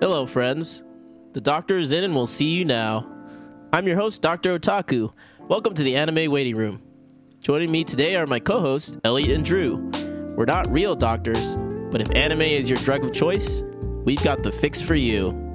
Hello, friends. The doctor is in and we'll see you now. I'm your host, Dr. Otaku. Welcome to the Anime Waiting Room. Joining me today are my co hosts, Elliot and Drew. We're not real doctors, but if anime is your drug of choice, we've got the fix for you.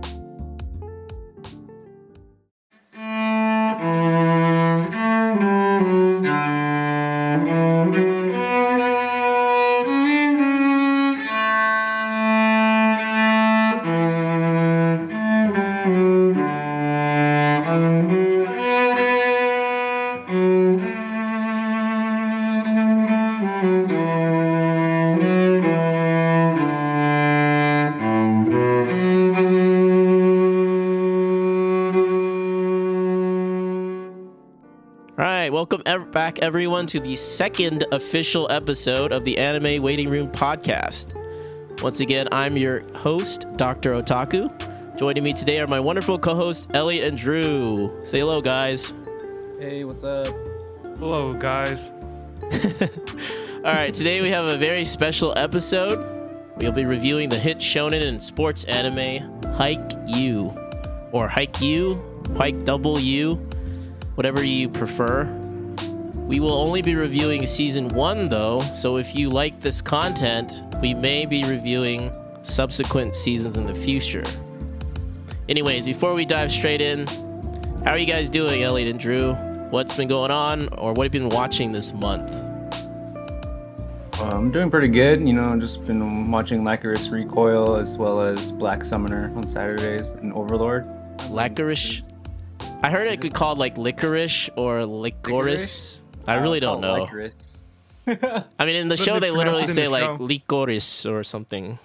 Ev- back, everyone, to the second official episode of the Anime Waiting Room podcast. Once again, I'm your host, Dr. Otaku. Joining me today are my wonderful co hosts, Elliot and Drew. Say hello, guys. Hey, what's up? Hello, guys. All right, today we have a very special episode. We'll be reviewing the hit shonen and sports anime Hike U, or Hike U, Hike Double U, whatever you prefer. We will only be reviewing season one, though, so if you like this content, we may be reviewing subsequent seasons in the future. Anyways, before we dive straight in, how are you guys doing, Elliot and Drew? What's been going on, or what have you been watching this month? I'm doing pretty good. You know, just been watching Lycoris Recoil as well as Black Summoner on Saturdays and Overlord. Licorice. I heard it could be called like licorice or licorice. I really don't know. Licorice. I mean, in the But show they they literally say the like show. licorice or something.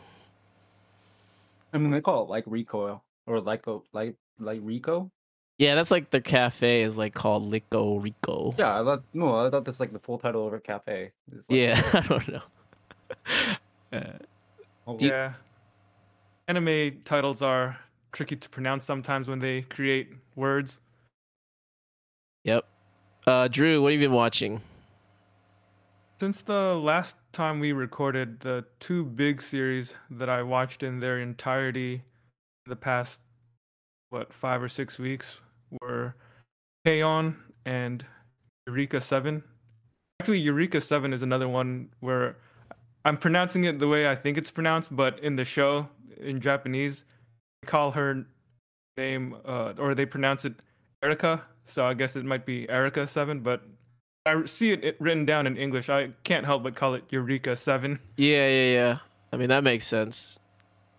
I mean, they call it like Recoil or Lyco, like like Rico. Yeah, that's like the cafe is like called Lico Rico. Yeah, I thought no, I thought that's like the full title of a cafe. Like- Yeah, I don't know. Uh, Oh, you- yeah. Anime titles are tricky to pronounce sometimes when they create words. yep. Uh, Drew, what have you been watching? Since the last time we recorded, the two big series that I watched in their entirety the past, what, five or six weeks were K-On! and Eureka 7. Actually, Eureka 7 is another one where I'm pronouncing it the way I think it's pronounced, but in the show, in Japanese, they call her name, uh, or they pronounce it Erica. So I guess it might be Erica 7, but I see it, it written down in English. I can't help but call it Eureka 7. Yeah, yeah, yeah. I mean, that makes sense.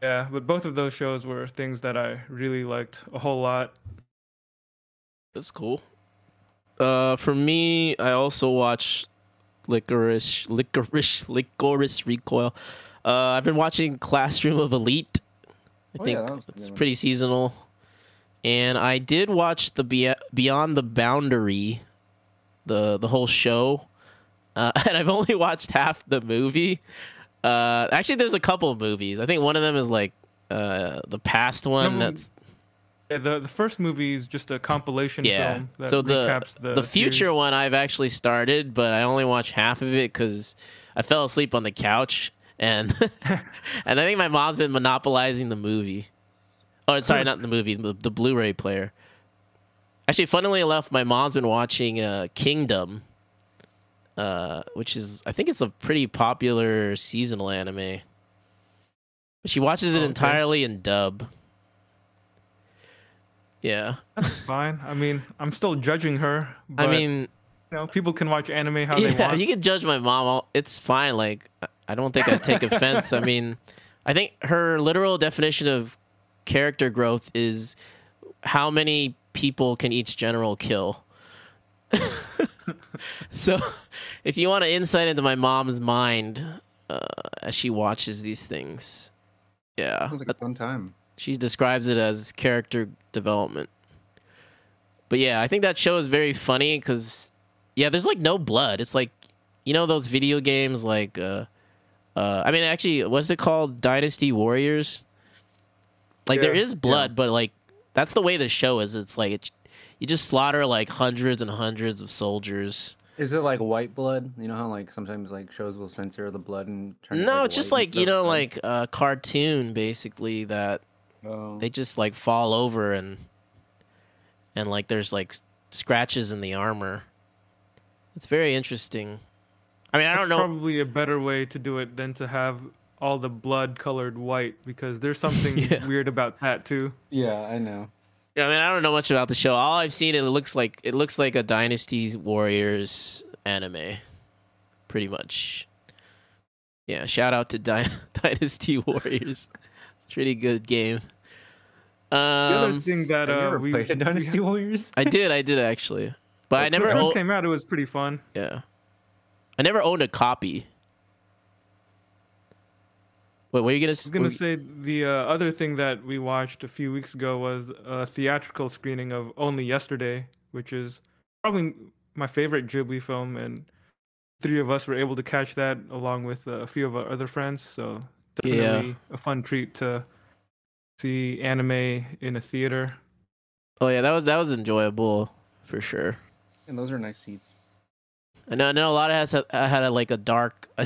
Yeah, but both of those shows were things that I really liked a whole lot. That's cool. Uh, for me, I also watch Licorice, Licorice, Lycoris Recoil. Uh, I've been watching Classroom of Elite. I Oh, think yeah, that was a it's pretty seasonal. And I did watch the Be- Beyond the Boundary, the the whole show, uh, and I've only watched half the movie. Uh, actually, there's a couple of movies. I think one of them is like uh, the past one. No, that's Yeah, the the first movie is just a compilation yeah. film that so the the the future series. one I've actually started, but I only watched half of it because I fell asleep on the couch, and and I think my mom's been monopolizing the movie. Oh, sorry, not the movie, the, the Blu-ray player. Actually, funnily enough, my mom's been watching uh, Kingdom, uh, which is I think it's a pretty popular seasonal anime. But she watches it okay. entirely in dub. Yeah, That's fine. I mean, I'm still judging her. But, I mean, you know, people can watch anime how they want. you can judge my mom. It's fine. Like, I- I don't think I take offense. I mean, I think her literal definition of character growth is how many people can each general kill. so, if you want an insight into my mom's mind uh, as she watches these things, yeah, Sounds like a fun time. she describes it as character development. But yeah, I think that show is very funny because yeah, there's like no blood. It's like you know those video games like uh uh I mean actually what's it called? Dynasty Warriors? Like there Yeah, is blood, but like that's the way the show is. It's like it, you just slaughter like hundreds and hundreds of soldiers. Is it like white blood? You know how like sometimes like shows will censor the blood and turn it, No, like, it's just like you know red? like a cartoon basically that Oh. they just like fall over and and like there's like scratches in the armor. It's very interesting. I mean, I That's don't know. probably a better way to do it than to have all the blood colored white because there's something Yeah. weird about that too. yeah, I know. Yeah, I mean, I don't know much about the show. All I've seen, it looks like it looks like a Dynasty Warriors anime, pretty much. Yeah, shout out to Dy- Dynasty Warriors. It's a pretty good game. The other Um, thing that Have you uh, ever we, played a we Dynasty Warriors? I did, I did actually, but I never. when never. it first o- came out, it was pretty fun. yeah, I never owned a copy. Wait, what are you gonna? I s- was gonna what- say the uh, other thing that we watched a few weeks ago was a theatrical screening of Only Yesterday, which is probably my favorite Ghibli film, and three of us were able to catch that along with uh, a few of our other friends. So Yeah. definitely a fun treat to see anime in a theater. Oh yeah, that was that was enjoyable for sure. And those are nice seats. I know, I know a lot of us have, uh, had a, like a dark.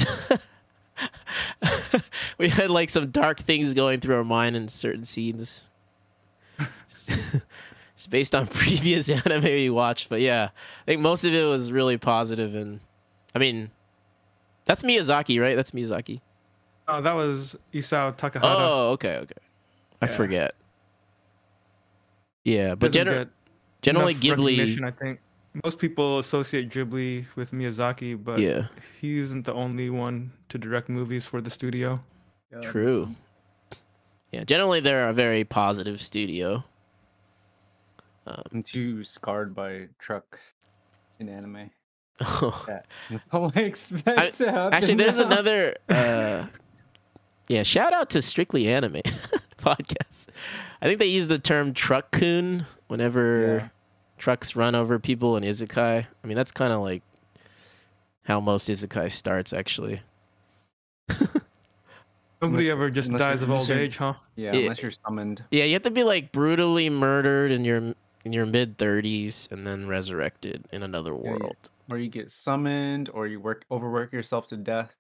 we had like some dark things going through our mind in certain scenes. just, just based on previous anime we watched, but yeah, I think most of it was really positive and, I mean, that's Miyazaki, right? That's Miyazaki. Oh, that was Isao Takahata. Oh, okay, okay. I Yeah. forget. Yeah, but gener- generally Ghibli. I think most people associate Ghibli with Miyazaki, but Yeah, he isn't the only one to direct movies for the studio. Yeah, True. yeah. Generally, they're a very positive studio. I'm too scarred by truck in anime. Oh. That I expect I- to happen Actually, there's now. another. Uh, yeah, shout out to Strictly Anime podcast. I think they use the term truck-kun whenever Yeah. Trucks run over people in isekai. I mean, that's kind of like how most isekai starts, actually. Nobody Unless- ever just dies of old age, huh? Yeah, Yeah. unless you're summoned. Yeah, you have to be like brutally murdered in your in your mid 30s and then resurrected in another Yeah, yeah. world. Or you get summoned, or you work overwork yourself to death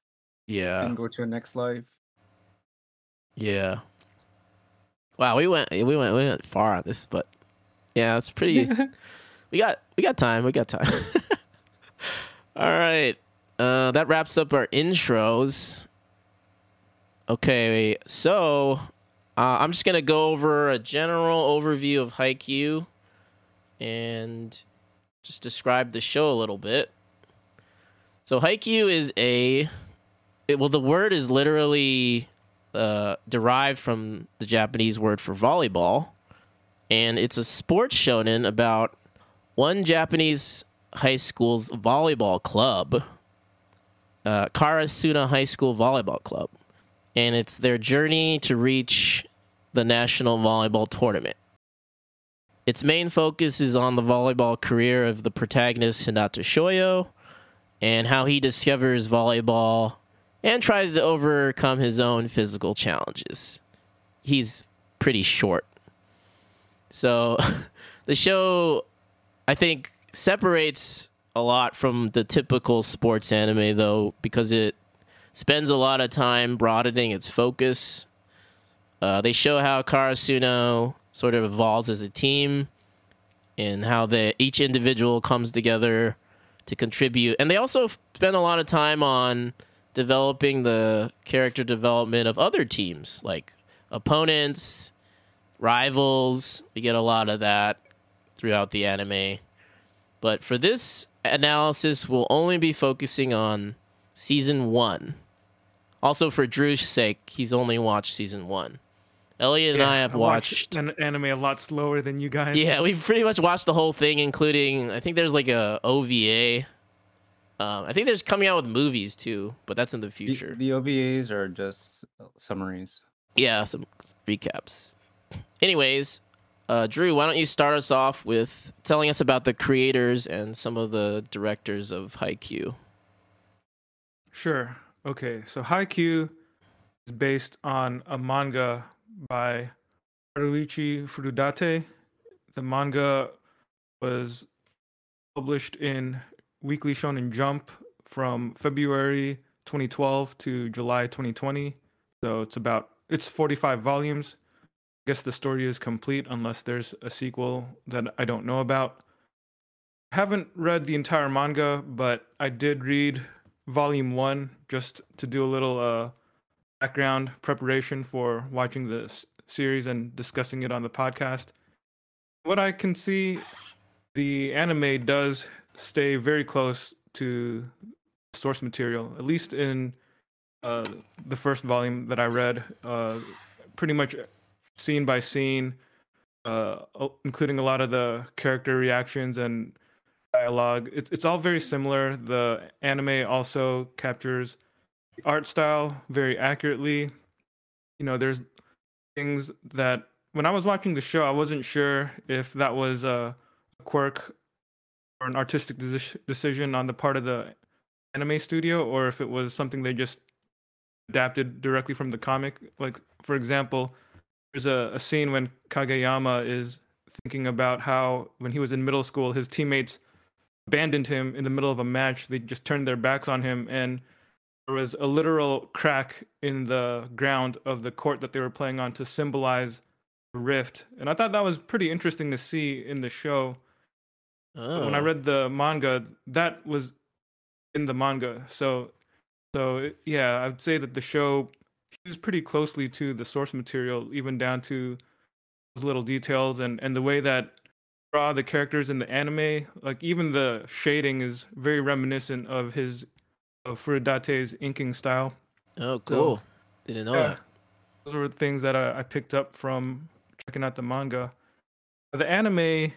Yeah, and go to a next life. yeah. Wow, we went we went we went far on this, but yeah, it's pretty. we got we got time. We got time. All right. Uh, that wraps up our intros. Okay, so uh, I'm just gonna go over a general overview of Haikyuu and just describe the show a little bit. So Haikyuu is a it, well, the word is literally uh, derived from the Japanese word for volleyball, and it's a sports shonen about one Japanese high school's volleyball club, uh, Karasuno High School Volleyball Club, and it's their journey to reach the national volleyball tournament. Its main focus is on the volleyball career of the protagonist Hinata Shoyo and how he discovers volleyball and tries to overcome his own physical challenges. He's pretty short. So the show, I think, separates a lot from the typical sports anime, though, because it spends a lot of time broadening its focus. Uh, they show how Karasuno sort of evolves as a team and how the each individual comes together to contribute. And they also spend a lot of time on developing the character development of other teams, like opponents, rivals. We get a lot of that throughout the anime. But for this analysis, we'll only be focusing on season one. Also, for Drew's sake, he's only watched season one. Elliot and I have watched. an anime a lot slower than you guys. Yeah, we've pretty much watched the whole thing, including I think there's like a OVA. Um, I think there's coming out with movies too, but that's in the The, future. the OVAs are just summaries. Yeah, some recaps. Anyways, uh, Drew, why don't you start us off with telling us about the creators and some of the directors of Haikyuu? Sure. Okay. So Haikyuu is based on a manga by Haruichi Furudate. The manga was published in Weekly Shonen Jump from February 2012 to July 2020. So it's about it's 45 volumes. Guess the story is complete unless there's a sequel that I don't know about. I haven't read the entire manga, but I did read volume one just to do a little uh, background preparation for watching this series and discussing it on the podcast. What I can see, the anime does stay very close to source material, at least in uh, the first volume that I read. Uh, pretty much scene by scene, uh, including a lot of the character reactions and dialogue. It's it's all very similar. The anime also captures art style very accurately. You know, there's things that when I was watching the show, I wasn't sure if that was a quirk or an artistic decision on the part of the anime studio or if it was something they just adapted directly from the comic. Like, for example, there's a, a scene when Kageyama is thinking about how when he was in middle school, his teammates abandoned him in the middle of a match. They just turned their backs on him, and there was a literal crack in the ground of the court that they were playing on to symbolize rift. And I thought that was pretty interesting to see in the show. Oh. When I oh. read the manga, that was in the manga. So, so yeah, I'd say that the show pretty closely to the source material, even down to those little details and and the way that draw the characters in the anime. Like even the shading is very reminiscent of his of Furudate's inking style. Oh, cool! So, Didn't know yeah, that. Those were things that I, I picked up from checking out the manga. The anime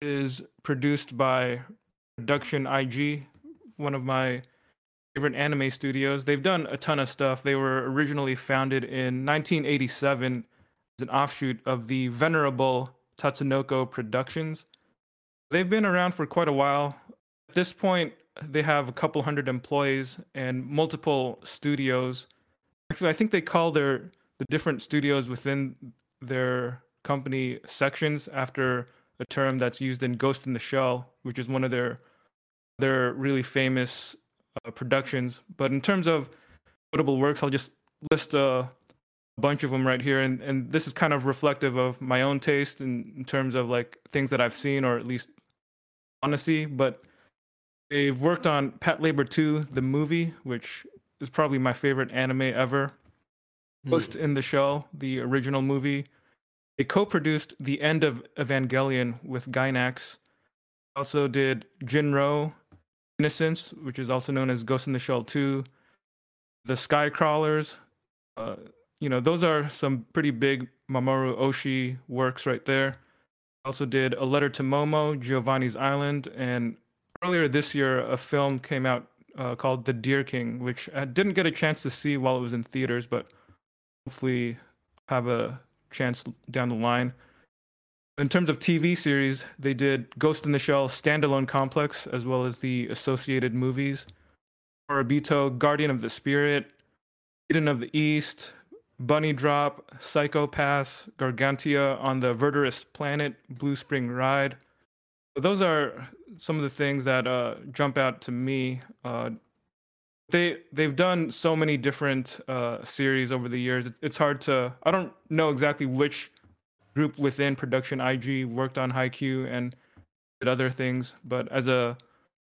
is produced by Production IG, one of my favorite anime studios. They've done a ton of stuff. They were originally founded in 1987 as an offshoot of the venerable Tatsunoko Productions. They've been around for quite a while. At this point, they have a couple hundred employees and multiple studios. Actually, I think they call their the different studios within their company sections after a term that's used in Ghost in the Shell, which is one of their their really famous uh, productions. But in terms of notable works, I'll just list a bunch of them right here, and and this is kind of reflective of my own taste in, in terms of like things that I've seen or at least want to see. But they've worked on Patlabor 2, the movie, which is probably my favorite anime ever. Ghost mm. in the Shell, the original movie. They co-produced the end of Evangelion with Gainax. Also did Jin-Roh, Innocence, which is also known as Ghost in the Shell 2, The Sky Crawlers. Uh, you know, those are some pretty big Mamoru Oshii works right there. Also did A Letter to Momo, Giovanni's Island, and earlier this year, a film came out uh, called The Deer King, which I didn't get a chance to see while it was in theaters, but hopefully have a chance down the line. In terms of TV series, they did Ghost in the Shell standalone complex as well as the associated movies. Moribito, Guardian of the Spirit, Eden of the East, Bunny Drop, Psycho-Pass, Gargantia on the Verdurous Planet, Blue Spring Ride. Those are some of the things that uh, jump out to me. Uh, they they've done so many different uh, series over the years. It's hard to I don't know exactly which group within production IG worked on Haikyuu and did other things, but as a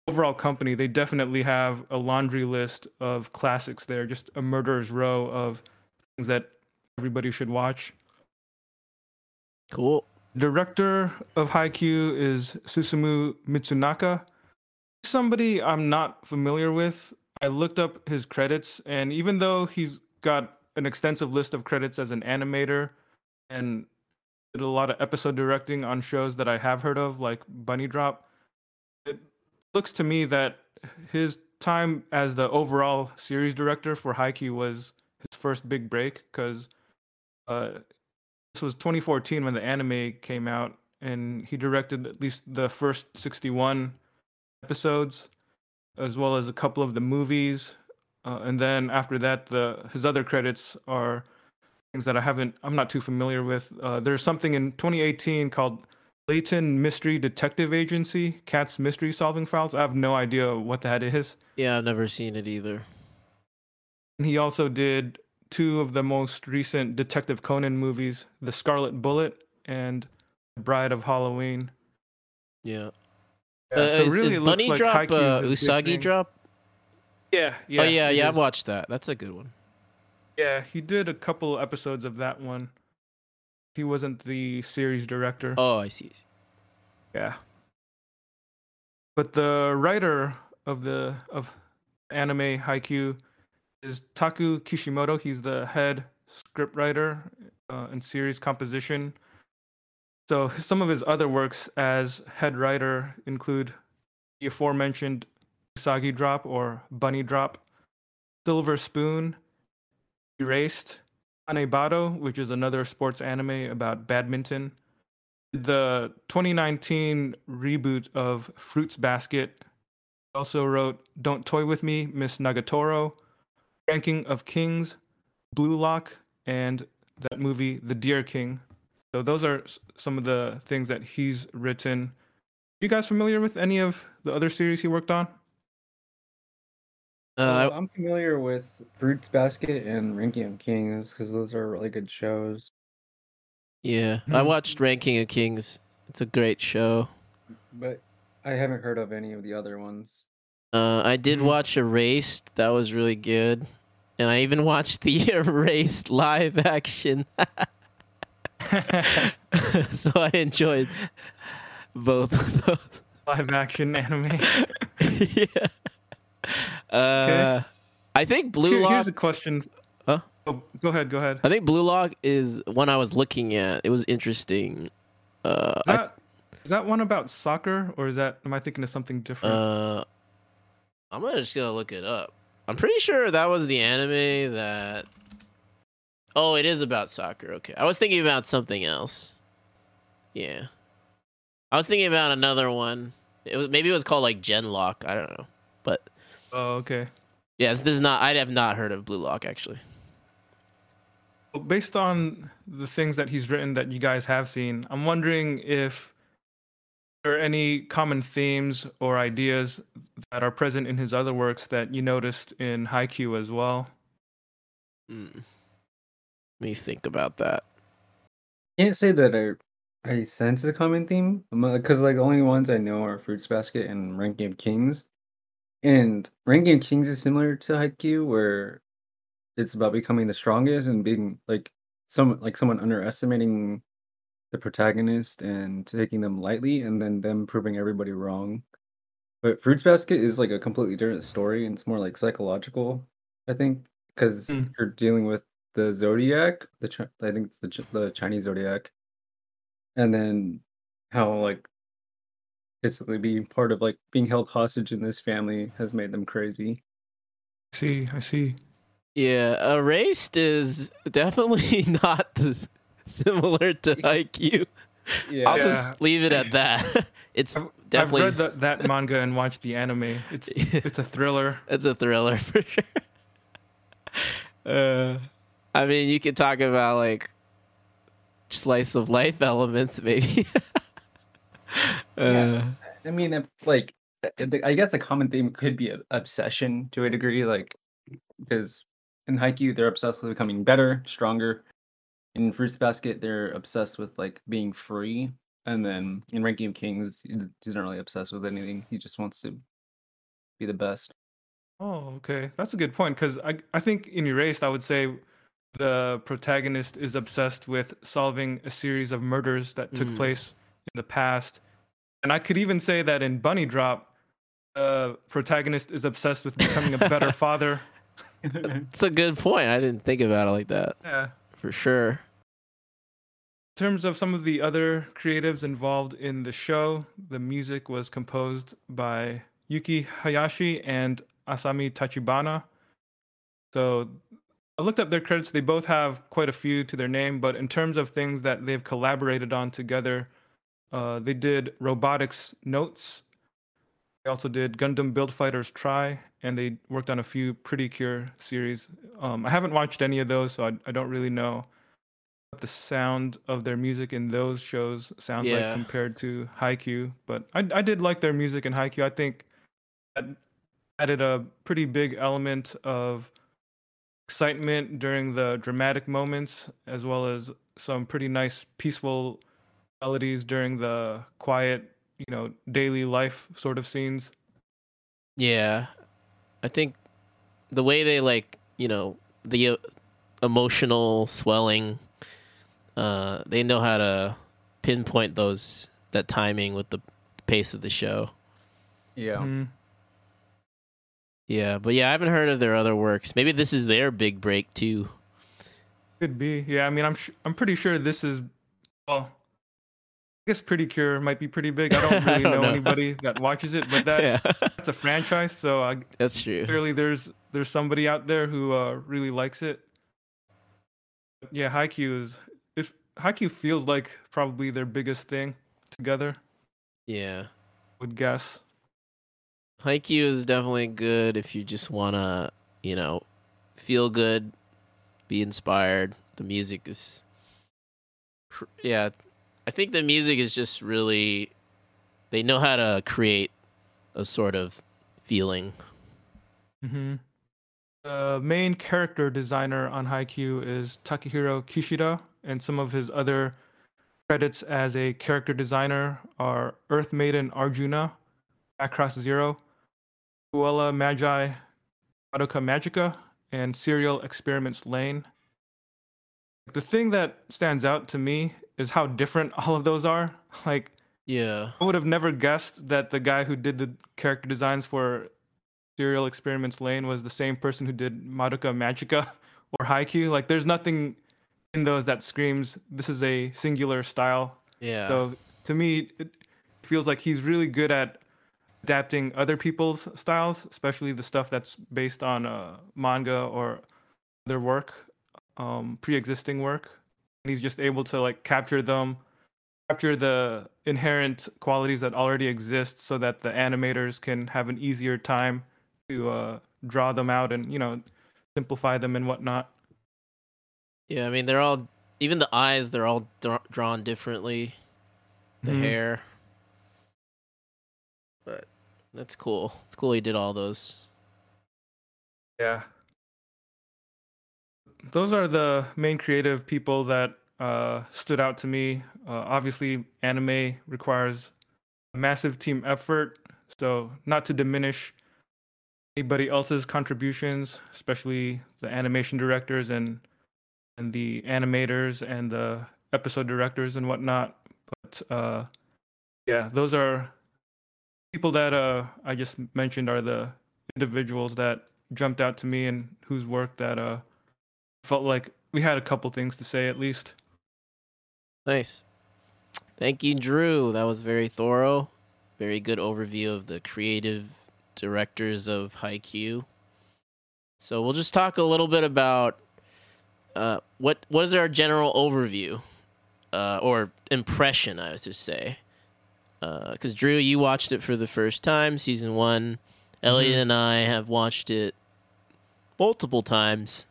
overall company, they definitely have a laundry list of classics there, just a murderer's row of things that everybody should watch. Cool. Director of Haikyuu is Susumu Mitsunaka. Somebody I'm not familiar with. I looked up his credits, and even though he's got an extensive list of credits as an animator and did a lot of episode directing on shows that I have heard of, like Bunny Drop. It looks to me that his time as the overall series director for Haikyuu was his first big break because uh, this was 2014 when the anime came out, and he directed at least the first 61 episodes, as well as a couple of the movies. Uh, and then after that, the his other credits are things that I haven't, I'm not too familiar with. Uh, there's something in 2018 called Layton Mystery Detective Agency, Cat's Mystery Solving Files. I have no idea what that is. Yeah, I've never seen it either. And he also did two of the most recent Detective Conan movies, The Scarlet Bullet and The Bride of Halloween. Yeah. Yeah, Uh, so is, really is Bunny like drop uh, Usagi drop? Yeah, yeah. oh yeah, yeah. I've watched that. That's a good one. Yeah, he did a couple episodes of that one. He wasn't the series director. Oh, I see. Yeah. But the writer of the of anime Haikyuu is Taku Kishimoto. He's the head scriptwriter uh, and series composition. So some of his other works as head writer include the aforementioned Usagi Drop or Bunny Drop, Silver Spoon, Erased, Hanebado, which is another sports anime about badminton, the 2019 reboot of Fruits Basket. Also wrote Don't Toy With Me, Miss Nagatoro, Ranking of Kings, Blue Lock, and that movie, The Deer King. So those are some of the things that he's written. You guys familiar with any of the other series he worked on? Uh, Well, I'm familiar with Fruits Basket and Ranking of Kings because those are really good shows. yeah, I Hmm. watched Ranking of Kings. It's a great show. But I haven't heard of any of the other ones. Uh, I did Mhm. watch Erased. That was really good. And I even watched the Erased live action. so I enjoyed both of those. Live action anime. yeah. Uh, I think Blue Here- Lock. here's a question. Huh? Oh, go ahead. Go ahead. I think Blue Lock is one I was looking at. It was interesting. Uh, Is I, that, is that one about soccer, or is that? Am I thinking of something different? uh, I'm gonna just gonna look it up. I'm pretty sure that was the anime that. Oh, it is about soccer. Okay, I was thinking about something else. Yeah, I was thinking about another one. It was maybe it was called like Gen Lock. I don't know, but oh, okay. yes, this is not. I have not heard of Blue Lock actually. Based on the things that he's written that you guys have seen, I'm wondering if there are any common themes or ideas that are present in his other works that you noticed in Haikyuu as well. Hmm. Let me think about that. Can't say that I I sense a common theme because like the only ones I know are Fruits Basket and Ranking of Kings, and Ranking of Kings is similar to Haikyuu where it's about becoming the strongest and being like some like someone underestimating the protagonist and taking them lightly and then them proving everybody wrong. But Fruits Basket is like a completely different story and it's more like psychological, I think, because Mm. you're dealing with the zodiac, the I think it's the the Chinese zodiac, and then how like basically being part of like being held hostage in this family has made them crazy. See, I see. Yeah, Erased is definitely not similar to Haikyuu. Yeah, I'll Yeah. just leave it at that. It's I've, definitely I've read that, that manga and watched the anime. It's it's a thriller. it's a thriller for sure. Uh, I mean, you could talk about like slice of life elements, maybe. uh, Yeah. I mean, if, like uh, I guess a common theme could be a- obsession to a degree, like because in Haikyuu they're obsessed with becoming better, stronger. In Fruits Basket, they're obsessed with like being free, and then in Ranking of Kings, he's not really obsessed with anything. He just wants to be the best. Oh, okay. That's a good point because I I think in Erased I would say the protagonist is obsessed with solving a series of murders that took Mm. place in the past, and I could even say that in Bunny Drop, the protagonist is obsessed with becoming a better father. it's a good point. I didn't think about it like that Yeah. for sure. In terms of some of the other creatives involved in the show, the music was composed by Yuki Hayashi and Asami Tachibana. So I looked up their credits. They both have quite a few to their name, but in terms of things that they've collaborated on together, uh, they did Robotics Notes. They also did Gundam Build Fighters Try, and they worked on a few Pretty Cure series. Um, I haven't watched any of those, so I, I don't really know what the sound of their music in those shows sounds Yeah. like compared to Haikyuu. But I, I did like their music in Haikyuu. I think that added a pretty big element of excitement during the dramatic moments, as well as some pretty nice, peaceful melodies during the quiet, you know, daily life sort of scenes. Yeah, I think the way they like, you know, the uh, emotional swelling, uh, they know how to pinpoint those that timing with the pace of the show. Yeah. Mhm. Yeah, but yeah, I haven't heard of their other works. Maybe this is their big break too. Could be. Yeah, I mean, I'm sh- I'm pretty sure this is well. I guess Pretty Cure might be pretty big. I don't I really don't know, know. anybody that watches it, but that yeah, that's a franchise, so I, that's true. clearly there's there's somebody out there who uh, really likes it. Yeah, Haikyuu is if Haikyuu feels like probably their biggest thing together. Yeah, Would guess. Haikyuu is definitely good if you just wanna, you know, feel good, be inspired. The music is, yeah, I think the music is just really, they know how to create a sort of feeling. Mm-hmm. The main character designer on Haikyuu is Takahiro Kishida, and some of his other credits as a character designer are Earth Maiden Arjuna, Across Zero, Puella Magi, Madoka Magica, and Serial Experiments Lain. The thing that stands out to me is how different all of those are. Like, Yeah, I would have never guessed that the guy who did the character designs for Serial Experiments Lain was the same person who did Madoka Magica or Haikyuu. Like, there's nothing in those that screams this is a singular style. yeah, So to me, it feels like he's really good at adapting other people's styles, especially the stuff that's based on uh, manga or their work, um, pre-existing work. And he's just able to like capture them, capture the inherent qualities that already exist, so that the animators can have an easier time to uh, draw them out and you know simplify them and whatnot. yeah. I mean, they're all even the eyes. They're all dra- drawn differently. The Mhm. hair, but that's cool. It's cool he did all those. Yeah. Those are the main creative people that uh, stood out to me. Uh, obviously, anime requires a massive team effort, so not to diminish anybody else's contributions, especially the animation directors and and the animators and the episode directors and whatnot. But uh, yeah, those are people that uh, I just mentioned are the individuals that jumped out to me and whose work that uh felt like we had a couple things to say at least. Nice. Thank you, Drew. That was very thorough. Very good overview of the creative directors of Haikyuu. So we'll just talk a little bit about uh, what what is our general overview uh, or impression, I should say. Because Drew, you watched it for the first time, season one. Elliot Mhm. and I have watched it multiple times.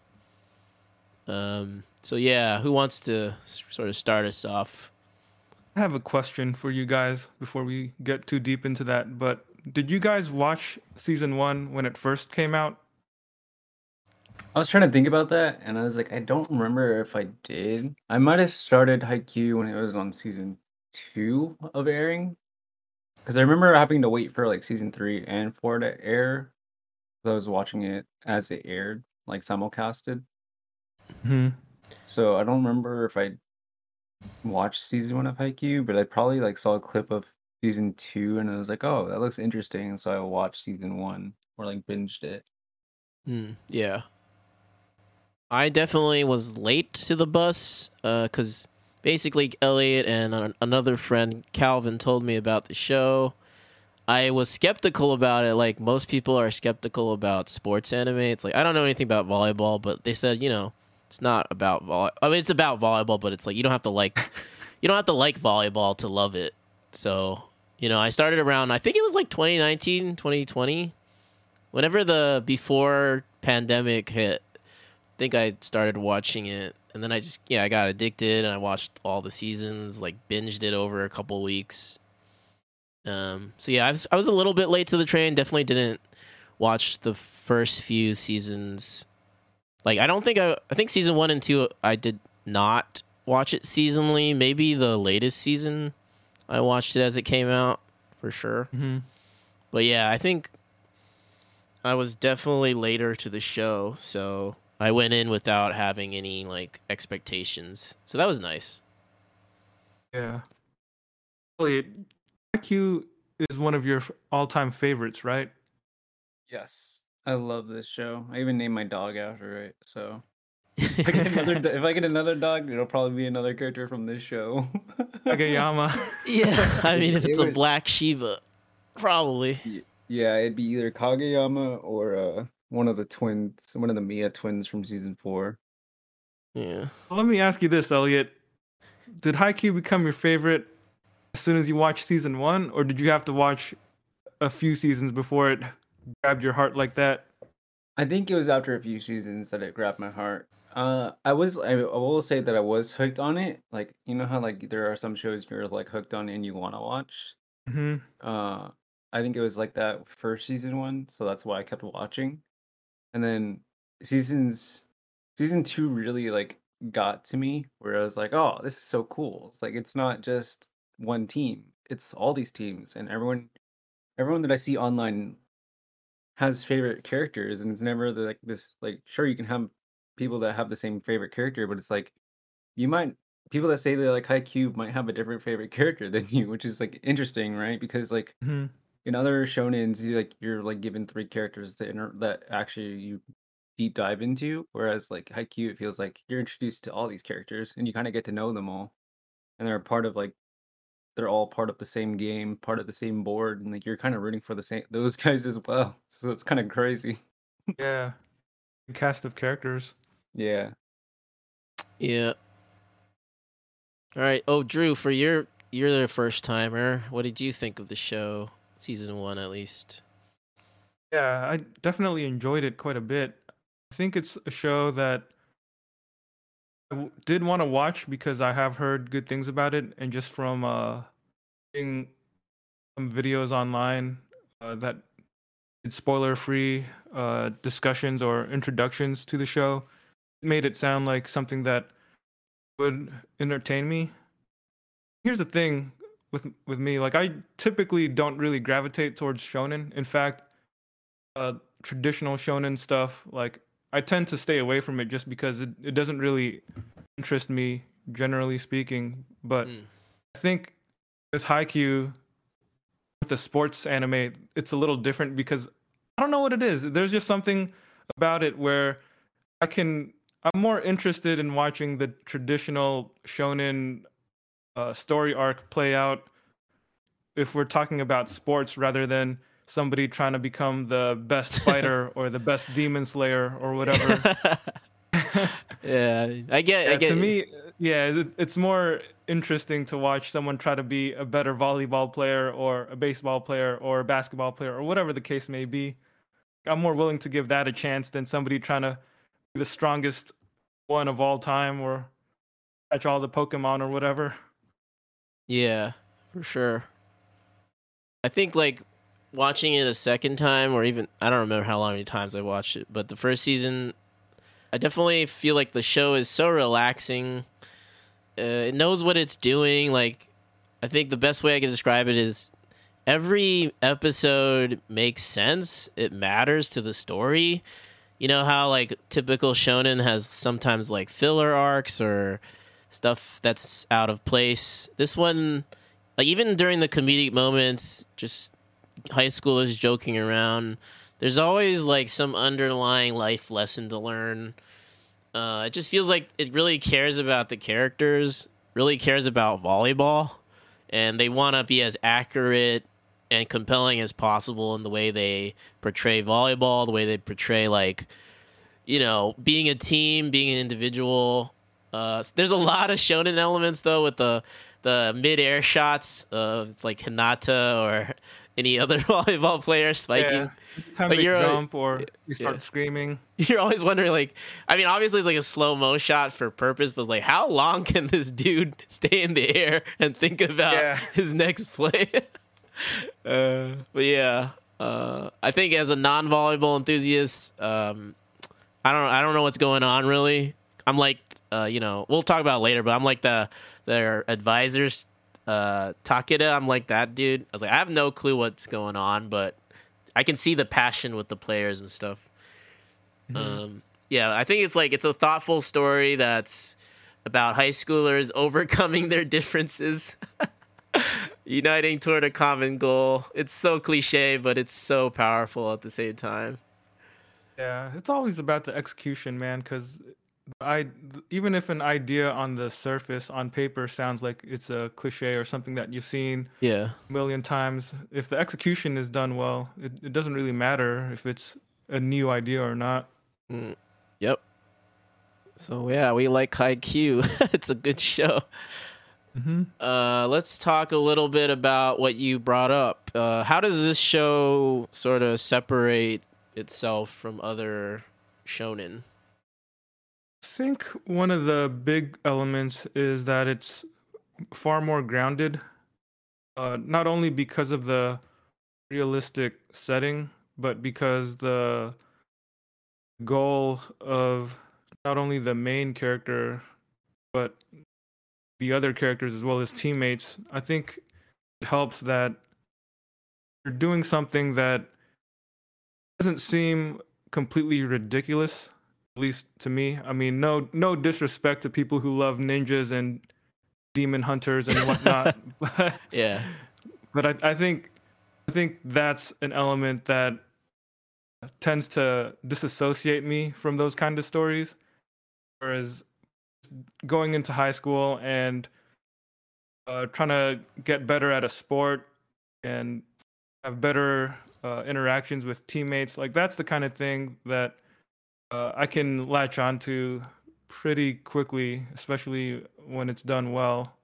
Um, so yeah, who wants to sort of start us off? I have a question for you guys before we get too deep into that, but did you guys watch season 1 when it first came out? I was trying to think about that, and I was like, I don't remember if I did. I might have started Haikyuu when it was on season two of airing, because I remember having to wait for like season three and four to air. 'cause I was watching it as it aired, like simulcasted. Hmm. So I don't remember if I watched season one of Haikyuu, but I probably like saw a clip of season two, and I was like, oh, that looks interesting. So I watched season one or like binged it. Hmm, yeah. I definitely was late to the bus because basically Elliot and an- another friend, Calvin, told me about the show. I was skeptical about it, like most people are skeptical about sports anime. It's like, I don't know anything about volleyball, but they said, you know, it's not about volley. I mean, it's about volleyball, but it's like you don't have to like, you don't have to like volleyball to love it. So, you know, I started around, I think it was like 2019, 2020 whenever the before pandemic hit i think i started watching it and then i just yeah i got addicted and i watched all the seasons like binged it over a couple weeks um so yeah I was, I was a little bit late to the train definitely didn't watch the first few seasons like I don't think I I think season one and two I did not watch it seasonally. Maybe the latest season I watched it as it came out for sure. Mm-hmm. But yeah, I think I was definitely later to the show, so I went in without having any like expectations. So that was nice. Yeah. Elliot, Haikyuu is one of your all-time favorites, right? Yes, I love this show. I even named my dog after it. So if I get another, if I get another dog, it'll probably be another character from this show. Kageyama. yeah, I mean if It it's a would- black Shiba, probably. yeah, it'd be either Kageyama or uh, one of the twins, one of the Miya twins from season four. Yeah. Let me ask you this, Elliot. Did Haikyuu become your favorite as soon as you watched season one, or did you have to watch a few seasons before it grabbed your heart like that? I think it was after a few seasons that it grabbed my heart. Uh, I was I, will say that I was hooked on it. Like you know how like there are some shows you're like hooked on and you want to watch. hmm Uh, I think it was like that first season one, so that's why I kept watching. And then seasons season two really like got to me where I was like, oh, this is so cool. It's like it's not just one team; it's all these teams, and everyone, everyone that I see online has favorite characters, and it's never the, like this. Like, sure, you can have people that have the same favorite character, but it's like you might people that say they like Haikyuu might have a different favorite character than you, which is like interesting, right? Because like hmm in other shonens, you like you're like given three characters that inter- that actually you deep dive into, whereas like Haikyuu, it feels like you're introduced to all these characters and you kind of get to know them all, and they're a part of like they're all part of the same game, part of the same board, and like you're kind of rooting for the same those guys as well. So it's kind of crazy. Yeah. Cast of characters. Yeah. Yeah. All right. Oh, Drew, for your you're the first timer. What did you think of the show, season one at least? Yeah, I definitely enjoyed it quite a bit. I think it's a show that I w- did want to watch because I have heard good things about it, and just from uh, seeing some videos online uh, that did spoiler-free uh, discussions or introductions to the show, it made it sound like something that would entertain me. Here's the thing with with me, like I typically don't really gravitate towards shonen. In fact, uh, traditional shonen stuff, like I tend to stay away from it just because it, it doesn't really interest me, generally speaking. But Mm. I think with Haikyuu, with the sports anime, it's a little different because I don't know what it is. There's just something about it where I can. I'm more interested in watching the traditional shonen uh, story arc play out if we're talking about sports rather than somebody trying to become the best fighter or the best demon slayer or whatever. yeah, I get. I get. to me, yeah, it, it's more interesting to watch someone try to be a better volleyball player or a baseball player or a basketball player or whatever the case may be. I'm more willing to give that a chance than somebody trying to be the strongest one of all time or catch all the Pokemon or whatever. Yeah, for sure. I think like watching it a second time, or even I don't remember how long many times I watched it, but the first season, I definitely feel like the show is so relaxing. Uh, it knows what it's doing. Like, I think the best way I can describe it is every episode makes sense. It matters to the story. You know how like typical shonen has sometimes like filler arcs or stuff that's out of place. This one, like even during the comedic moments, just high schoolers joking around, there's always like some underlying life lesson to learn. Uh, it just feels like it really cares about the characters, really cares about volleyball, and they want to be as accurate and compelling as possible in the way they portray volleyball, the way they portray like you know being a team, being an individual. Uh, there's a lot of shonen elements though with the the mid air shots. Uh, it's like Hinata or any other volleyball player spiking. Yeah. You're a- jump or you start yeah. screaming. You're always wondering, like, I mean, obviously it's like a slow mo shot for purpose, but like, how long can this dude stay in the air and think about Yeah. his next play? uh, but yeah, uh, I think as a non volleyball enthusiast, um, I don't I don't know what's going on really. I'm like uh, you know, we'll talk about it later, but I'm like the their advisors uh Takeda, I'm like that dude. I was like I have no clue what's going on, but I can see the passion with the players and stuff. Um yeah, I think it's like it's a thoughtful story that's about high schoolers overcoming their differences. uniting toward a common goal. It's so cliche, but it's so powerful at the same time. Yeah, it's always about the execution, man. Because I, even if an idea on the surface, on paper, sounds like it's a cliche or something that you've seen Yeah. a million times, if the execution is done well, it, it doesn't really matter if it's a new idea or not. Mm, yep. So yeah, we like Q. it's a good show. Mm-hmm. Uh, let's talk a little bit about what you brought up. Uh, how does this show sort of separate itself from other shonen? I think one of the big elements is that it's far more grounded, uh, not only because of the realistic setting, but because the goal of not only the main character, but the other characters as well as teammates. I think it helps that you're doing something that doesn't seem completely ridiculous at least to me. I mean, no no disrespect to people who love ninjas and demon hunters and whatnot, but Yeah. but I, I think I think that's an element that tends to disassociate me from those kind of stories. Whereas going into high school and uh, trying to get better at a sport and have better uh, interactions with teammates, like that's the kind of thing that uh, I can latch onto pretty quickly, especially when it's done well.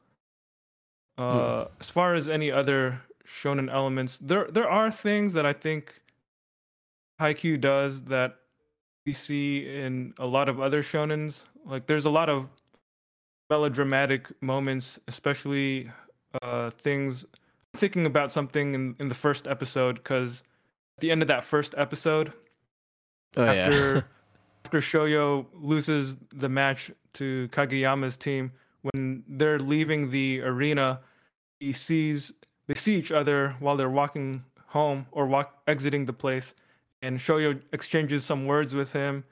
Uh, As far as any other shonen elements, there there are things that I think Haikyuu does that we see in a lot of other shonens. Like there's a lot of melodramatic moments, especially uh, things. I'm thinking about something in, in the first episode because at the end of that first episode, Oh after yeah. after Shoyo loses the match to Kageyama's team, when they're leaving the arena, he sees they see each other while they're walking home or walk exiting the place, and Shoyo exchanges some words with him,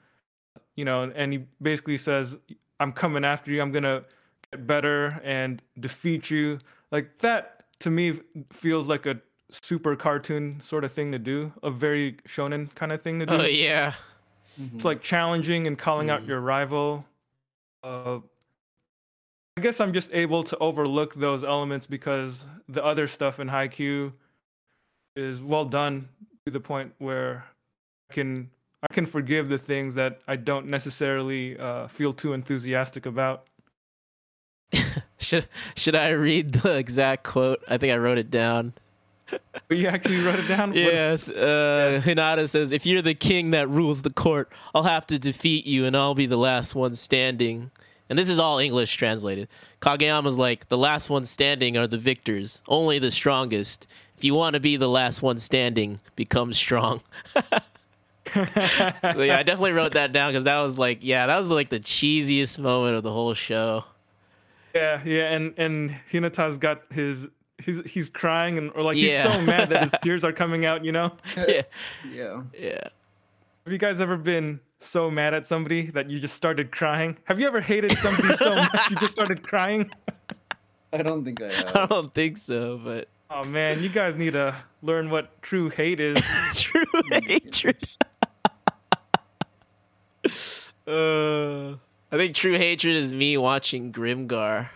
you know, and he basically says, "I'm coming after you. I'm gonna get better and defeat you." Like that to me feels like a super cartoon sort of thing to do, a very shonen kind of thing to do oh yeah. It's like challenging and calling out Mm. your rival. Uh, I guess I'm just able to overlook those elements because the other stuff in Haikyuu is well done to the point where I can I can forgive the things that I don't necessarily uh, feel too enthusiastic about. Should should I read the exact quote? I think I wrote it down. But you actually wrote it down. Yes, uh, Hinata says, "If you're the king that rules the court, I'll have to defeat you, and I'll be the last one standing." And this is all English translated. Kageyama's like, "The last one standing are the victors. Only the strongest. If you want to be the last one standing, become strong." so yeah, I definitely wrote that down because that was like, yeah, that was like the cheesiest moment of the whole show. Yeah, yeah, and and Hinata's got his he's he's crying and or like Yeah. he's so mad that his tears are coming out. You know. Yeah, Yeah. yeah. Have you guys ever been so mad at somebody that you just started crying? Have you ever hated somebody so much you just started crying? I don't think I I don't think so, but Oh man, you guys need to learn what true hate is. true hatred. uh, I think true hatred is me watching Grimgar.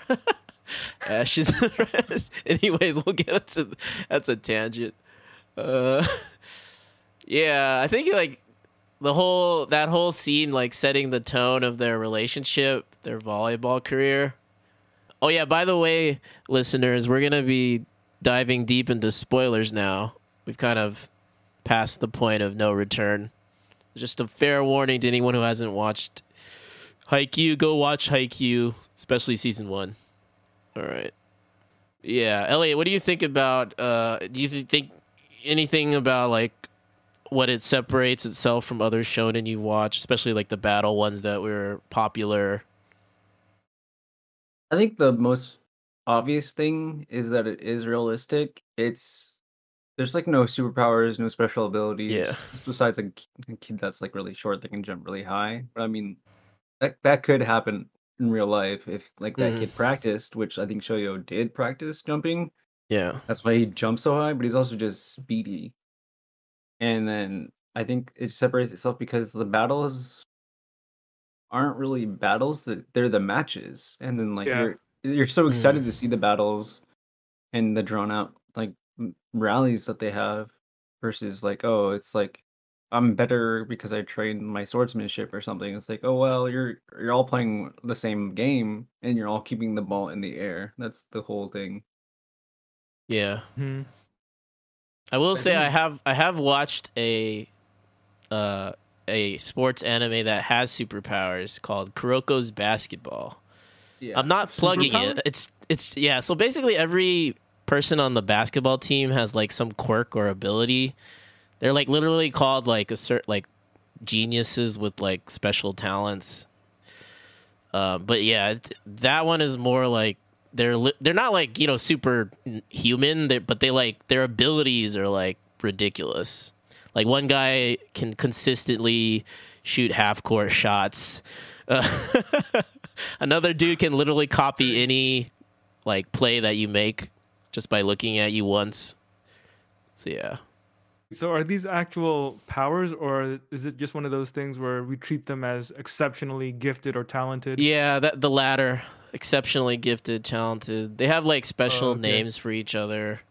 Ashes. Anyways, we'll get into that's a tangent. Uh, yeah, I think like the whole that whole scene like setting the tone of their relationship, their volleyball career. Oh yeah, by the way, listeners, we're gonna be diving deep into spoilers now. We've kind of passed the point of no return. Just a fair warning to anyone who hasn't watched Haikyuu, go watch Haikyuu, especially season one. All right. Yeah, Elliot, what do you think about? Uh, do you think anything about like what it separates itself from other shonen you watch, especially like the battle ones that were popular? I think the most obvious thing is that it is realistic. It's there's like no superpowers, no special abilities. Yeah. Besides a kid that's like really short that can jump really high. But I mean, that that could happen in real life if like that Mhm. kid practiced, which I think Shoyo did practice jumping. Yeah. That's why he jumps so high, but he's also just speedy. And then I think it separates itself because the battles aren't really battles; they're the matches. And then like Yeah. you're you're so Mm. excited to see the battles and the drawn out like rallies that they have versus like oh it's like I'm better because I trained my swordsmanship or something. It's like oh well you're you're all playing the same game and you're all keeping the ball in the air. That's the whole thing. Yeah. Hmm. I will I say I have I have watched a uh a sports anime that has superpowers called Kuroko's Basketball. Yeah. I'm not plugging Superpowers? it. It's it's yeah, so basically every person on the basketball team has like some quirk or ability. They're like literally called like a certain like geniuses with like special talents. Uh, but yeah, that one is more like they're li- they're not like you know super human, but they like their abilities are like ridiculous. Like one guy can consistently shoot half court shots. Uh, another dude can literally copy any like play that you make just by looking at you once. So yeah. So are these actual powers, or is it just one of those things where we treat them as exceptionally gifted or talented? Yeah, that the latter. Exceptionally gifted, talented. They have like special Oh, okay. names for each other.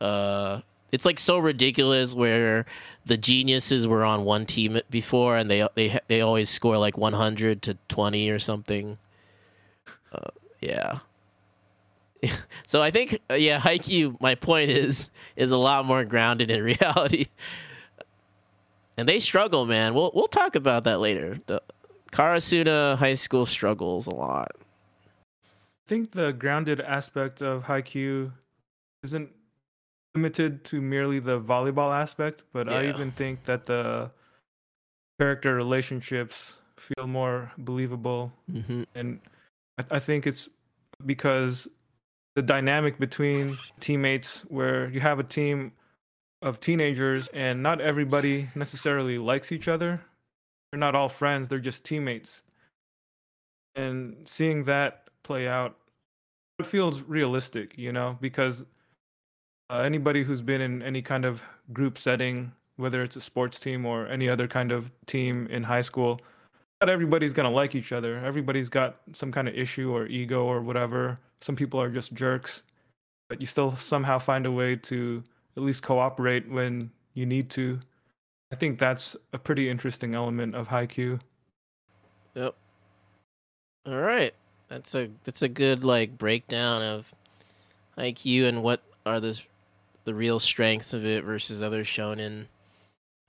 Uh it's like so ridiculous where the geniuses were on one team before and they they they always score like 100 to 20 or something. Uh, yeah. so I think uh, yeah, Haikyuu my point is is a lot more grounded in reality. And they struggle, man. We'll we'll talk about that later. The Karasuno High School struggles a lot. I think the grounded aspect of Haikyuu isn't limited to merely the volleyball aspect, but I even think that the character relationships feel more believable hmm and I, I think it's because the dynamic between teammates where you have a team of teenagers and not everybody necessarily likes each other. They're not all friends they're just teammates. And seeing that play out it feels realistic you know because uh, anybody who's been in any kind of group setting whether it's a sports team or any other kind of team in high school not everybody's gonna like each other. Everybody's got some kind of issue or ego or whatever. Some people are just jerks, but you still somehow find a way to at least cooperate when you need to. I think that's a pretty interesting element of Haikyuu. Yep. All right. That's a that's a good like breakdown of Haikyuu and what are the the real strengths of it versus other shonen.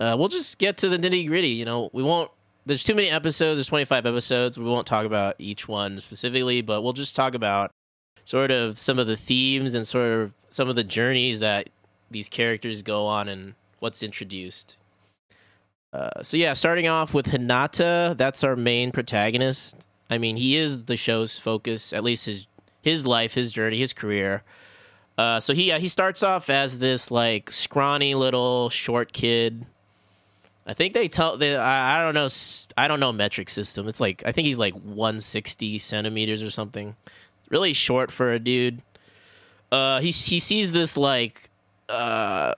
Uh, we'll just get to the nitty gritty. You know, we won't. There's too many episodes. There's 25 episodes. We won't talk about each one specifically, but we'll just talk about sort of some of the themes and sort of some of the journeys that these characters go on and what's introduced. Uh, so yeah, starting off with Hinata, that's our main protagonist. I mean, he is the show's focus, at least his his life, his journey, his career. Uh, so he uh, he starts off as this like scrawny little short kid. I think they tell they, I, I don't know I don't know metric system. It's like I think he's like 160 centimeters or something. Really short for a dude. Uh, he he sees this like uh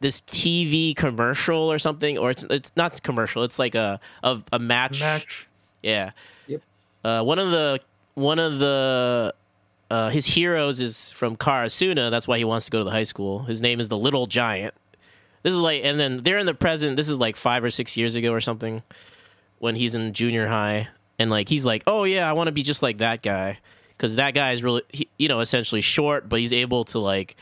this TV commercial or something, or it's it's not commercial. It's like a a, a match. Match. Yeah. Yep. Uh, one of the one of the uh, his heroes is from Karasuno. That's why he wants to go to the high school. His name is the Little Giant. This is like, and then they're in the present. This is like five or six years ago or something, when he's in junior high, and like he's like, oh yeah, I want to be just like that guy, because that guy is really, he, you know, essentially short, but he's able to like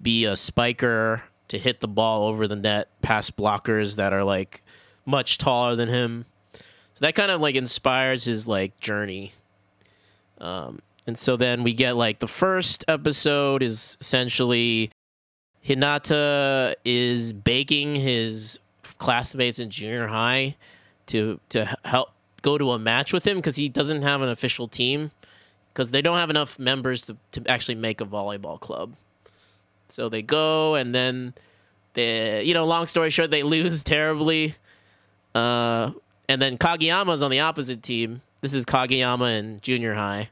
be a spiker to hit the ball over the net past blockers that are like much taller than him. So that kind of like inspires his like journey. Um, and so then we get like the first episode is essentially Hinata is begging his classmates in junior high to to help go to a match with him because he doesn't have an official team because they don't have enough members to, to actually make a volleyball club. So they go and then they you know, long story short, they lose terribly. Uh, and then Kageyama's on the opposite team. This is Kageyama in junior high.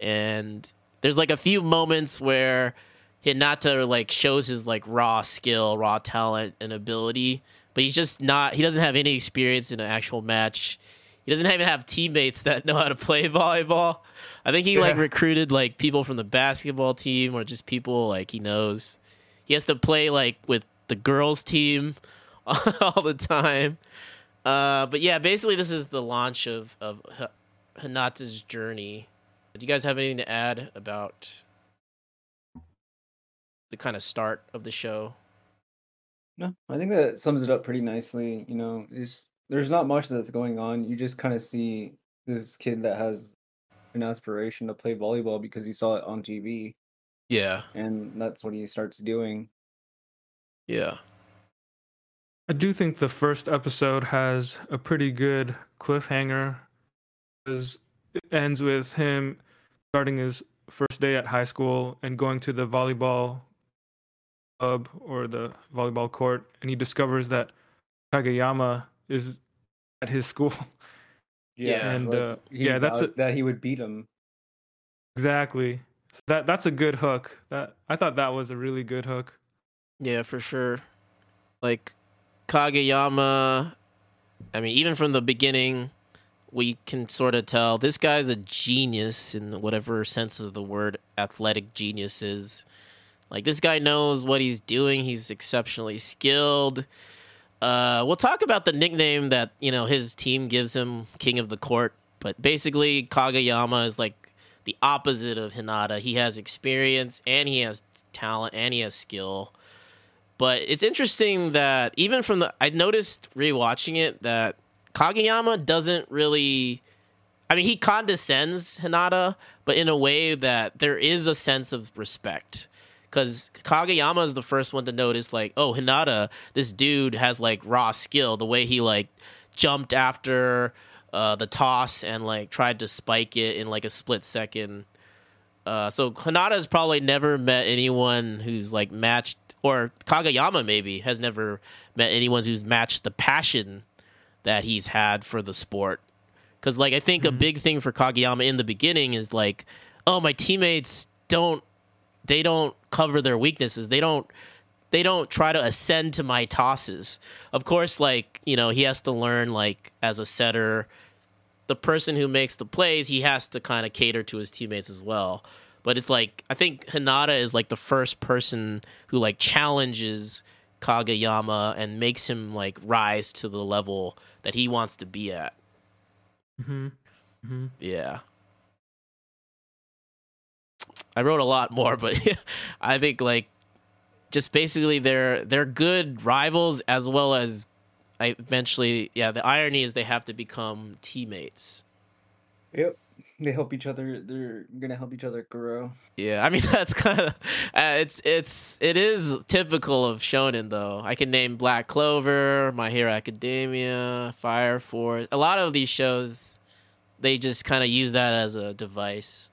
And there's like a few moments where Hinata like shows his like raw skill, raw talent and ability, but he's just not he doesn't have any experience in an actual match. He doesn't even have teammates that know how to play volleyball. I think he yeah. like recruited like people from the basketball team or just people like he knows. He has to play like with the girls team all the time. Uh, but yeah, basically this is the launch of of Hinata's journey. Do you guys have anything to add about the kind of start of the show? No, I think that sums it up pretty nicely. You know, it's there's not much that's going on. You just kind of see this kid that has an aspiration to play volleyball because he saw it on TV. Yeah. And that's what he starts doing. Yeah. I do think the first episode has a pretty good cliffhanger. It ends with him starting his first day at high school and going to the volleyball club or the volleyball court, and he discovers that Kageyama is at his school. Yeah, and like uh, yeah, that's a, that he would beat him. Exactly. So that that's a good hook. That I thought that was a really good hook. Yeah, for sure. Like Kageyama, I mean, even from the beginning, we can sort of tell this guy's a genius in whatever sense of the word athletic genius is. Like this guy knows what he's doing. He's exceptionally skilled. Uh, we'll talk about the nickname that you know his team gives him, King of the Court. But basically, Kageyama is like the opposite of Hinata. He has experience and he has talent and he has skill. But it's interesting that even from the I noticed rewatching it that Kageyama doesn't really I mean he condescends Hinata, but in a way that there is a sense of respect because Kageyama is the first one to notice, like, oh, Hinata, this dude has like raw skill. The way he like jumped after uh, the toss and like tried to spike it in like a split second. Uh, so Hinata has probably never met anyone who's like matched, or Kageyama maybe has never met anyone who's matched the passion that he's had for the sport. Because like I think mm-hmm. a big thing for Kageyama in the beginning is like, oh, my teammates don't they don't cover their weaknesses. They don't they don't try to ascend to my tosses. Of course, like, you know, he has to learn like as a setter, the person who makes the plays, he has to kind of cater to his teammates as well. But it's like I think Hinata is like the first person who like challenges Kageyama and makes him like rise to the level that he wants to be at. Mm-hmm. Mm-hmm. Yeah. I wrote a lot more, but I think like just basically they're they're good rivals as well as I eventually yeah the irony is they have to become teammates. Yep. They help each other. They're gonna help each other grow. Yeah, I mean that's kind of uh, it's it's it is typical of shonen though. I can name Black Clover, My Hero Academia, Fire Force. A lot of these shows, they just kind of use that as a device.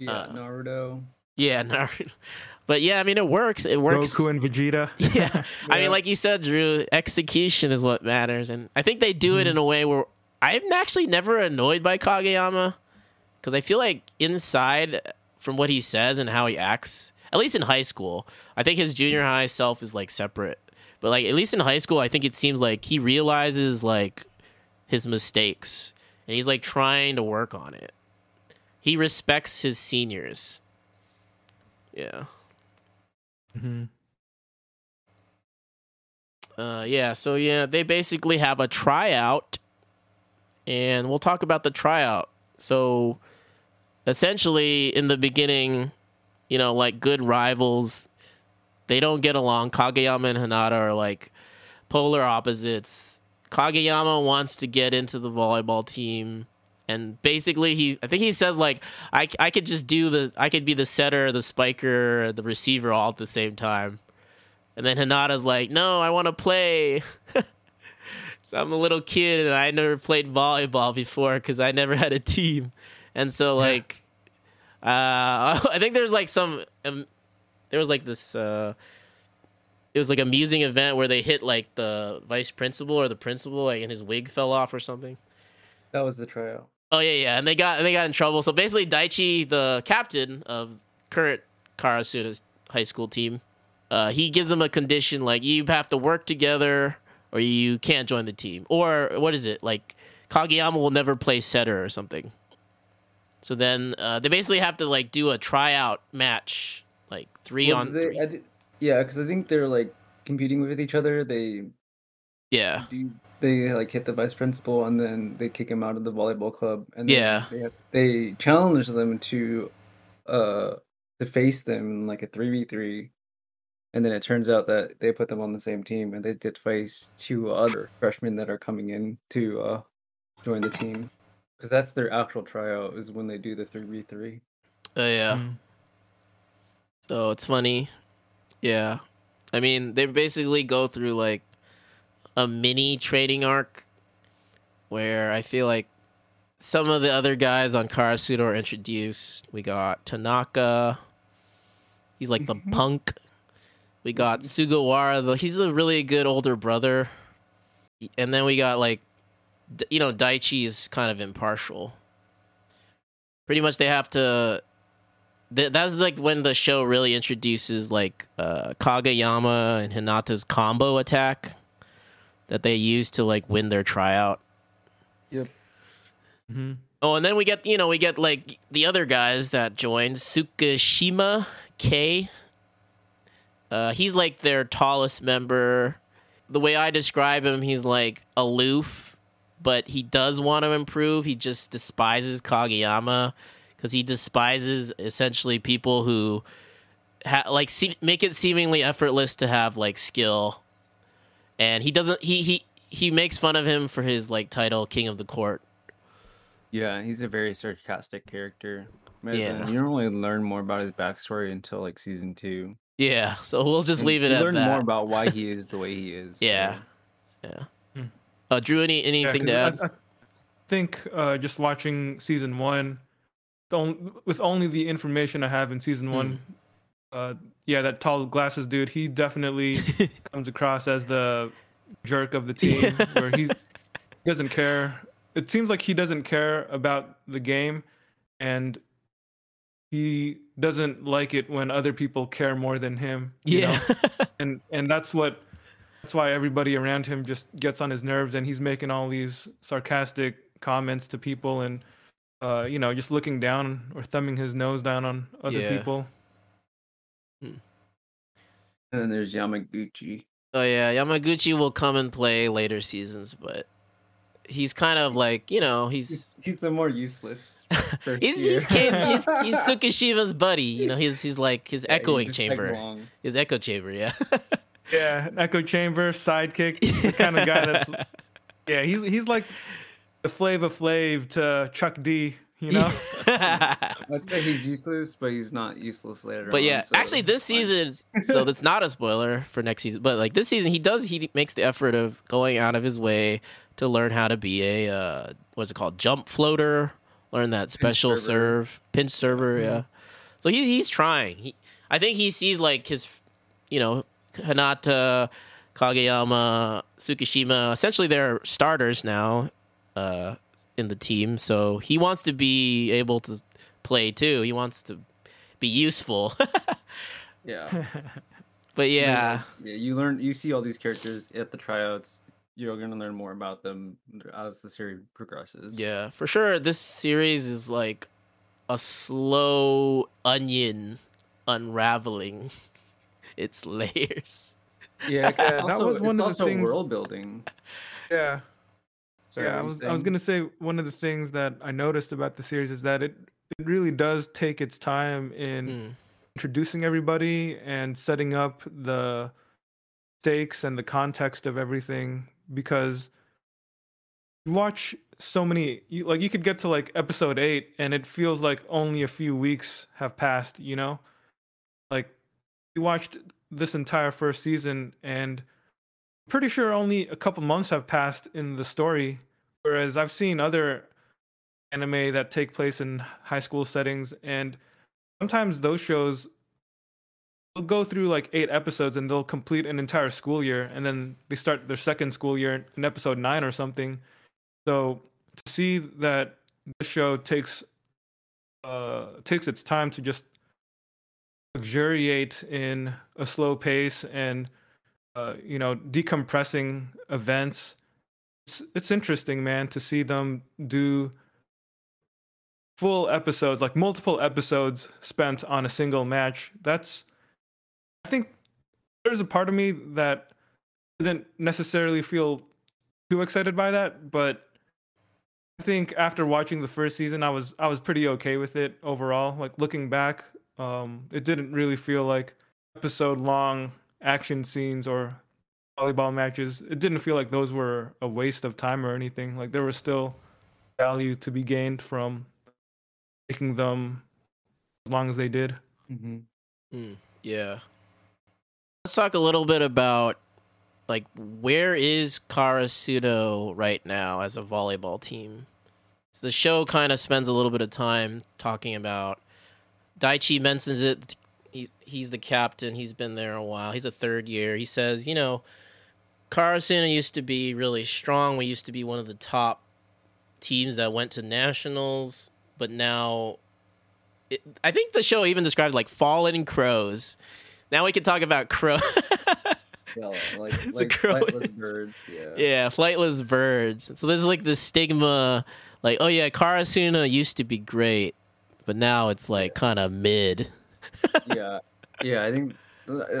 Yeah, uh, Naruto. Yeah, Naruto. But yeah, I mean, it works. It works. Goku and Vegeta. yeah. yeah. I mean, like you said, Drew, execution is what matters, and I think they do mm-hmm. it in a way where I'm actually never annoyed by Kageyama because I feel like inside, from what he says and how he acts, at least in high school, I think his junior high self is like separate. But like at least in high school, I think it seems like he realizes like his mistakes and he's like trying to work on it. He respects his seniors. Yeah. Hmm. Uh, yeah. So yeah, they basically have a tryout, and we'll talk about the tryout. So, essentially, in the beginning, you know, like good rivals, they don't get along. Kageyama and Hinata are like polar opposites. Kageyama wants to get into the volleyball team and basically he i think he says like i, I could just do the i could be the setter the spiker the receiver all at the same time And then Hinata's like, "No, I want to play." so I'm a little kid and I never played volleyball before because I never had a team, and so Yeah. like, uh, I think there's like some, um, there was like this. Uh, it was like a amusing event where they hit like the vice principal or the principal, like, and his wig fell off or something. That was the tryout. Oh yeah, yeah, and they got and they got in trouble. So basically, Daichi, the captain of current Karasuno's high school team, uh, he gives them a condition like you have to work together or you can't join the team. Or what is it like? Kageyama will never play setter or something. So then uh, they basically have to like do a tryout match, like three Well, on they, three. I thi- yeah, because I think they're like competing with each other. They yeah, do they like hit the vice principal and then they kick him out of the volleyball club and then Yeah. they have, they challenge them to uh to face them in like a 3v3 and then it turns out that they put them on the same team and they did face two other freshmen that are coming in to uh join the team because that's their actual tryout is when they do the 3v3 uh, yeah. Mm. So it's funny. Yeah. I mean, they basically go through like a mini trading arc where I feel like some of the other guys on Karasuno are introduced. We got Tanaka. He's like the Mhm. punk. We got Sugawara, though he's a really good older brother. And then we got like you know, Daichi is kind of impartial. Pretty much they have to Th- that's like when the show really introduces like uh, Kageyama and Hinata's combo attack that they use to like win their tryout. hmm Oh, and then we get you know we get like the other guys that joined Tsukishima K. Uh, he's like their tallest member. The way I describe him, he's like aloof, but he does want to improve. He just despises Kageyama because he despises essentially people who ha- like se- make it seemingly effortless to have like skill, and he doesn't. He he he makes fun of him for his like title, King of the Court. yeah he's a very sarcastic character But Yeah. you don't really learn more about his backstory until like season two Yeah, so we'll just And leave it you at learn that. more about why he is the way he is Yeah. so- yeah. Hmm. Uh, Drew, any Yeah, anything 'cause to I, add? I think uh, just watching season one, the on- with only the information I have in season Hmm. one, uh, yeah, that tall glasses dude, he definitely comes across as the jerk of the team, where he's, he doesn't care. It seems like he doesn't care about the game, and he doesn't like it when other people care more than him. you know? yeah. and and that's what that's why everybody around him just gets on his nerves and he's making all these sarcastic comments to people and uh you know just looking down or thumbing his nose down on other Yeah. people Hmm. And then there's Yamaguchi. oh yeah, Yamaguchi will come and play later seasons, but he's kind of like you know he's He's, he's the more useless. first he's year. he's, he's he's Tsukishima's buddy. You know he's he's like his Yeah, echoing chamber, his echo chamber. Yeah. yeah echo chamber sidekick the kind of guy that's yeah he's he's like the Flava Flav to Chuck D you know I'd say he's useless, but he's not useless later. But on, yeah, so actually, this season, so that's not a spoiler for next season. But like this season, he does he makes the effort of going out of his way to learn how to be a uh, what's it called, jump floater, learn that special server. serve, pinch server. Yeah, so he, he's trying. He, I think he sees like his, you know, Hinata, Kageyama, Tsukishima. Essentially, they're starters now. Uh, in the team, so he wants to be able to play too. He wants to be useful. yeah, but yeah, yeah. You learn, you see all these characters at the tryouts. You're gonna learn more about them as the series progresses. yeah, for sure. This series is like a slow onion unraveling its layers. yeah. 'cause Yeah, it's that was one it's of the things- world building. yeah Sorry, yeah, I was I was gonna say one of the things that I noticed about the series is that it it really does take its time in Mm. introducing everybody and setting up the stakes and the context of everything because you watch so many you, like you could get to like episode 8 and it feels like only a few weeks have passed you know like you watched this entire first season, and pretty sure only a couple months have passed in the story. Whereas I've seen other anime that take place in high school settings, and sometimes those shows will go through like eight episodes and they'll complete an entire school year, and then they start their second school year in episode nine or something. So to see that this show takes uh takes its time to just luxuriate in a slow pace and uh, you know decompressing events. It's it's interesting man to see them do full episodes like multiple episodes spent on a single match. That's i think there's a part of me that didn't necessarily feel too excited by that but i think after watching the first season i was i was pretty okay with it overall. Like looking back um it didn't really feel like episode long action scenes or volleyball matches it didn't feel like those were a waste of time or anything like there was still value to be gained from making them as long as they did Mm-hmm. Mm, yeah. Let's talk a little bit about like where is Karasuno right now as a volleyball team? So the show kind of spends a little bit of time talking about Daichi mentions it. He, he's the captain. He's been there a while. He's a third year. He says, you know, Karasuno used to be really strong. We used to be one of the top teams that went to nationals, but now it, I think the show even described like fallen crows. Now we can talk about crow. Yeah, like like crow. flightless birds. Yeah. yeah, flightless birds. So there's like the stigma, like, oh yeah, Karasuno used to be great, but now it's like kind of mid. Yeah, yeah. I think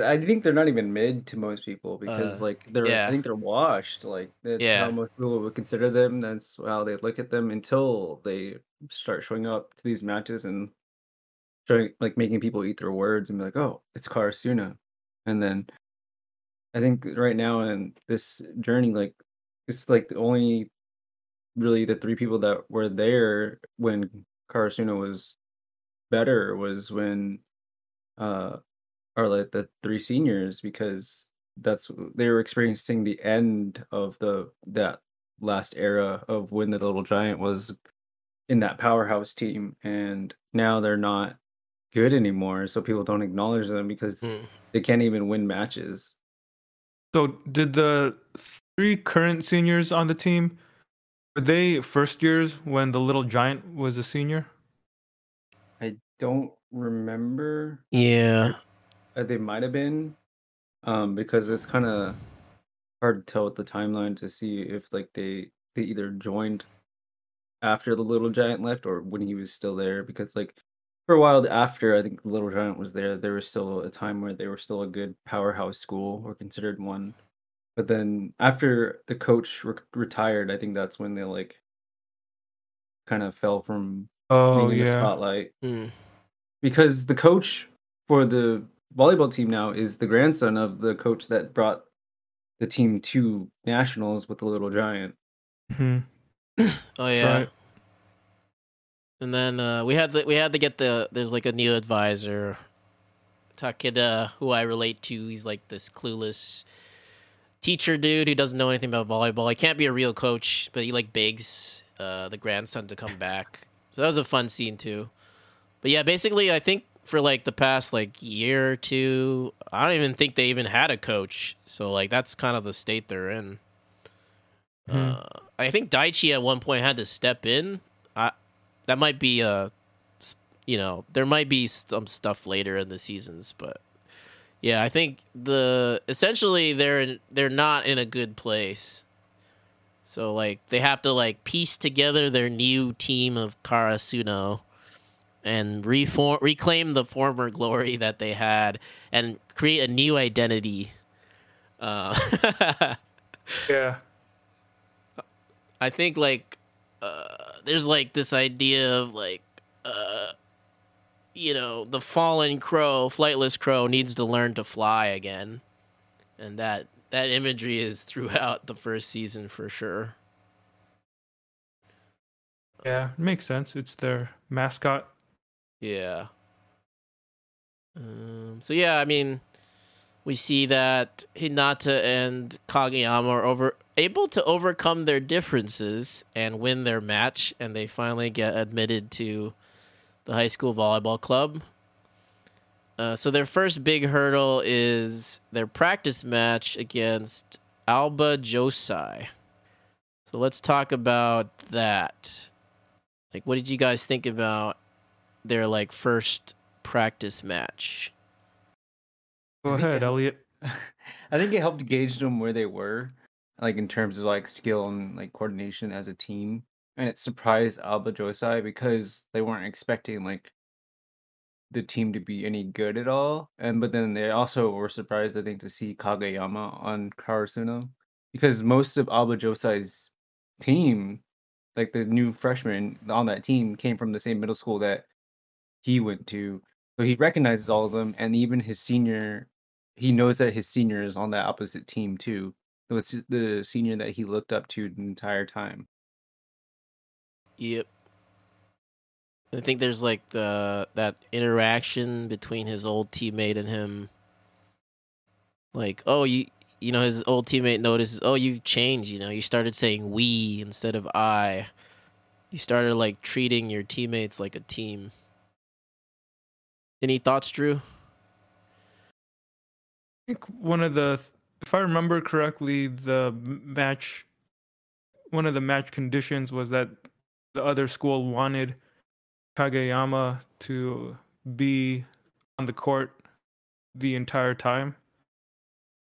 I think they're not even mid to most people because Uh, like they're yeah. I think they're washed. Like that's Yeah. how most people would consider them. That's how they look at them until they start showing up to these matches and showing like making people eat their words and be like, oh, it's Karasuno, and then I think right now in this journey, like it's like the only really the three people that were there when Karasuno was better was when uh are like the three seniors because that's they were experiencing the end of the that last era of when the little giant was in that powerhouse team and now they're not good anymore so people don't acknowledge them because Mm. they can't even win matches So, did the three current seniors on the team were they first years when the little giant was a senior? i don't remember Yeah, Uh, they might have been, um, because it's kind of hard to tell with the timeline to see if like they they either joined after the little giant left or when he was still there. Because like for a while after I think the little giant was there, there was still a time where they were still a good powerhouse school or considered one. But then after the coach re- retired, I think that's when they like kind of fell from Oh being in the yeah. spotlight Mm. Because the coach for the volleyball team now is the grandson of the coach that brought the team to nationals with the little giant. Mhm. Oh yeah. right. And then uh, we had the, we had to get the there's like a new advisor, Takeda, who I relate to. He's like this clueless teacher dude who doesn't know anything about volleyball. He can't be a real coach, but he like begs uh, the grandson to come back. So that was a fun scene too. But yeah, basically, I think for like the past like year or two, I don't even think they even had a coach. So like that's kind of the state they're in. Hmm. Uh, I think Daichi at one point had to step in. I that might be a you know there might be some stuff later in the seasons, but yeah, I think the essentially they're in, they're not in a good place. So like they have to like piece together their new team of Karasuno and reform reclaim the former glory that they had and create a new identity. Uh, Yeah. I think like uh, there's like this idea of like uh, you know the fallen crow, flightless crow needs to learn to fly again, and that that imagery is throughout the first season for sure. Yeah. Makes sense. It's their mascot. Yeah. Um, so yeah, I mean, we see that Hinata and Kageyama are over able to overcome their differences and win their match, and they finally get admitted to the high school volleyball club. Uh, so their first big hurdle is their practice match against Aoba Johsai. So let's talk about that. Like, what did you guys think about their like first practice match? Go ahead, Elliot. I think it helped gauge them where they were, like in terms of like skill and like coordination as a team. And it surprised Aoba Johsai because they weren't expecting like the team to be any good at all. And but then they also were surprised, I think, to see Kageyama on Karasuno. Because most of Aoba Johsai's team, like the new freshmen on that team, came from the same middle school that he went to. So he recognizes all of them, and even his senior, he knows that his senior is on that opposite team too. It was the senior that he looked up to the entire time. Yep. I think there's like the that interaction between his old teammate and him. Like, oh, you you know, his old teammate notices, oh, you've changed. You know, you started saying we instead of I. You started like treating your teammates like a team. Any thoughts, Drew? I think one of the, if I remember correctly, the match, one of the match conditions was that the other school wanted Kageyama to be on the court the entire time,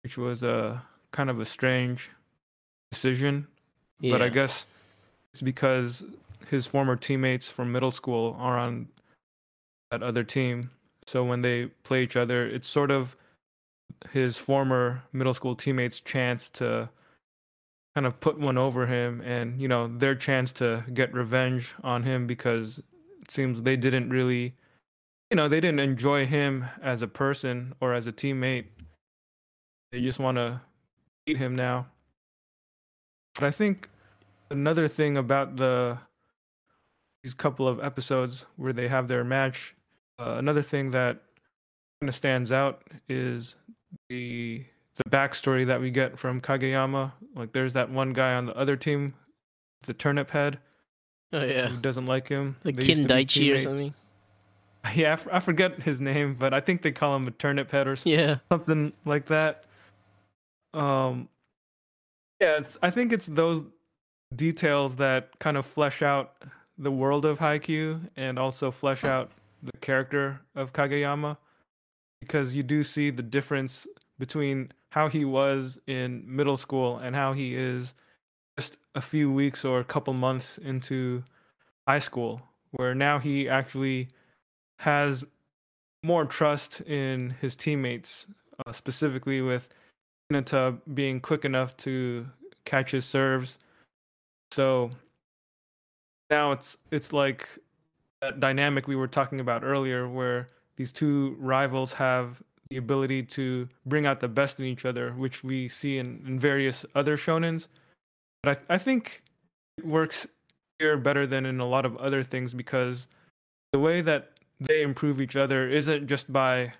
which was a kind of a strange decision. But I guess it's because his former teammates from middle school are on that other team. So when they play each other, it's sort of his former middle school teammates' chance to kind of put one over him and, you know, their chance to get revenge on him because it seems they didn't really, you know, they didn't enjoy him as a person or as a teammate. They just want to beat him now. But I think another thing about the these couple of episodes where they have their match, uh, another thing that kind of stands out is the the backstory that we get from Kageyama. Like, there's that one guy on the other team, the turnip head, Oh yeah, who doesn't like him. like They used to be Kindaichi or something. Yeah, I, f- I forget his name, but I think they call him a turnip head or s- Yeah, something like that. Um, yeah, it's, I think it's those details that kind of flesh out the world of Haikyuu and also flesh out the character of Kageyama because you do see the difference between how he was in middle school and how he is just a few weeks or a couple months into high school where now he actually has more trust in his teammates uh, specifically with Hinata being quick enough to catch his serves. So now it's it's like that dynamic we were talking about earlier, where these two rivals have the ability to bring out the best in each other, which we see in, in various other shonens. But I, I think it works here better than in a lot of other things because the way that they improve each other isn't just by,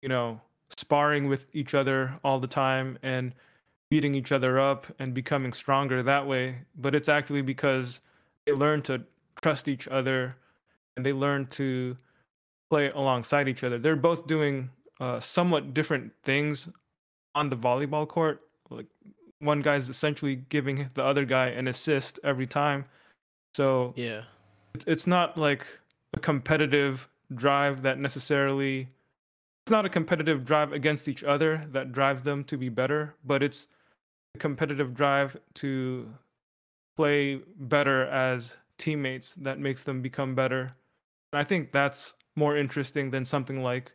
you know, sparring with each other all the time and beating each other up and becoming stronger that way, but it's actually because they learn to trust each other and they learn to play alongside each other. They're both doing uh, somewhat different things on the volleyball court. Like one guy's essentially giving the other guy an assist every time. So yeah, it's, it's not like a competitive drive that necessarily it's not a competitive drive against each other that drives them to be better but it's a competitive drive to play better as teammates that makes them become better and i think that's more interesting than something like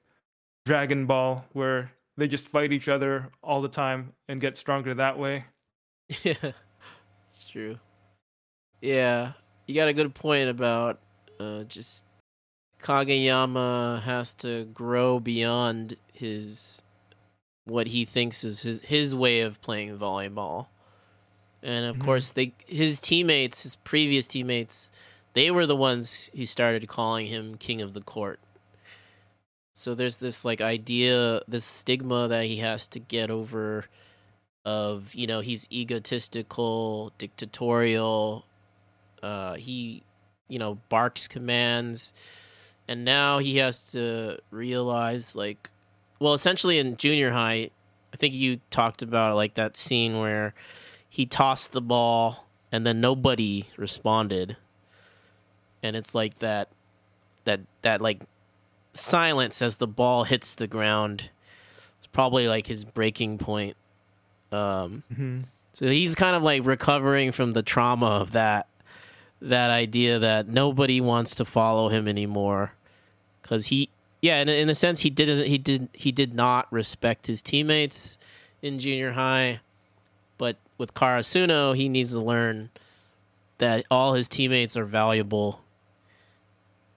dragon ball where they just fight each other all the time and get stronger that way Yeah, it's true. Yeah, you got a good point about uh, just Kageyama has to grow beyond his what he thinks is his his way of playing volleyball. And of Mhm. course, they his teammates, his previous teammates, they were the ones who started calling him king of the court. so there's this like idea, this stigma that he has to get over of, you know, he's egotistical, dictatorial, uh he, you know, barks commands and now he has to realize like well, essentially in junior high, I think you talked about like that scene where he tossed the ball and then nobody responded. And it's like that that that like silence as the ball hits the ground. It's probably like his breaking point. Um hmm so he's kind of like recovering from the trauma of that that idea that nobody wants to follow him anymore cuz he yeah, in, in a sense he did he did he did not respect his teammates in junior high, but with Karasuno he needs to learn that all his teammates are valuable.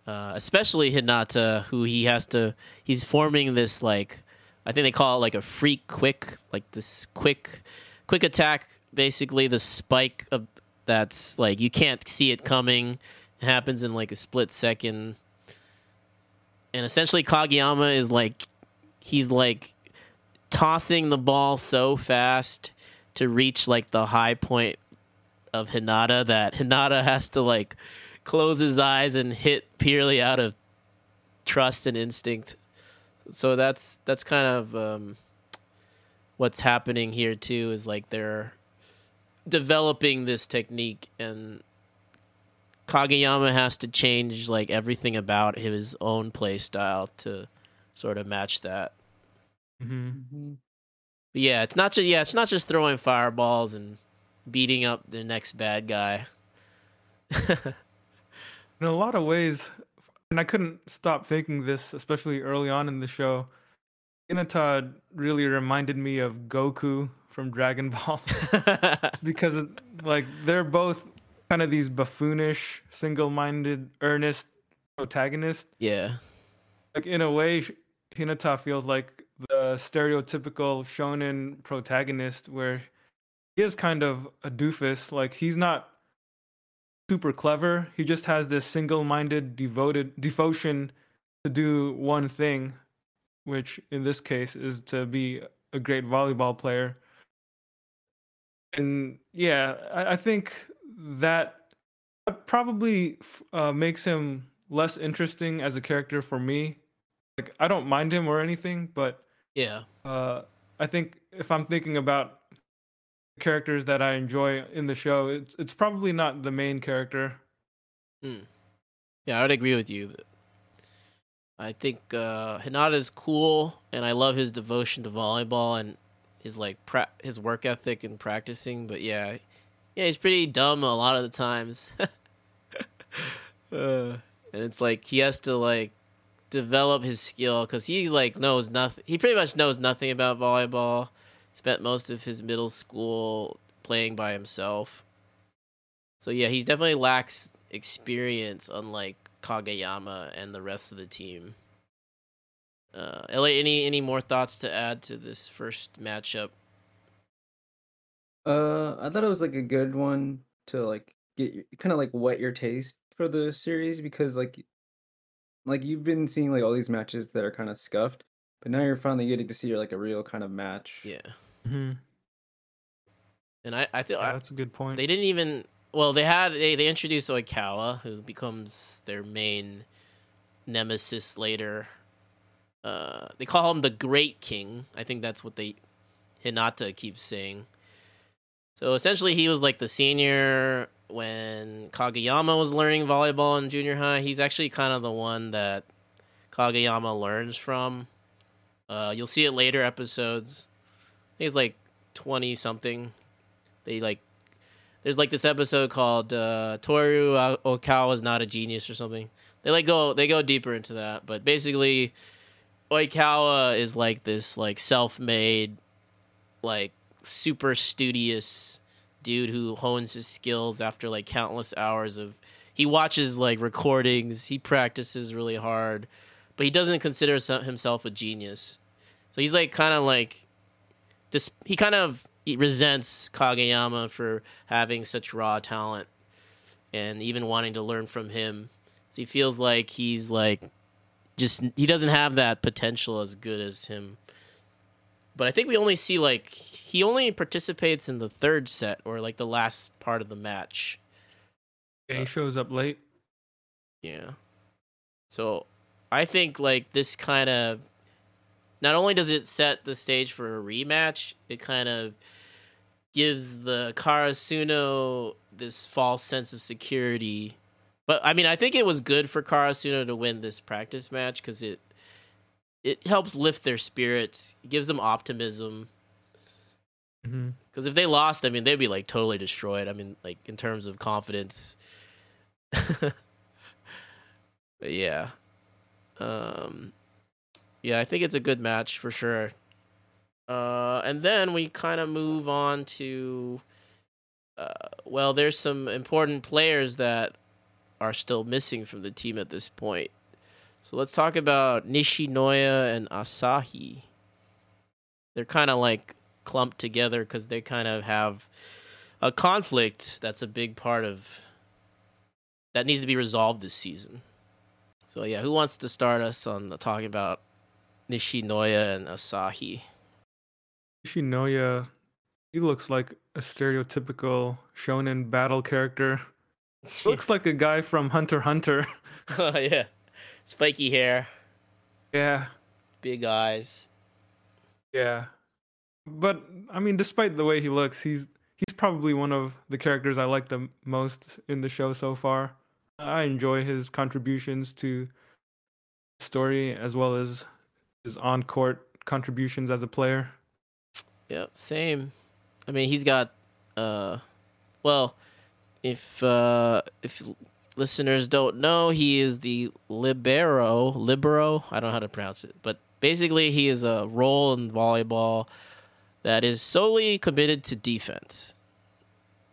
Uh, especially Hinata, who he has to he's forming this like I think they call it like a freak quick, like this quick quick attack basically the spike of that's like you can't see it coming. It happens in like a split second. And essentially Kageyama is like he's like tossing the ball so fast to reach like the high point of Hinata that Hinata has to like close his eyes and hit purely out of trust and instinct. So that's that's kind of um, what's happening here too. Is like they're developing this technique, and Kageyama has to change like everything about his own play style to sort of match that. hmm Mhm. But yeah, it's not just yeah, it's not just throwing fireballs and beating up the next bad guy. In a lot of ways, and I couldn't stop thinking this, especially early on in the show. Hinata really reminded me of Goku from Dragon Ball. It's because like they're both kind of these buffoonish, single-minded, earnest protagonists. yeah. Like in a way, Hinata feels like the stereotypical shonen protagonist, where he is kind of a doofus. Like he's not super clever. He just has this single-minded, devoted devotion to do one thing, which in this case is to be a great volleyball player. And yeah, I, I think that probably uh, makes him less interesting as a character for me. Like I don't mind him or anything, but Yeah. uh, I think if I'm thinking about characters that I enjoy in the show, it's it's probably not the main character. Yeah, I would agree with you. I think uh, Hinata's cool, and I love his devotion to volleyball and his like pra- his work ethic and practicing. But yeah, yeah, he's pretty dumb a lot of the times. uh, and it's like he has to like develop his skill because he like knows nothing. He pretty much knows nothing about volleyball. Spent most of his middle school playing by himself. So yeah, he definitely lacks experience, unlike Kageyama and the rest of the team. Uh, LA, any any more thoughts to add to this first matchup? Uh, I thought it was like a good one to like get kind of like wet your taste for the series because like like you've been seeing like all these matches that are kind of scuffed, but now you're finally getting to see like a real kind of match. Yeah, Mm-hmm. and I I feel Yeah, that's a good point. they didn't even well they had they they introduced Oikawa who becomes their main nemesis later. Uh, they call him the Great King. I think that's what they Hinata keeps saying. So essentially, he was like the senior when Kageyama was learning volleyball in junior high. He's actually kind of the one that Kageyama learns from. Uh, you'll see it later episodes. He's like twenty something. They like there's like this episode called uh, Toru Oikawa is not a genius or something. They like go they go deeper into that, but basically, Oikawa is like this like self-made, like super studious dude who hones his skills after like countless hours of. He watches like recordings. He practices really hard, but he doesn't consider himself a genius. So he's like kind of like, he kind of he resents Kageyama for having such raw talent, and even wanting to learn from him. So he feels like he's like just he doesn't have that potential as good as him. But I think we only see like he only participates in the third set or like the last part of the match. Yeah, he shows up late. Yeah. So I think like this kind of not only does it set the stage for a rematch, it kind of gives the Karasuno this false sense of security. But I mean, I think it was good for Karasuno to win this practice match because it it helps lift their spirits, gives them optimism. Because Mm-hmm. if they lost, I mean, they'd be like totally destroyed. I mean, like in terms of confidence. but yeah, um, yeah, I think it's a good match for sure. Uh, and then we kind of move on to, uh, well, there's some important players that are still missing from the team at this point. So let's talk about Nishinoya and Asahi. They're kind of like clumped together because they kind of have a conflict that's a big part of that needs to be resolved this season. So yeah, who wants to start us on talking about Nishinoya and Asahi? Nishinoya, he looks like a stereotypical shonen battle character. looks like a guy from Hunter Hunter. oh yeah, spiky hair, yeah, big eyes. yeah. But I mean, despite the way he looks, he's he's probably one of the characters I like the most in the show so far. I enjoy his contributions to story as well as his on-court contributions as a player. Yep, same. I mean, he's got uh well, if uh if listeners don't know, he is the libero, libero, I don't know how to pronounce it, but basically he is a role in volleyball that is solely committed to defense.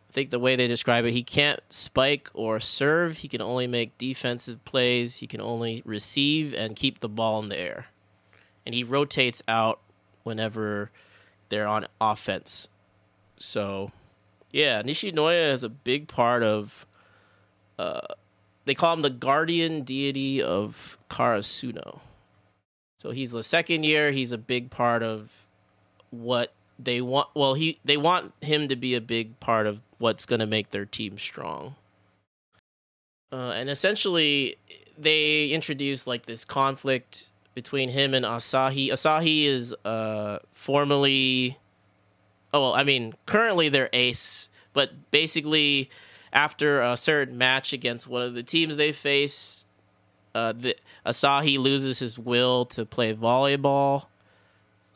I think the way they describe it, he can't spike or serve. He can only make defensive plays. He can only receive and keep the ball in the air. And he rotates out whenever they're on offense. So, yeah, Nishinoya is a big part of. Uh, they call him the guardian deity of Karasuno. So he's the second year. He's a big part of what they want. Well, he they want him to be a big part of what's going to make their team strong. Uh, and essentially, they introduce like this conflict between him and Asahi. Asahi is uh formerly oh well, I mean currently they're ace, but basically after a certain match against one of the teams they face, uh the Asahi loses his will to play volleyball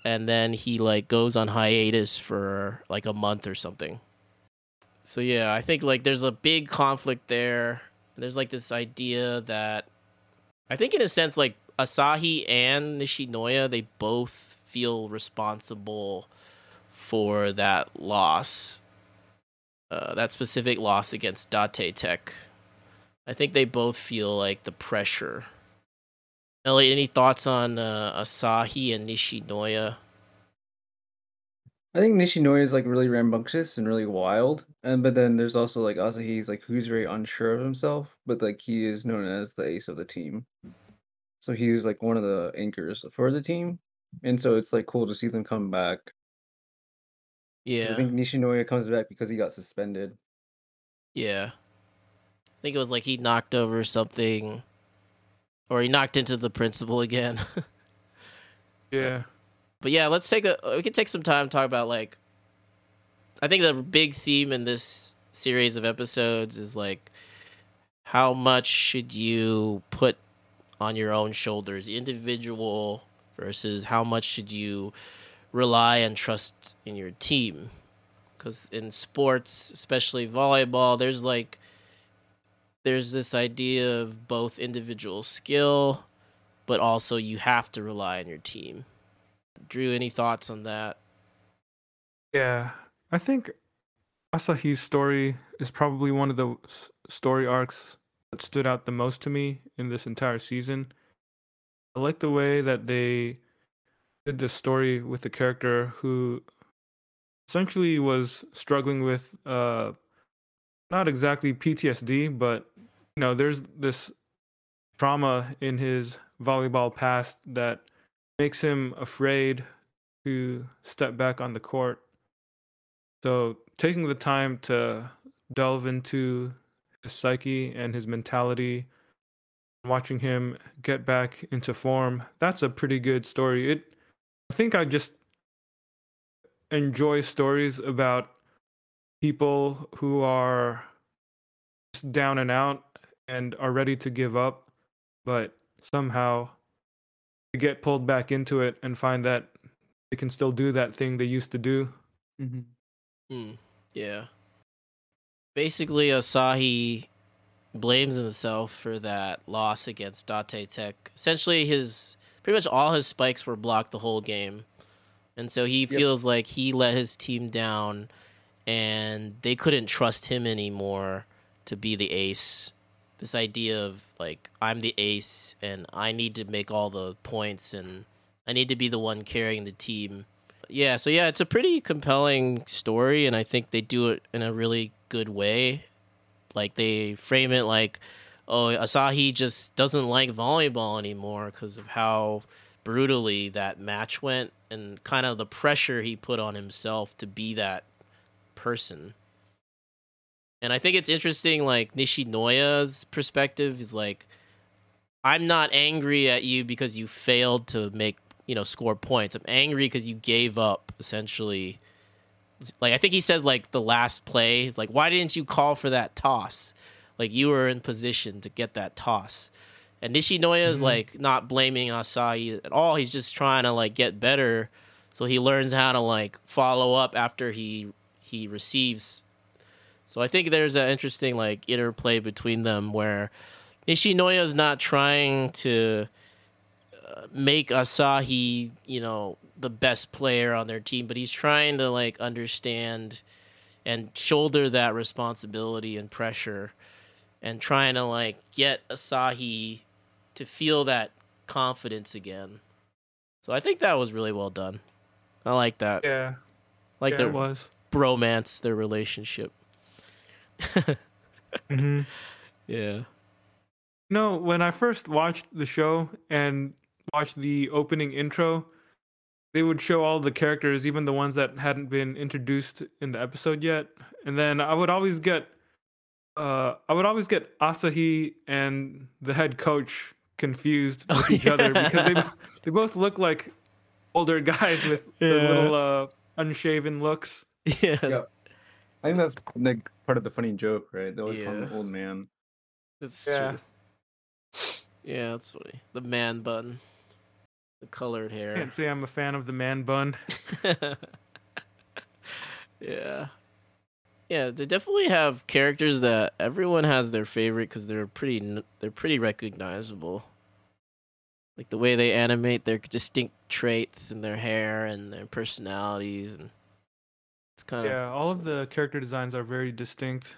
and then he like goes on hiatus for like a month or something. So yeah, I think like there's a big conflict there. There's like this idea that I think in a sense like Asahi and Nishinoya, they both feel responsible for that loss. Uh, that specific loss against Date Tech. I think they both feel like the pressure. Elliot, any thoughts on uh, Asahi and Nishinoya? I think Nishinoya is like really rambunctious and really wild, and but then there's also like Asahi's like who's very unsure of himself, but like he is known as the ace of the team. So he's like one of the anchors for the team, and so it's like cool to see them come back. Yeah, I think Nishinoya comes back because he got suspended. yeah. I think it was like he knocked over something, or he knocked into the principal again. Yeah. but yeah, let's take a we can take some time to talk about like I think the big theme in this series of episodes is like how much should you put on your own shoulders, individual versus how much should you rely and trust in your team? Cuz in sports, especially volleyball, there's like there's this idea of both individual skill but also you have to rely on your team. Drew, any thoughts on that? Yeah, I think Asahi's story is probably one of the story arcs that stood out the most to me in this entire season. I like the way that they did this story with the character who essentially was struggling with uh not exactly PTSD, but you know, there's this trauma in his volleyball past that makes him afraid to step back on the court. So taking the time to delve into his psyche and his mentality, watching him get back into form, that's a pretty good story. It I think I just enjoy stories about people who are down and out and are ready to give up, but somehow they get pulled back into it and find that they can still do that thing they used to do. Mm-hmm. Mm, yeah. Basically, Asahi blames himself for that loss against Date Tech. Essentially, his pretty much all his spikes were blocked the whole game, and so he Yep. feels like he let his team down, and they couldn't trust him anymore to be the ace. This idea of like I'm the ace and I need to make all the points and I need to be the one carrying the team. Yeah, so yeah, it's a pretty compelling story, and I think they do it in a really good way. Like they frame it like, oh, Asahi just doesn't like volleyball anymore because of how brutally that match went, and kind of the pressure he put on himself to be that person. And I think it's interesting, like Nishinoya's perspective is like, I'm not angry at you because you failed to make you know score points. I'm angry because you gave up essentially. Like I think he says like the last play, he's like, why didn't you call for that toss? Like you were in position to get that toss. And Nishinoya is Mhm. like not blaming Asahi at all. He's just trying to like get better, so he learns how to like follow up after he he receives. So I think there's an interesting like interplay between them where Nishinoya is not trying to make Asahi, you know, the best player on their team, but he's trying to like understand and shoulder that responsibility and pressure and trying to like get Asahi to feel that confidence again. So I think that was really well done. I like that. Yeah, like yeah, their was. bromance, their relationship. hmm Yeah. No, when I first watched the show and watched the opening intro, they would show all the characters, even the ones that hadn't been introduced in the episode yet. And then I would always get uh I would always get Asahi and the head coach confused with Oh, each other because they they both look like older guys with the Yeah. little uh unshaven looks. Yeah. Yeah. I think that's like part of the funny joke, right? They always call him the old man. That's Yeah. true. Yeah, that's funny. The man bun. The colored hair. Can't say I'm a fan of the man bun. yeah. Yeah, they definitely have characters that everyone has their favorite because they're pretty they're pretty recognizable. Like the way they animate their distinct traits and their hair and their personalities and it's kind of Yeah, all of the character designs are very distinct.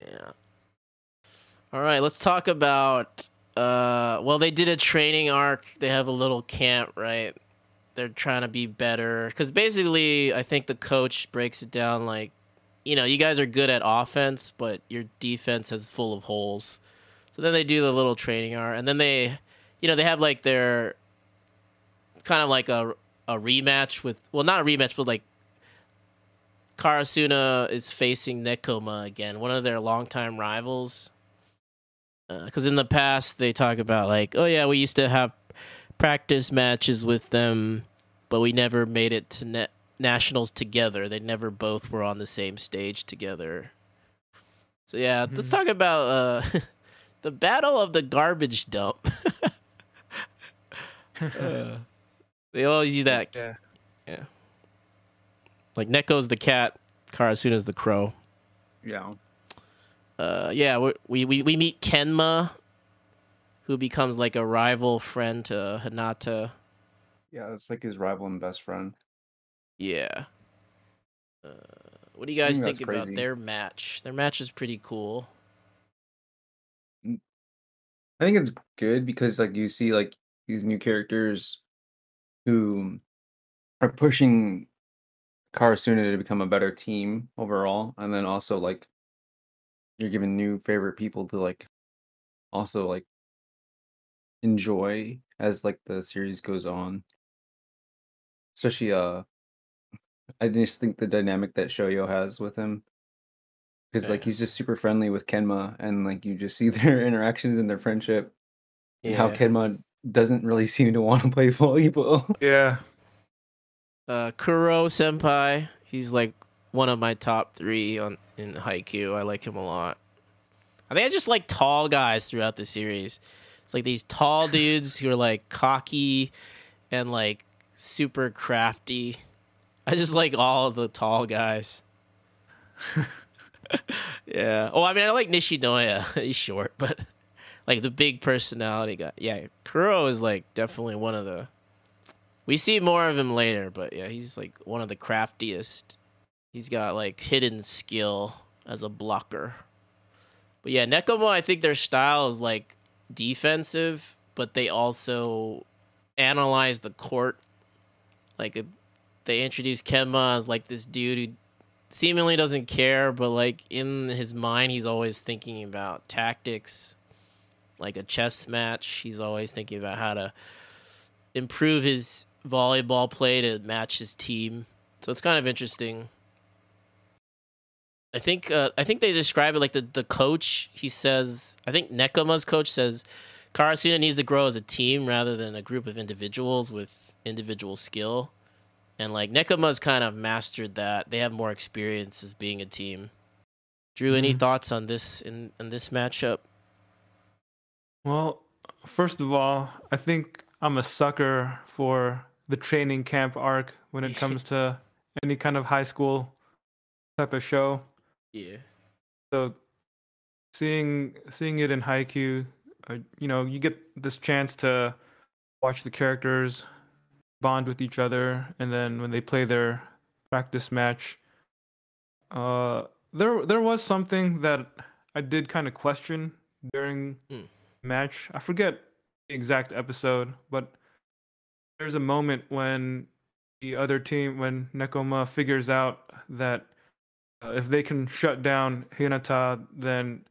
Yeah. All right, let's talk about uh well they did a training arc. They have a little camp, right? They're trying to be better cuz basically I think the coach breaks it down like you know, you guys are good at offense, but your defense is full of holes. So then they do the little training arc and then they you know, they have like their kind of like a a rematch with well not a rematch but like Karasuno is facing Nekoma again, one of their longtime rivals. Because in the past they talk about like, oh yeah, we used to have practice matches with them, but we never made it to na- nationals together. They never both were on the same stage together. So yeah, let's Mhm. talk about uh, the battle of the garbage dump. Uh, they always use that yeah. like Neko's the cat, Karasuno's the crow. Yeah. Uh yeah we, we we meet kenma who becomes like a rival friend to Hinata Yeah, it's like his rival and best friend. yeah. Uh, what do you guys think think, about crazy. their match? Their match is pretty cool. I think it's good because like you see like these new characters who are pushing Karasuno to become a better team overall, and then also like you're giving new favorite people to like also like enjoy as like the series goes on. Especially uh I just think the dynamic that Shoyo has with him. Because like he's just super friendly with Kenma and like you just see their interactions and their friendship. and How Kenma doesn't really seem to want to play volleyball. Yeah. Uh, Kuroo Senpai, he's like one of my top three on in Haikyuu. I like him a lot. I think I just like tall guys throughout the series. It's like these tall dudes who are like cocky and like super crafty. I just like all of the tall guys. yeah. Oh, I mean, I like Nishinoya. He's short, but like the big personality guy. Yeah, Kuroo is like definitely one of the. We see more of him later, but yeah, he's like one of the craftiest. He's got like hidden skill as a blocker. But yeah, Nekoma, I think their style is like defensive, but they also analyze the court. Like they introduce Kenma as like this dude who seemingly doesn't care, but like in his mind, he's always thinking about tactics. Like a chess match, he's always thinking about how to improve his volleyball play to match his team. So it's kind of interesting. I think uh, I think they describe it like the, the coach. He says I think Nekoma's coach says Karasuno needs to grow as a team rather than a group of individuals with individual skill. And like Nekoma's kind of mastered that. They have more experience as being a team. Drew, any Mhm. thoughts on this in, in this matchup? Well, first of all, I think I'm a sucker for the training camp arc when it comes to any kind of high school type of show. Yeah. So seeing seeing it in Haikyuu, uh, you know, you get this chance to watch the characters bond with each other, and then when they play their practice match, uh, there there was something that I did kind of question during Mm. match. I forget the exact episode, but there's a moment when the other team, when Nekoma figures out that if they can shut down Hinata, then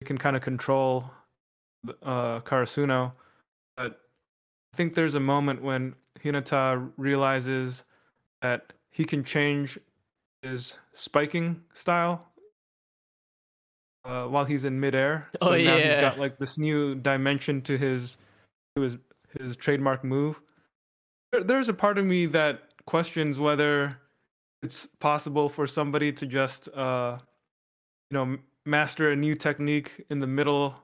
they can kind of control uh, Karasuno. But I think there's a moment when Hinata realizes that he can change his spiking style uh, while he's in midair. Oh, now yeah. he's got like this new dimension to his to his his trademark move. There, there's a part of me that questions whether it's possible for somebody to just uh you know master a new technique in the middle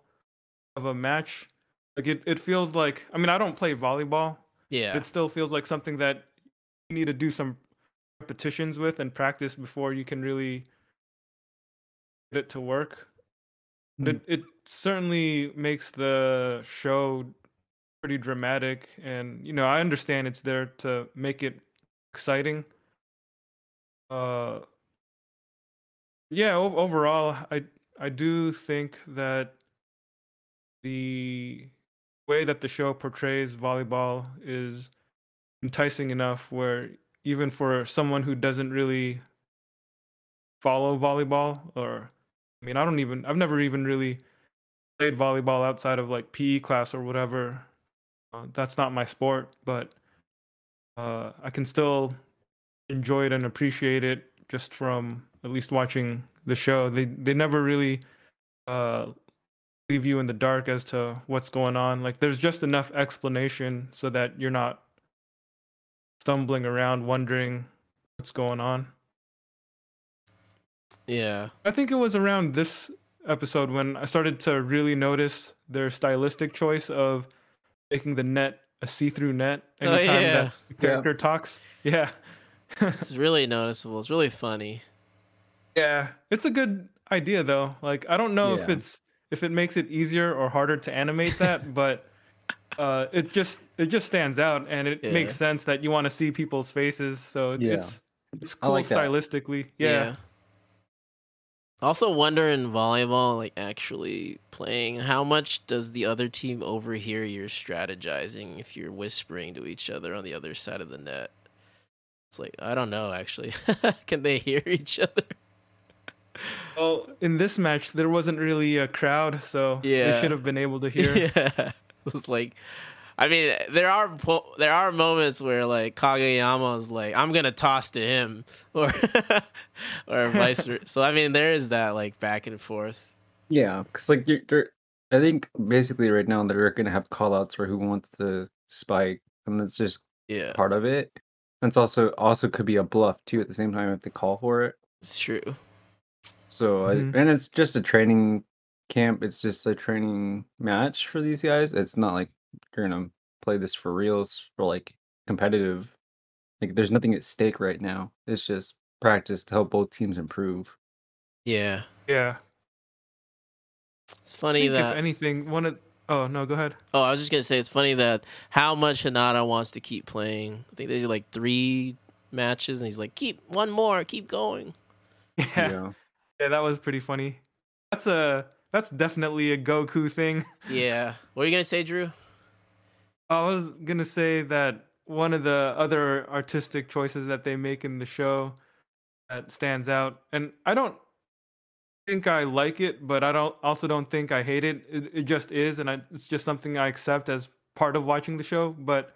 of a match. Like it, it feels like I mean I don't play volleyball, Yeah. it still feels like something that you need to do some repetitions with and practice before you can really get it to work. But it, it certainly makes the show pretty dramatic and you know I understand it's there to make it exciting. Uh yeah, o- overall I I do think that the way that the show portrays volleyball is enticing enough where even for someone who doesn't really follow volleyball or I mean I don't even I've never even really played volleyball outside of like PE class or whatever. Uh, that's not my sport, but uh, I can still enjoy it and appreciate it just from at least watching the show. They they never really uh, leave you in the dark as to what's going on. Like there's just enough explanation so that you're not stumbling around wondering what's going on. Yeah. I think it was around this episode when I started to really notice their stylistic choice of making the net a see-through net Oh, anytime yeah. that the character talks. Yeah. It's really noticeable. It's really funny. yeah. It's a good idea though. Like I don't know if it's if it makes it easier or harder to animate that, but uh it just it just stands out and it Yeah. makes sense that you want to see people's faces. So Yeah. it's it's cool like stylistically. Yeah. I Also wonder in volleyball, like actually playing, how much does the other team overhear your strategizing if you're whispering to each other on the other side of the net? It's like I don't know actually. Can they hear each other? Well, in this match there wasn't really a crowd, so Yeah. they should have been able to hear. yeah. It's like, I mean, there are po- there are moments where like Kageyama is like, I'm gonna toss to him, or or vice versa. So I mean, there is that like back and forth. Yeah, because like you're, you're, I think basically right now they're gonna have callouts for who wants to spike, and it's just Yeah, part of it. And it's also also could be a bluff too at the same time if they call for it. it's true. So I, Mhm. and it's just a training camp. It's just a training match for these guys. It's not like you're gonna play this for reals for like competitive. Like there's nothing at stake right now. It's just practice to help both teams improve. Yeah, Yeah. it's I funny think that. if anything, one of oh no, go ahead. Oh, I was just gonna say it's funny that how much Hinata wants to keep playing. I think they did like three matches, and he's like, "Keep one more, keep going." Yeah. Yeah. Yeah, that was pretty funny. That's a that's definitely a Goku thing. Yeah. What are you gonna say, Drew? I was gonna say that one of the other artistic choices that they make in the show that stands out, and I don't think I like it, but I don't also don't think I hate it. It, it just is, and I, it's just something I accept as part of watching the show. But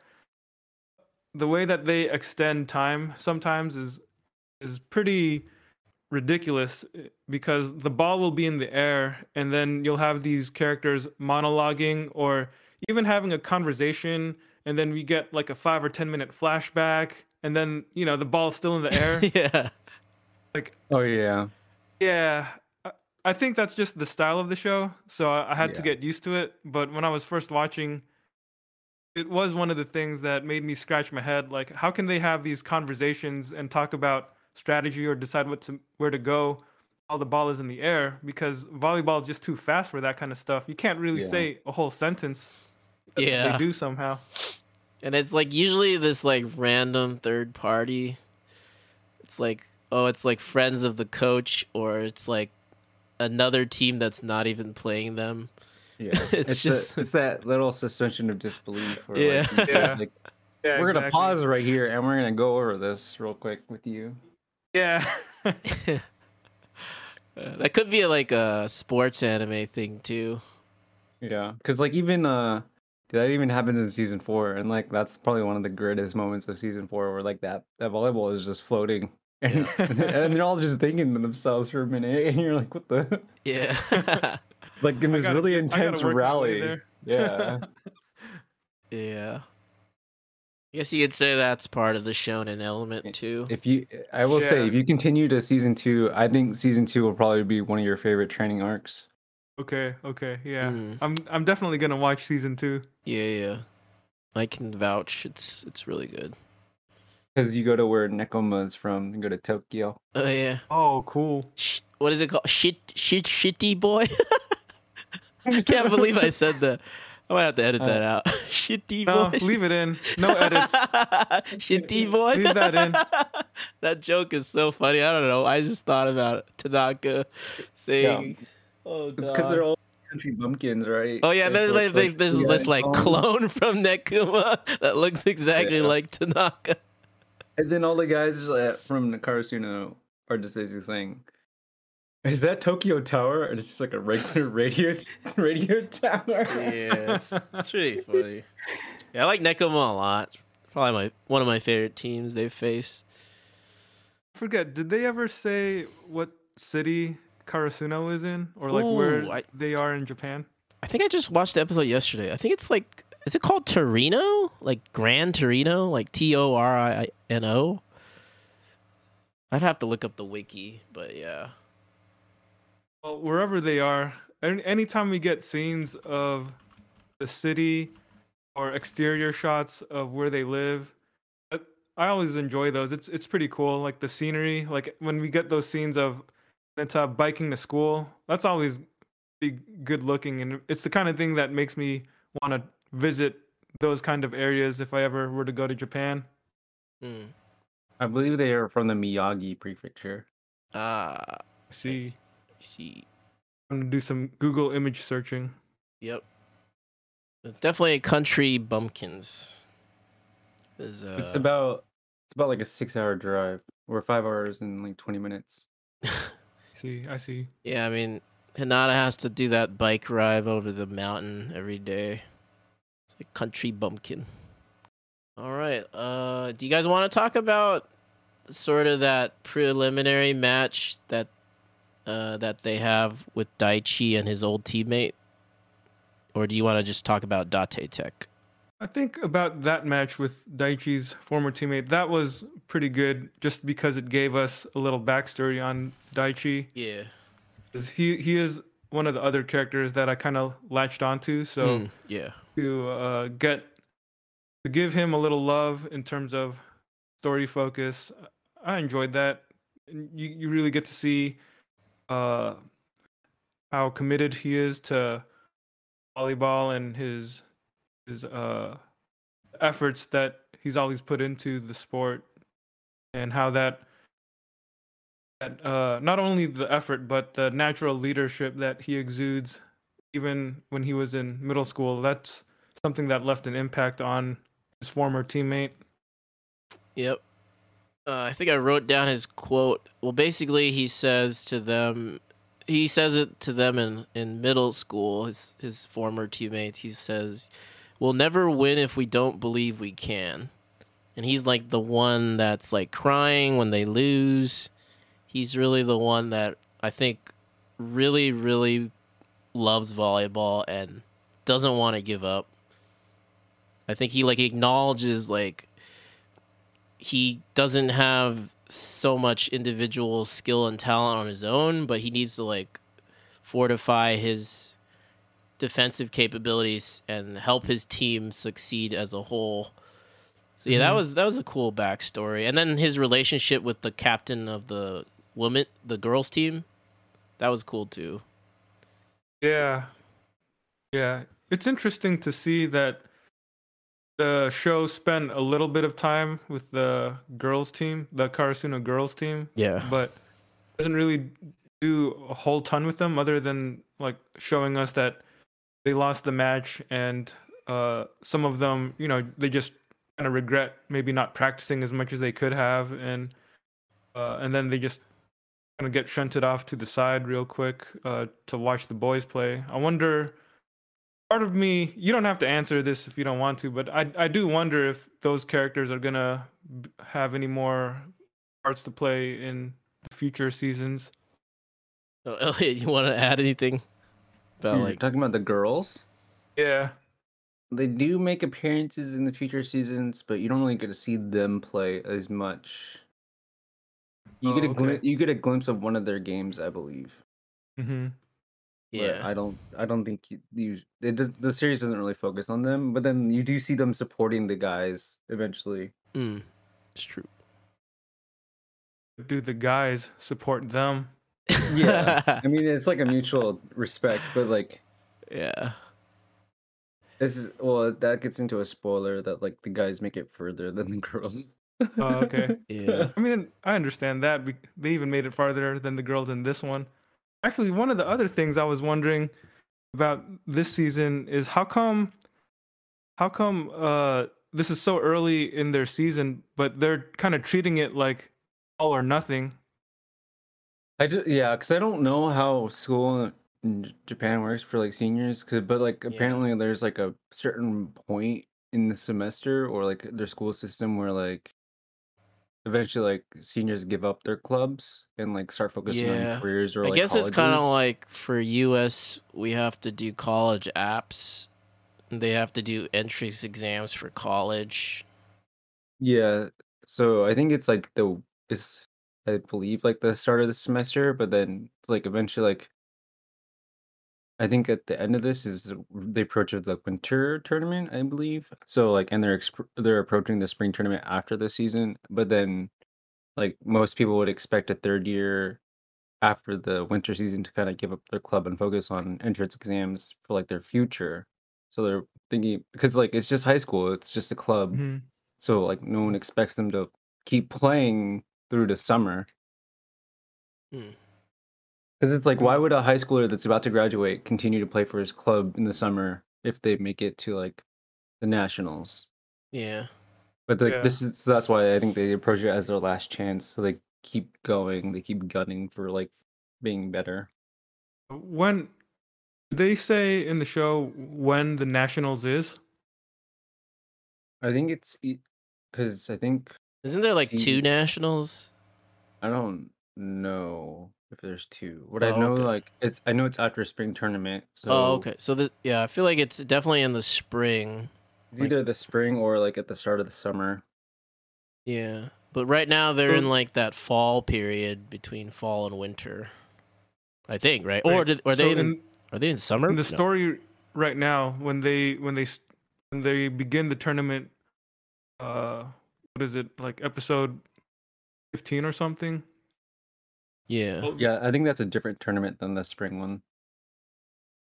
the way that they extend time sometimes is is pretty ridiculous eh, because the ball will be in the air and then you'll have these characters monologuing or even having a conversation and then we get like a 5 or 10 minute flashback and then you know the ball's still in the air yeah. like Oh yeah. yeah I- i think that's just the style of the show so i, I had to get used to it but when i was first watching it was one of the things that made me scratch my head like how can they have these conversations and talk about strategy or decide what to where to go while the ball is in the air because volleyball is just too fast for that kind of stuff you can't really Yeah. say a whole sentence Yeah. they do somehow And it's like usually this like random third party. It's like oh, it's like friends of the coach, or it's like another team that's not even playing them. Yeah. It's it's just- just it's that little suspension of disbelief. Yeah. Like, Yeah. like, yeah, we're gonna pause right here and we're gonna go over this real quick with you. yeah Uh, that could be like a sports anime thing too. Yeah, because like even uh, that even happens in season four, and like that's probably one of the greatest moments of season four, where like that that volleyball is just floating, and, and they're all just thinking to themselves for a minute, and you're like, what the Yeah. like in I this gotta- really intense work my way rally. Yeah, yeah. I guess you could say that's part of the shonen element too. if you, I will say, if you continue to season two, I think season two will probably be one of your favorite training arcs. okay okay yeah Mm. i'm i'm definitely gonna watch season two Yeah, yeah. I can vouch. It's it's really good. Because you go to where Nekoma is from, you go to Tokyo. Oh yeah. oh cool Sh- what is it called? Shit, shit, shitty boy. I can't believe I said that. I might have to edit that uh, out. Shitty no boy. leave it in no edits Shitty boy. Leave that in. that joke is so funny. I don't know. I just thought about it. Tanaka saying, "Oh It's because they're all country bumpkins, right? Oh yeah, and They there's look like, there's yeah, this like clone from Nekoma that looks exactly Yeah. like Tanaka. And then all the guys uh, from Karasuno are just basically saying, "Is that Tokyo Tower?" And it's just like a regular radio radio tower. Yeah, it's it's really funny. Yeah, I like Nekoma a lot. Probably my one of my favorite teams they've faced. forget did they ever say what city karasuno is in or like where I- they are in japan I think I just watched the episode yesterday. I think it's like is it called Torino? Like Grand Torino? Like T O R I N O? I'd have to look up the wiki, but yeah. well wherever they are any anytime we get scenes of the city or exterior shots of where they live I- always enjoy those it's it's pretty cool like the scenery like when we get those scenes of Neta biking to school that's always be good looking and it's the kind of thing that makes me want to visit those kind of areas if i ever were to go to japan Hmm. I believe they are from the Miyagi prefecture. Ah, see I see. i'm gonna do some google image searching Yep. It's definitely a country bumpkins. Is uh It's about it's about like a six-hour drive, or five hours and like twenty minutes. see i see Yeah, I mean Hinata has to do that bike ride over the mountain every day. It's like country bumpkin. All right. Uh, do you guys want to talk about sort of that preliminary match that uh, that they have with Daichi and his old teammate, or do you want to just talk about Date Tech? I think about that match with Daichi's former teammate. That was pretty good, just because it gave us a little backstory on Daichi. Yeah, He he is one of the other characters that I kind of latched onto. So Mm, yeah. To uh, get to give him a little love in terms of story focus, I enjoyed that. You you really get to see uh, how committed he is to volleyball and his his uh, efforts that he's always put into the sport, and how that uh, not only the effort but the natural leadership that he exudes, even when he was in middle school. That's something that left an impact on his former teammate. Yep. Uh, I think I wrote down his quote. Well, basically, he says to them, he says it to them in, in middle school, his, his former teammates. He says, We'll never win if we don't believe we can. And he's like the one that's like crying when they lose. He's really the one that I think really, really loves volleyball and doesn't want to give up. I think he like acknowledges like he doesn't have so much individual skill and talent on his own, but he needs to like fortify his defensive capabilities and help his team succeed as a whole. So yeah, that Mhm. was that was a cool backstory. And then his relationship with the captain of the woman the girls team, that was cool too. Yeah. Yeah. It's interesting to see that the show spent a little bit of time with the girls team, the Karasuno girls team, Yeah. but doesn't really do a whole ton with them other than like showing us that they lost the match and uh some of them, you know, they just kind of regret maybe not practicing as much as they could have and uh and then they just kind of get shunted off to the side real quick uh, to watch the boys play. I wonder. Part of me, you don't have to answer this if you don't want to, but I I do wonder if those characters are gonna have any more parts to play in the future seasons. So Elliot, you want to add anything about You're like talking about the girls. Yeah, They do make appearances in the future seasons, but you don't really get to see them play as much. You Oh, get a glim- okay. you get a glimpse of one of their games, I believe. hmm yeah. I don't I don't think you, you it does the series doesn't really focus on them, but then you do see them supporting the guys eventually. Mm, it's true. do the guys support them? Yeah. I mean, it's like a mutual respect, but like yeah. this is well that gets into a spoiler that like the guys make it further than the girls. Oh, okay. Yeah. I mean, I understand that. They even made it farther than the girls in this one. Actually, one of the other things I was wondering about this season is how come, how come uh, this is so early in their season, but they're kind of treating it like all or nothing. I do, yeah, because I don't know how school in Japan works for like seniors, 'cause- but like Yeah. apparently there's like a certain point in the semester or like their school system where like eventually like seniors give up their clubs and like start focusing Yeah. on careers or I like guess it's kind of like for US, we have to do college apps. They have to do entrance exams for college. Yeah, so I think it's like the it's I believe like the start of the semester, but then like eventually like I think at the end of this is the approach of the winter tournament, I believe. So like and they're exp- they're approaching the spring tournament after the season, but then like most people would expect a third year after the winter season to kind of give up their club and focus on entrance exams for like their future. So they're thinking because like it's just high school, it's just a club. Mhm. So like no one expects them to keep playing through the summer. Hmm. Because it's like, why would a high schooler that's about to graduate continue to play for his club in the summer if they make it to like the nationals? Yeah. But like Yeah. this is so that's why I think they approach it as their last chance. So they keep going, they keep gunning for like being better. When they say in the show when the nationals is? I think it's because I think Isn't there like See- two nationals? I don't know if there's two. What I Oh, know, okay. like it's I know it's after spring tournament, so oh, okay. So this, yeah, I feel like it's definitely in the spring. it's either the spring or like at the start of the summer. Yeah, but right now they're in like that fall period between fall and winter. I think, right? Or Right. did, are So they in, in, are they in summer? in the No. story right now, when they when they s- when they begin the tournament, uh, what is it like episode fifteen or something? Yeah. Oh, Yeah, I think that's a different tournament than the spring one.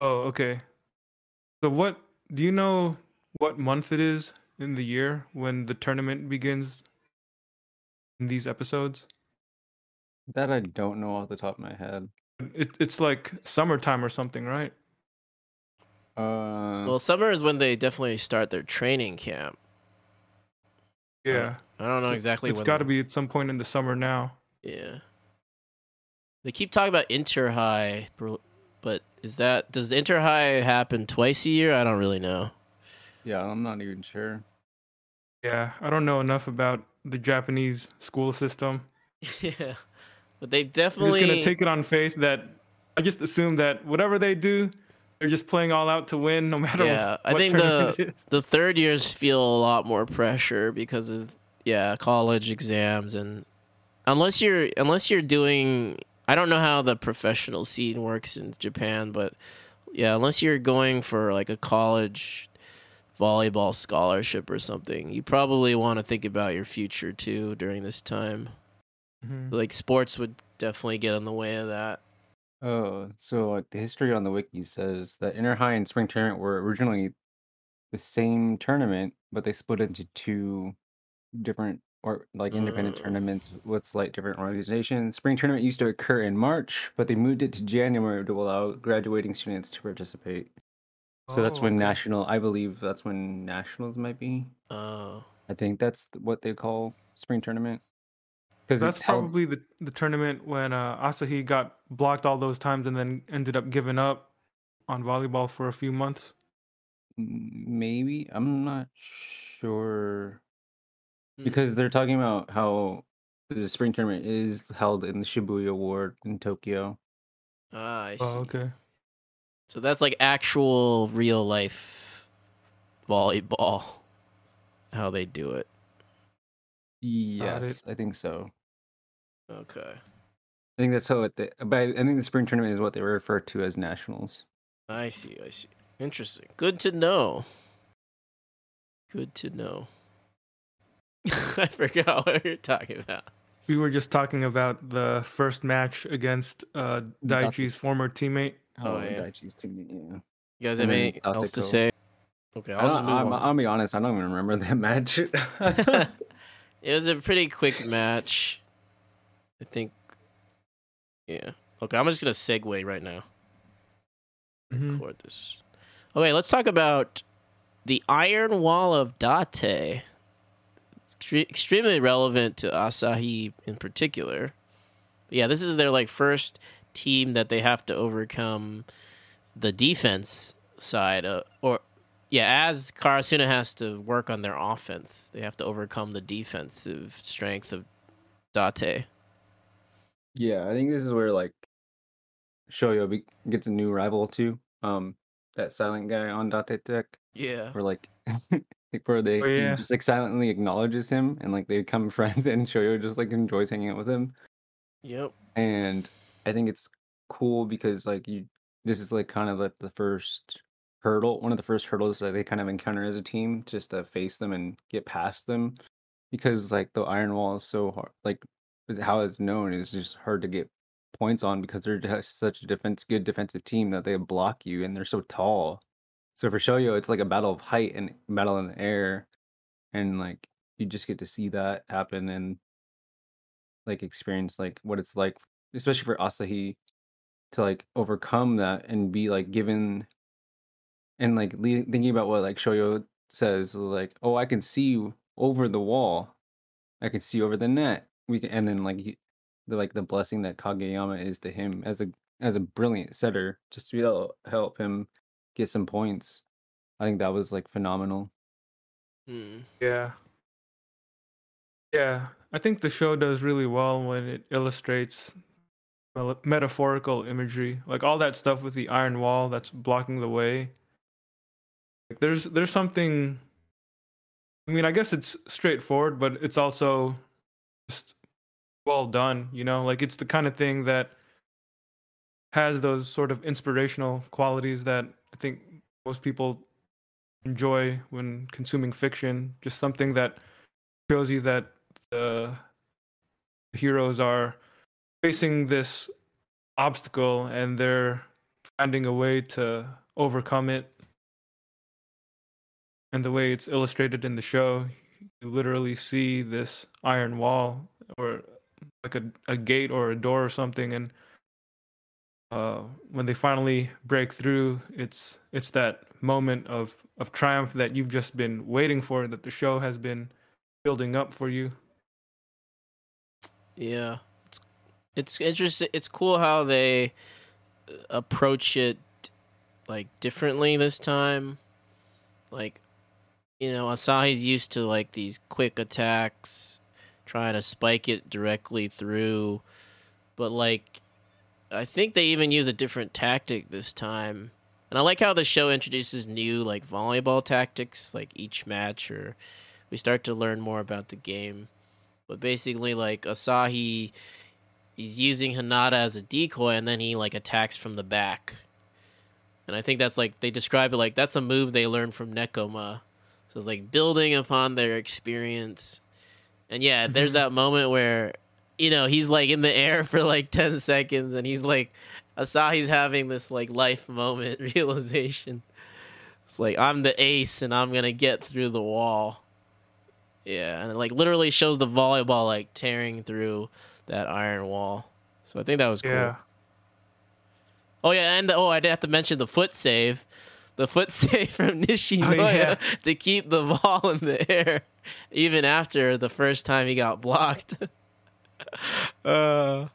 Oh, okay. So what do you know what month it is in the year when the tournament begins in these episodes? That I don't know off the top of my head. It, it's like summertime or something, right? Uh, Well, summer is when they definitely start their training camp. Yeah. I don't know exactly. It's got to be at some point in the summer now. Yeah. They keep talking about inter high, but is that does inter high happen twice a year? I don't really know. yeah, I'm not even sure. Yeah, I don't know enough about the Japanese school system. yeah, but they definitely I'm just gonna take it on faith that I just assume that whatever they do, they're just playing all out to win, no matter Yeah, what, I think tournament it is. the third years feel a lot more pressure because of yeah college exams and unless you're unless you're doing I don't know how the professional scene works in Japan, but yeah, unless you're going for like a college volleyball scholarship or something, you probably want to think about your future too during this time. Mhm. Like sports would definitely get in the way of that. Oh, so like the history on the wiki says that Inter High and Spring Tournament were originally the same tournament, but they split into two different or like independent Uh. tournaments with slight different organizations. Spring Tournament used to occur in March, but they moved it to January to allow graduating students to participate. So that's Oh, when okay. national, I believe that's when nationals might be. Oh, I think that's what they call spring tournament. Because That's held, probably the, the tournament when uh, Asahi got blocked all those times and then ended up giving up on volleyball for a few months. maybe I'm not sure. Because they're talking about how the spring tournament is held in the Shibuya Ward in Tokyo. ah, I see. Oh, okay. So that's like actual real life volleyball. How they do it. Got Yes, I think so. Okay. I think that's how it. They, but I I think the spring tournament is what they refer to as nationals. I see. I see. Interesting. Good to know. Good to know. I forgot what we were talking about. We were just talking about the first match against uh, Daichi's former teammate. Oh, Oh, yeah. Daichi's team, yeah. You guys have anything else to Tateko. say? Okay, I I'll just move I'm, on. I'll be honest. I don't even remember that match. it was a pretty quick match. I think. Yeah. Okay, I'm just gonna segue right now. Mhm. Record this. Okay, let's talk about the Iron Wall of Date. Extre- extremely relevant to Asahi in particular. But yeah, this is their like first team that they have to overcome the defense side of, or yeah, as Karasuno has to work on their offense, they have to overcome the defensive strength of Date. Yeah, I think this is where like Shoyo gets a new rival too. Um, that silent guy on Date Tech, Yeah. where like, like where they Oh, yeah. just like silently acknowledges him, and like they become friends, and Shoyo just like enjoys hanging out with him. Yep. And I think it's cool because like you, this is like kind of like the first hurdle, one of the first hurdles that they kind of encounter as a team, just to face them and get past them, because like the Iron Wall is so hard, like how it's known is just hard to get points on because they're just such a defense good defensive team that they block you and they're so tall. So for Shoyo, it's like a battle of height and battle in the air, and like you just get to see that happen and like experience like what it's like, especially for Asahi, to like overcome that and be like given and like le- thinking about what like Shoyo says, like, oh, I can see over the wall, I can see over the net. We can, and then like he- the like the blessing that Kageyama is to him as a as a brilliant setter, just to be able to help him get some points. I think that was like phenomenal. Hmm. Yeah. Yeah, I think the show does really well when it illustrates metaphorical imagery, like all that stuff with the iron wall that's blocking the way. Like there's there's something I mean, I guess it's straightforward, but it's also just well done, you know? Like it's the kind of thing that has those sort of inspirational qualities that I think most people enjoy when consuming fiction. Just something that shows you that the heroes are facing this obstacle and they're finding a way to overcome it. And the way it's illustrated in the show, you literally see this iron wall or like a, a gate or a door or something and uh, when they finally break through, it's it's that moment of of triumph that you've just been waiting for, that the show has been building up for you. Yeah, it's it's interesting. It's cool how they uh, approach it like differently this time. Like, you know, Asahi's used to like these quick attacks, trying to spike it directly through, but like, I think they even use a different tactic this time. And I like how the show introduces new like volleyball tactics like each match or we start to learn more about the game. But basically like Asahi he's using Hinata as a decoy and then he like attacks from the back. And I think that's like they describe it like that's a move they learned from Nekoma. So it's like building upon their experience. And yeah, there's Mhm. that moment where you know, he's like in the air for like 10 seconds and he's like Asahi's having this like life moment realization. It's like I'm the ace and I'm gonna get through the wall. Yeah, and it like literally shows the volleyball like tearing through that iron wall. So I think that was cool. Yeah. Oh yeah, and oh I did have to mention the foot save. The foot save from Nishinoya Oh, yeah. to keep the ball in the air even after the first time he got blocked. uh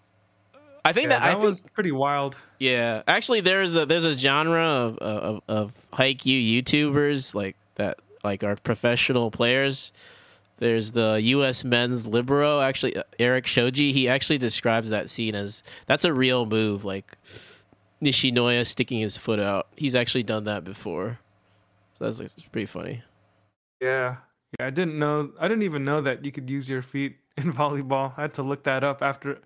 I think Yeah, that, I that think, was pretty wild. yeah, actually, there's a there's a genre of of of Haikyuu YouTubers like that, like are professional players. There's the U.S. men's libero. Actually, uh, Eric Shoji. He actually describes that scene as that's a real move, like Nishinoya sticking his foot out. He's actually done that before, so that's like, it's pretty funny. Yeah. Yeah, I didn't know I didn't even know that you could use your feet in volleyball. I had to look that up after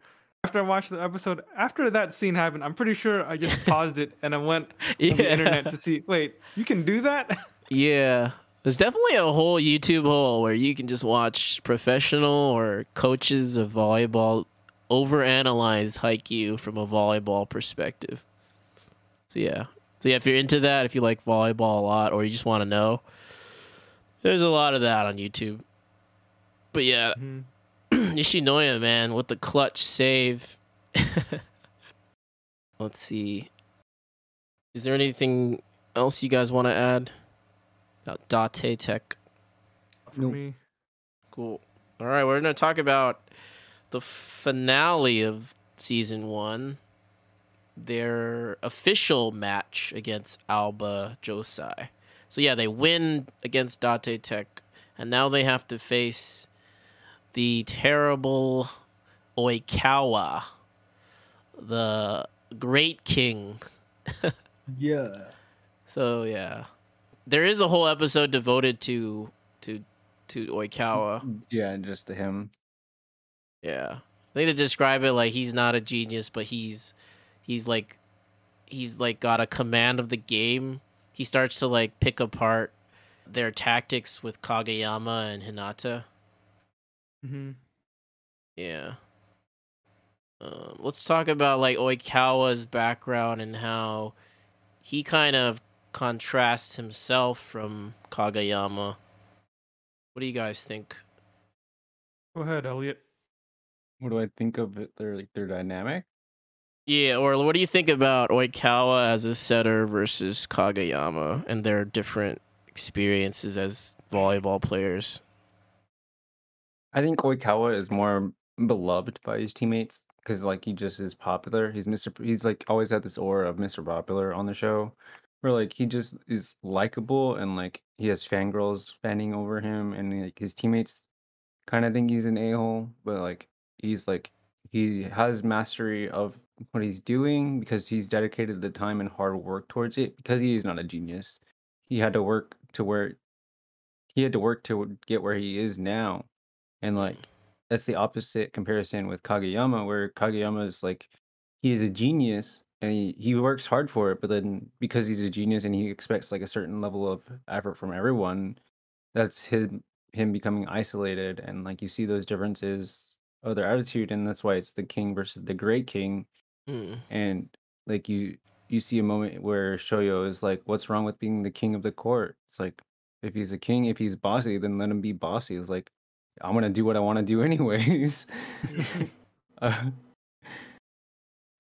after I watched the episode. After that scene happened, I'm pretty sure I just paused it and I went on the internet to see, wait, you can do that? Yeah. There's definitely a whole YouTube hole where you can just watch professional or coaches of volleyball overanalyze Haikyuu from a volleyball perspective. So yeah. So yeah, if you're into that, if you like volleyball a lot or you just want to know, there's a lot of that on YouTube. But yeah, Mhm. Nishinoya, man, with the clutch save. Let's see. Is there anything else you guys want to add about Date Tech? For Nope. me. Cool. All right, we're going to talk about the finale of season one, their official match against Aoba Johsai. So, yeah, they win against Date Tech, and now they have to face the terrible Oikawa, the great king. Yeah. So, yeah. There is a whole episode devoted to to to Oikawa. Yeah, just to him. Yeah. I think they describe it like he's not a genius, but he's he's like he's like got a command of the game. He starts to like pick apart their tactics with Kageyama and Hinata. Hmm Yeah. Um, let's talk about like Oikawa's background and how he kind of contrasts himself from Kageyama. What do you guys think? Go ahead, Elliot. What do I think of it? Their like their dynamic. Yeah, or what do you think about Oikawa as a setter versus Kageyama and their different experiences as volleyball players? I think Oikawa is more beloved by his teammates because like he just is popular. He's Mr. He's like always had this aura of Mr. Popular on the show, where like he just is likable and like he has fangirls fanning over him and like his teammates kind of think he's an a-hole but like he's like he has mastery of what he's doing because he's dedicated the time and hard work towards it because he is not a genius he had to work to where he had to work to get where he is now and like that's the opposite comparison with kageyama where kageyama is like he is a genius and he, he works hard for it but then because he's a genius and he expects like a certain level of effort from everyone that's him him becoming isolated and like you see those differences of their attitude and that's why it's the king versus the great king. Mm. and like you you see a moment where shoyo is like what's wrong with being the king of the court? It's like if he's a king if he's bossy then let him be bossy. It's like i'm gonna do what i want to do anyways. Uh,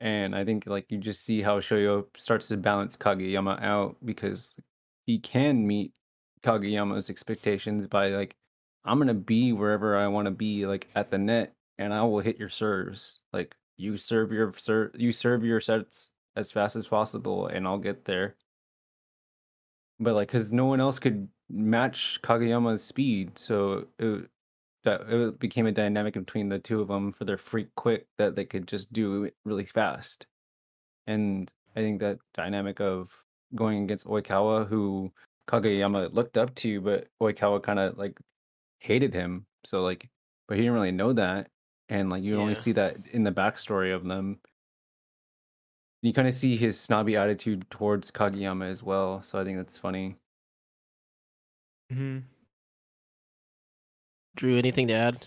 and i think like you just see how shoyo starts to balance kageyama out because he can meet kageyama's expectations by like i'm gonna be wherever i want to be like at the net and i will hit your serves. Like you serve your ser- you serve your sets as fast as possible and i'll get there. But like because no one else could match kageyama's speed so it, it became a dynamic between the two of them for their freak quick that they could just do really fast. And i think that dynamic of going against oikawa who kageyama looked up to but oikawa kind of like hated him. So like but he didn't really know that. And like you only see that in the backstory of them. You kind of see his snobby attitude towards kageyama as well so i think that's funny. Hmm Drew, anything to add?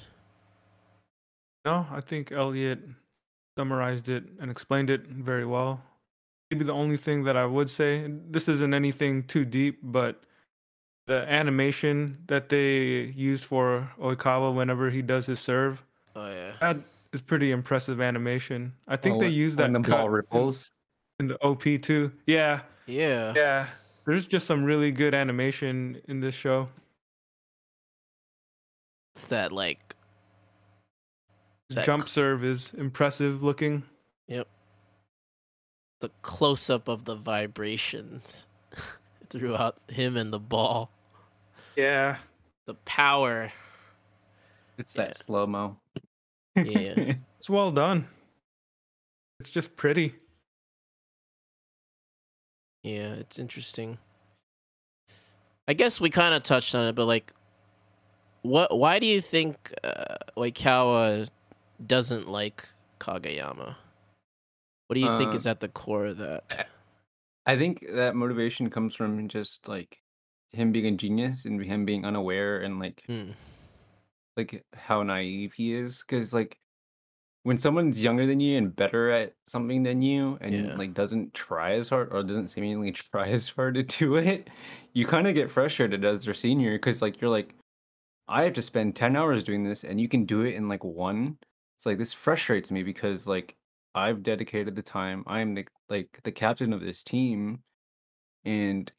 No, I think Elliot summarized it and explained it very well. Maybe the only thing that I would say, this isn't anything too deep, but the animation that they use for Oikawa whenever he does his serve, Oh yeah. that is pretty impressive animation. I think Oh, they use when that the cut ball in- ripples in the OP too. Yeah, Yeah. yeah. There's just some really good animation in this show. It's that like That jump c- serve is impressive looking. Yep. The close up of the vibrations throughout him and the ball. Yeah. The power. it's Yeah. that slow mo Yeah. It's well done. It's just pretty. Yeah, it's interesting. I guess we kind of touched on it, but like, what? Why do you think uh, Oikawa doesn't like Kageyama? What do you think Uh, is at the core of that? I think that motivation comes from just like him being a genius and him being unaware and like Hmm. like how naive he is because like when someone's younger than you and better at something than you and Yeah. like doesn't try as hard or doesn't seemingly try as hard to do it you kind of get frustrated as their senior because like you're like i have to spend 10 hours doing this and you can do it in like one it's like this frustrates me because like i've dedicated the time i'm the, like the captain of this team and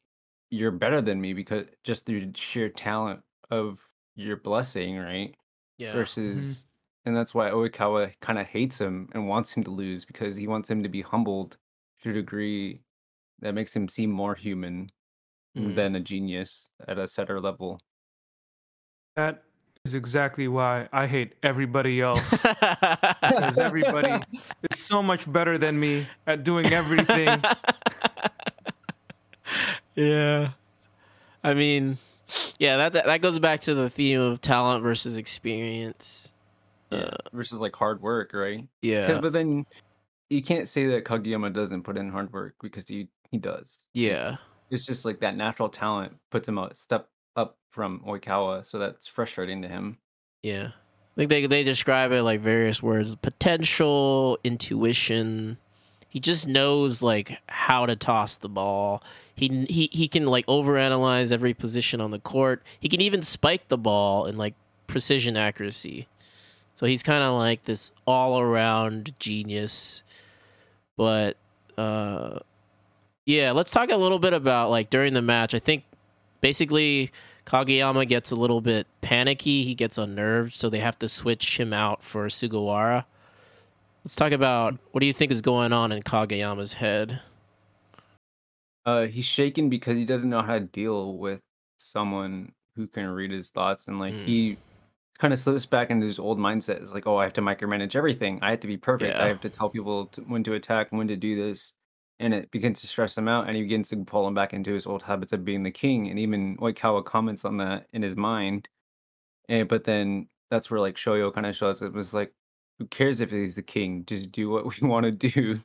you're better than me because just through sheer talent of your blessing right Yeah. versus and that's why Oikawa kind of hates him and wants him to lose because he wants him to be humbled to a degree that makes him seem more human Mm. than a genius at a setter level. That is exactly why I hate everybody else. Because everybody is so much better than me at doing everything. yeah. I mean, yeah, that that that goes back to the theme of talent versus experience. Uh, versus like hard work, right? yeah. But then you can't say that Kageyama doesn't put in hard work because he he does. Yeah. It's just like that natural talent puts him a step up from Oikawa, so that's frustrating to him. Yeah. Think they they describe it like various words: potential, intuition. He just knows like how to toss the ball. He he he can like overanalyze every position on the court. He can even spike the ball in like precision accuracy. So he's kind of like this all-around genius. But uh yeah, let's talk a little bit about like during the match. I think basically Kageyama gets a little bit panicky. He gets unnerved, so they have to switch him out for Sugawara. Let's talk about what do you think is going on in Kageyama's head? Uh, he's shaken because he doesn't know how to deal with someone who can read his thoughts, and like Mm. he kind of slips back into his old mindset. It's like, oh, I have to micromanage everything. I have to be perfect. Yeah. I have to tell people to, when to attack, when to do this, and it begins to stress him out, and he begins to pull him back into his old habits of being the king. And even Oikawa comments on that in his mind, and but then that's where like Shoyo kind of shows it was like, who cares if he's the king? Just do what we want to do.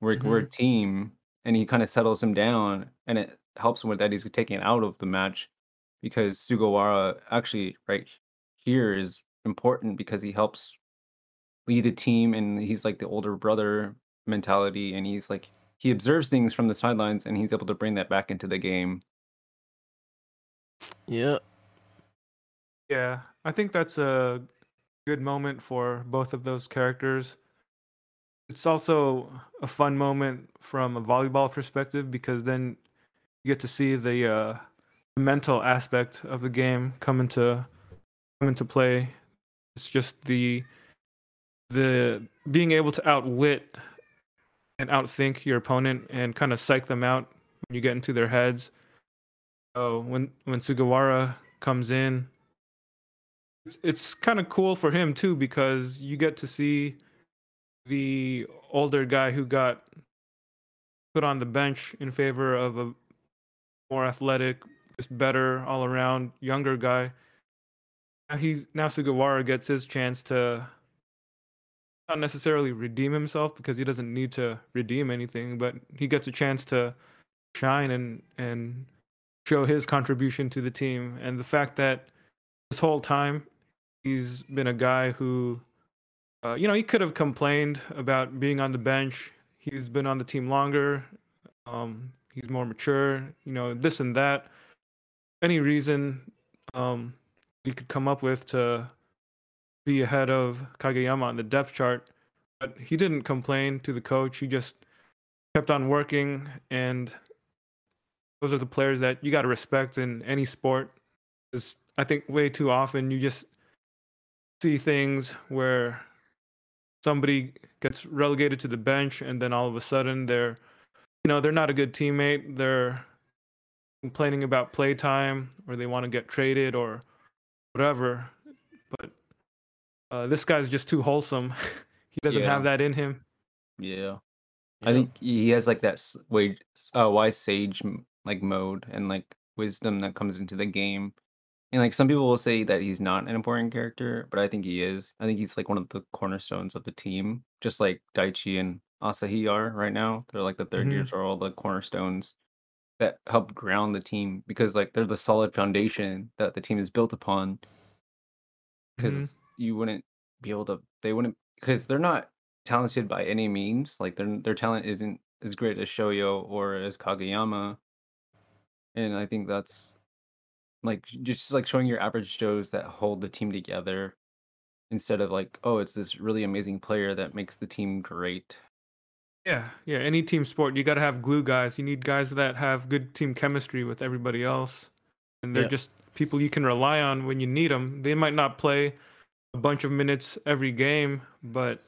We're we're mm-hmm. a team, and he kind of settles him down, and it helps him with that. He's taken out of the match because Sugawara actually right here is important because he helps lead the team, and he's like the older brother mentality, and he's like he observes things from the sidelines, and he's able to bring that back into the game. Yeah. Yeah, I think that's a good moment for both of those characters. It's also a fun moment from a volleyball perspective because then you get to see the uh, mental aspect of the game come into come into play. It's just the the being able to outwit and outthink your opponent and kind of psych them out when you get into their heads. So when when Sugawara comes in, it's, it's kind of cool for him too because you get to see the older guy who got put on the bench in favor of a more athletic, just better all around younger guy. Now he's now Sugawara gets his chance to not necessarily redeem himself because he doesn't need to redeem anything, but he gets a chance to shine and and show his contribution to the team. And the fact that this whole time he's been a guy who uh, you know, he could have complained about being on the bench. He's been on the team longer. Um, he's more mature, you know, this and that. Any reason um, he could come up with to be ahead of Kageyama on the depth chart. But he didn't complain to the coach. He just kept on working. And those are the players that you got to respect in any sport. Because I think way too often you just see things where somebody gets relegated to the bench and then all of a sudden they're you know they're not a good teammate they're complaining about playtime or they want to get traded or whatever but uh, this guy's just too wholesome he doesn't Yeah. have that in him Yeah. Yeah. I think he has like that way, uh, wise sage like mode and like wisdom that comes into the game. And like some people will say that he's not an important character, but I think he is. I think he's like one of the cornerstones of the team, just like Daichi and Asahi are right now. They're like the 3rd Mhm. years are all the cornerstones that help ground the team because like they're the solid foundation that the team is built upon. Because you wouldn't be able to, they wouldn't, because they're not talented by any means. Like their their talent isn't as great as Shoyo or as Kageyama. And I think that's like just like showing your average Joes that hold the team together instead of like, oh, it's this really amazing player that makes the team great. yeah yeah any team sport you got to have glue guys you need guys that have good team chemistry with everybody else and they're Yeah. just people you can rely on when you need them they might not play a bunch of minutes every game but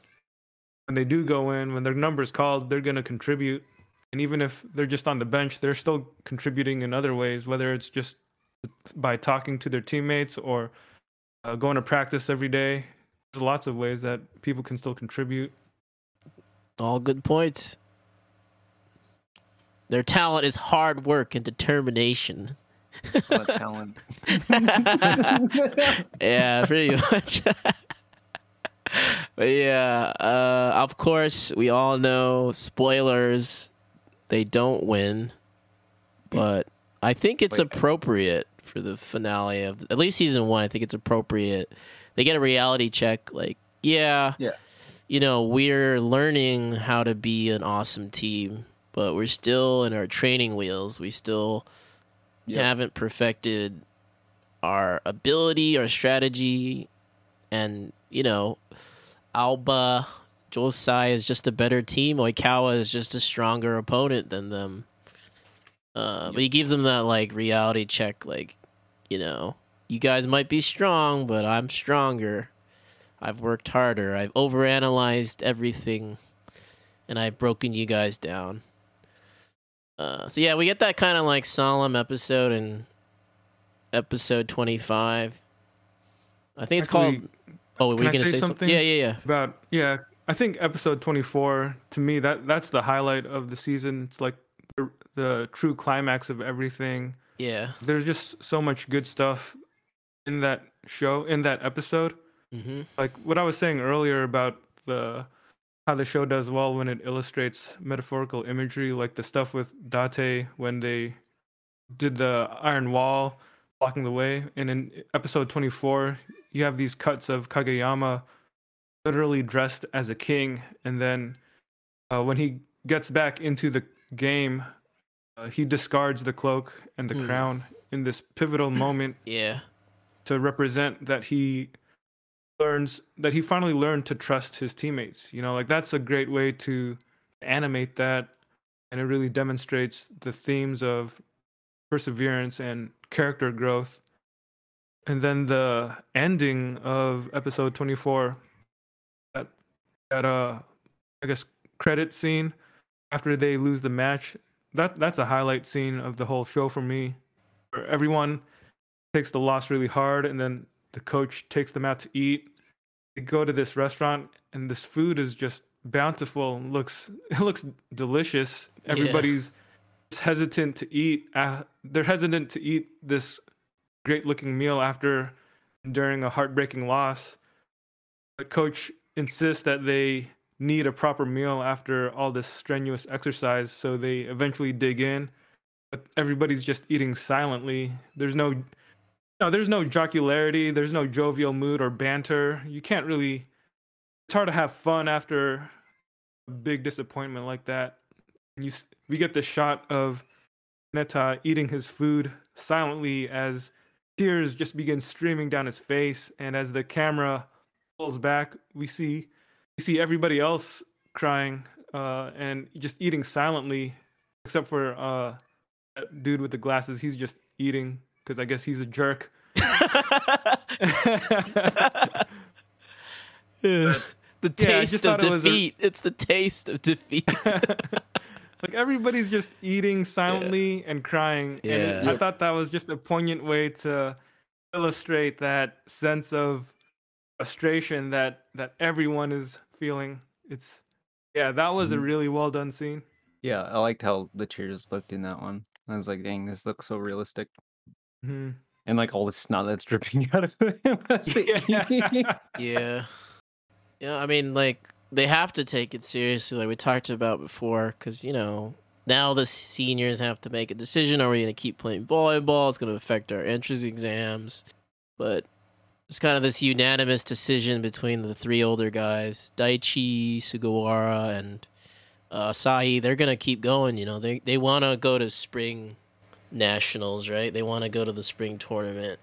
when they do go in when their number's called they're going to contribute and even if they're just on the bench they're still contributing in other ways whether it's just by talking to their teammates or uh, going to practice every day there's lots of ways that people can still contribute All good points. Their talent is hard work and determination. Talent. yeah, pretty much. but yeah, uh, of course, we all know spoilers. They don't win, but I think it's appropriate for the finale of at least season one. I think it's appropriate. They get a reality check. Like, yeah, Yeah. you know, we're learning how to be an awesome team, but we're still in our training wheels. We still Yep. haven't perfected our ability, our strategy, and you know, Aoba Johsai is just a better team. Oikawa is just a stronger opponent than them. Uh, But he gives them that like reality check, like you know, you guys might be strong, but I'm stronger. I've worked harder. I've overanalyzed everything, and I've broken you guys down. Uh, so yeah, we get that kind of like solemn episode in episode twenty five. I think it's Actually, called. Oh, were can we gonna say say, something? Yeah, yeah, yeah. about yeah i think episode 24 to me that that's the highlight of the season it's like the, the true climax of everything Yeah. there's just so much good stuff in that show in that episode Mm-hmm. like what i was saying earlier about the how the show does well when it illustrates metaphorical imagery like the stuff with date when they did the iron wall blocking the way and in episode 24 you have these cuts of kageyama literally dressed as a king and then uh, when he gets back into the game uh, he discards the cloak and the Hmm. crown in this pivotal moment Yeah. to represent that he learns that he finally learned to trust his teammates you know like that's a great way to animate that. And it really demonstrates the themes of perseverance and character growth. And then the ending of episode 24 that that uh i guess credit scene after they lose the match that that's a highlight scene of the whole show for me where everyone takes the loss really hard and then the coach takes them out to eat. They go to this restaurant and this food is just bountiful and looks it looks delicious. Everybody's just hesitant to eat uh, they're hesitant to eat this great looking meal after during a heartbreaking loss. The coach insists that they need a proper meal after all this strenuous exercise so they eventually dig in but everybody's just eating silently. There's no no there's no jocularity there's no jovial mood or banter. You can't really it's hard to have fun after a big disappointment like that. You we get the shot of Hinata eating his food silently as tears just begin streaming down his face and as the camera pulls back we see we see everybody else crying uh, and just eating silently except for uh, dude with the glasses. He's just eating because i guess he's a jerk the taste just of thought it was a- defeat. It's the taste of defeat. like everybody's just eating silently and crying and it- Yeah. i thought that was just a poignant way to illustrate that sense of frustration that that everyone is feeling it's yeah that was a Mhm. really well done scene Yeah, I liked how the tears looked in that one. I was like, dang, this looks so realistic. Mhm. And like all the snot that's dripping out of him. as they eat. yeah. Yeah, I mean, like, they have to take it seriously, like we talked about before, because, you know, now the seniors have to make a decision. Are we going to keep playing volleyball? It's going to affect our entrance exams. But it's kind of this unanimous decision between the three older guys Daichi, Sugawara, and uh, Asahi. They're going to keep going, you know, they, they want to go to spring nationals, right? They want to go to the spring tournament.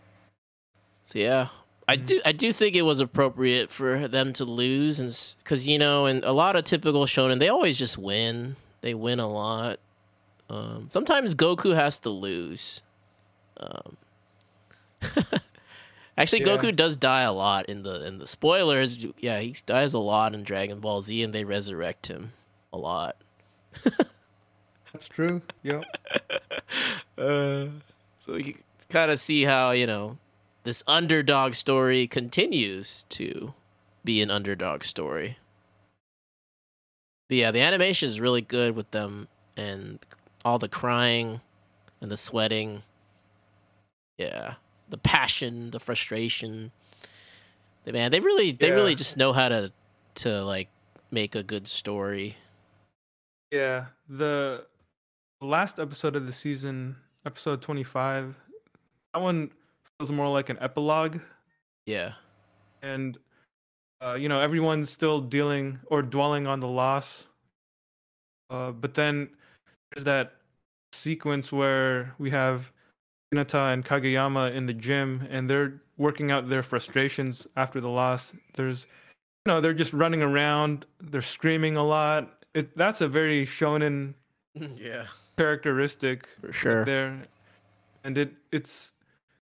So, yeah, I do I do think it was appropriate for them to lose, and because you know, and a lot of typical shonen, they always just win. They win a lot. Um, sometimes Goku has to lose. Um, actually, Yeah. Goku does die a lot in the in the spoilers. Yeah, he dies a lot in Dragon Ball Z, and they resurrect him a lot. that's true yep Uh, so you kind of see how you know this underdog story continues to be an underdog story. But yeah, the animation is really good with them and all the crying and the sweating. Yeah, the passion, the frustration. They- Man, they really, they really just know how to, to like make a good story. yeah the last episode of the season episode 25 that one feels more like an epilogue. Yeah, and uh, you know everyone's still dealing or dwelling on the loss. Uh, but then there's that sequence where we have Hinata and Kageyama in the gym and they're working out their frustrations after the loss. There's you know they're just running around. They're screaming a lot. It, that's a very shonen yeah, characteristic for sure. there and it it's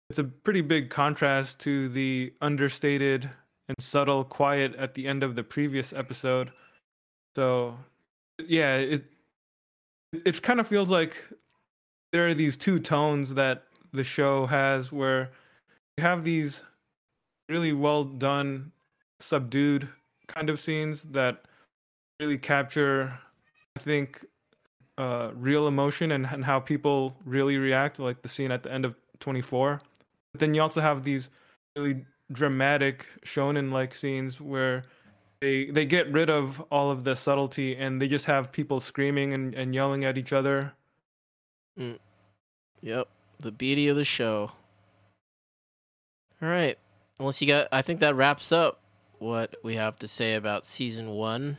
it's a pretty big contrast to the understated and subtle quiet at the end of the previous episode so yeah it it kind of feels like there are these two tones that the show has where you have these really well done subdued kind of scenes that really capture i think uh, real emotion and, and how people really react like the scene at the end of 24 but then you also have these really dramatic shonen like scenes where they they get rid of all of the subtlety and they just have people screaming and, and yelling at each other Yep, the beauty of the show. All right, unless you got, I think that wraps up what we have to say about season one.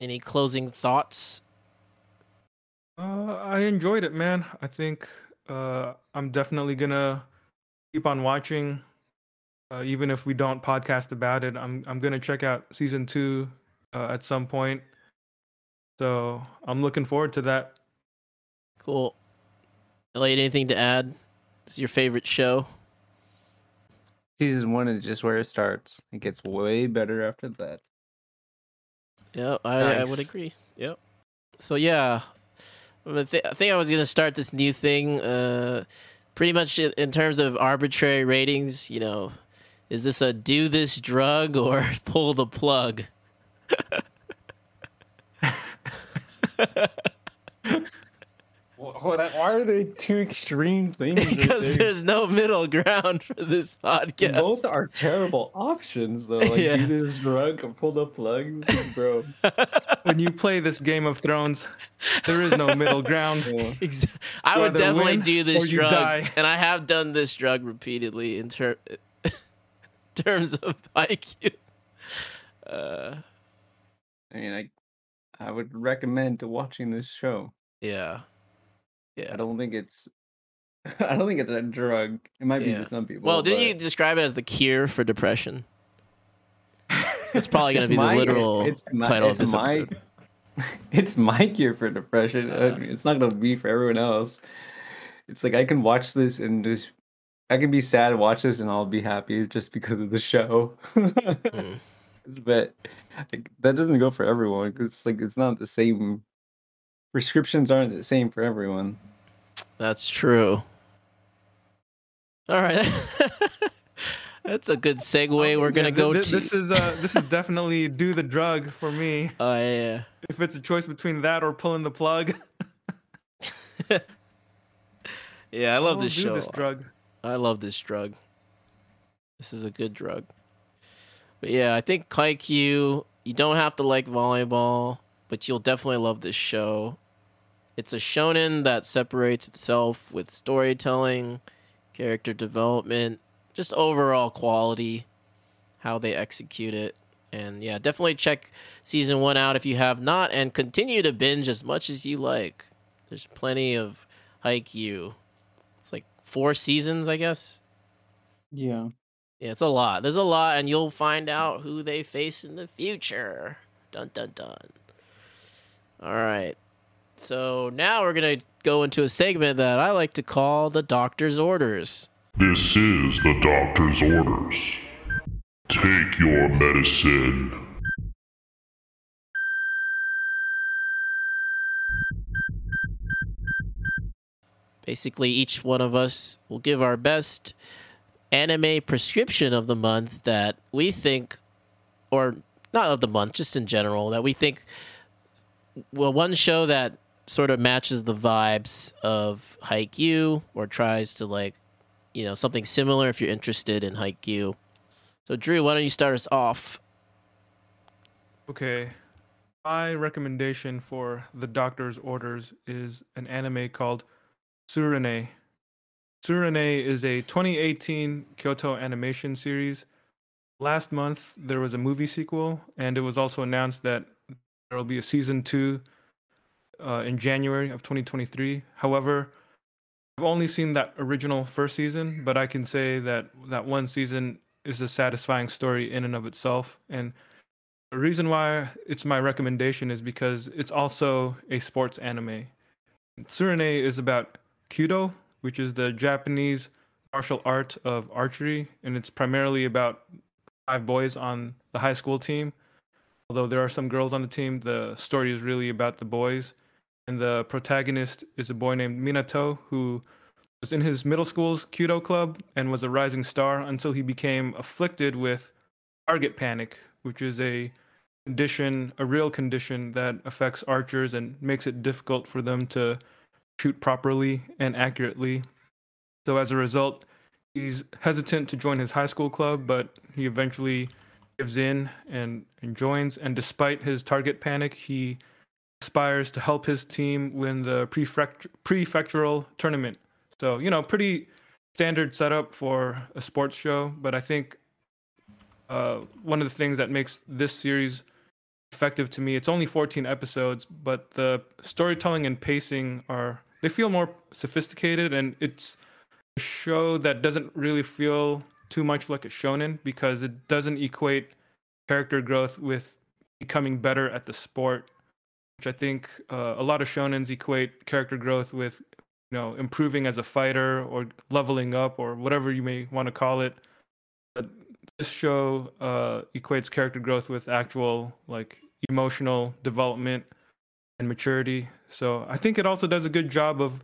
Any closing thoughts? Uh, I enjoyed it, man. I think uh, I'm definitely gonna keep on watching, uh, even if we don't podcast about it. I'm I'm gonna check out season two uh, at some point. So I'm looking forward to that. Cool. Elliot, anything to add? This is your favorite show? Season one is just where it starts. It gets way better after that. Yep, I, I would agree. Yep. So yeah, I thi- I think I was gonna start this new thing. Uh, pretty much in terms of arbitrary ratings. You know, is this a do this drug or pull the plug? Why are they two extreme things? because there's no middle ground for this podcast. Both are terrible options, though. Like, Yeah. do this drug or pull the plug, bro. When you play this Game of Thrones, there is no middle ground. Yeah. Ex- I would definitely do this drug, die. and I have done this drug repeatedly in ter- terms of IQ. Uh, I mean, I, I would recommend to watching this show. yeah, I don't think it's, I don't think it's a drug. It might be Yeah. to some people. Well, didn't but you describe it as the cure for depression? That's probably going to it's be the my- literal it's my- title of it's this my- episode. it's my cure for depression. Uh, it's not gonna be for everyone else. It's like I can watch this and just I can be sad, watch this, and I'll be happy just because of the show. Mm. But like, that doesn't go for everyone. 'cause It's like it's not the same. Prescriptions aren't the same for everyone. That's true. All right. That's a good segue. We're gonna thi- go thi- to. This is uh, this is definitely do the drug for me. Oh yeah. If it's a choice between that or pulling the plug, Yeah, I love will this do show. This drug. I love this drug. This is a good drug. But yeah, I think Haikyuu, you don't have to like volleyball, but you'll definitely love this show. It's a shonen that separates itself with storytelling, character development, just overall quality, how they execute it. And yeah, definitely check season one out if you have not, and continue to binge as much as you like. There's plenty of Haikyuu. It's like four seasons, I guess. Yeah. Yeah, it's a lot. There's a lot, and you'll find out who they face in the future. Dun dun dun. All right. So now we're gonna go into a segment that I like to call the doctor's orders. This is the doctor's orders. Take your medicine. Basically, each one of us will give our best anime prescription of the month that we think, or not of the month, just in general, that we think, well, one show that sort of matches the vibes of Haikyuu or tries to like, you know, something similar if you're interested in Haikyuu. So, Drew, why don't you start us off? Okay. My recommendation for the doctor's orders is an anime called Tsurune. Tsurune is a 2018 Kyoto animation series. Last month, there was a movie sequel, and it was also announced that there will be a season two uh, in January of 2023. However, I've only seen that original first season, but I can say that that one season is a satisfying story in and of itself. And the reason why it's my recommendation is because it's also a sports anime. Tsurune is about Kyudo, which is the Japanese martial art of archery, and it's primarily about five boys on the high school team. Although there are some girls on the team, the story is really about the boys. And the protagonist is a boy named Minato who was in his middle school's Kyudo club and was a rising star until he became afflicted with target panic, which is a condition, a real condition that affects archers and makes it difficult for them to shoot properly and accurately. So as a result, he's hesitant to join his high school club, but he eventually gives in and, and joins. And despite his target panic, he aspires to help his team win the prefect- prefectural tournament. So, you know, pretty standard setup for a sports show, but I think uh, one of the things that makes this series effective to me, it's only 14 episodes, but the storytelling and pacing are, they feel more sophisticated and it's a show that doesn't really feel too much like a shonen because it doesn't equate character growth with becoming better at the sport which i think uh, a lot of shonens equate character growth with you know improving as a fighter or leveling up or whatever you may want to call it but this show uh, equates character growth with actual like emotional development and maturity so i think it also does a good job of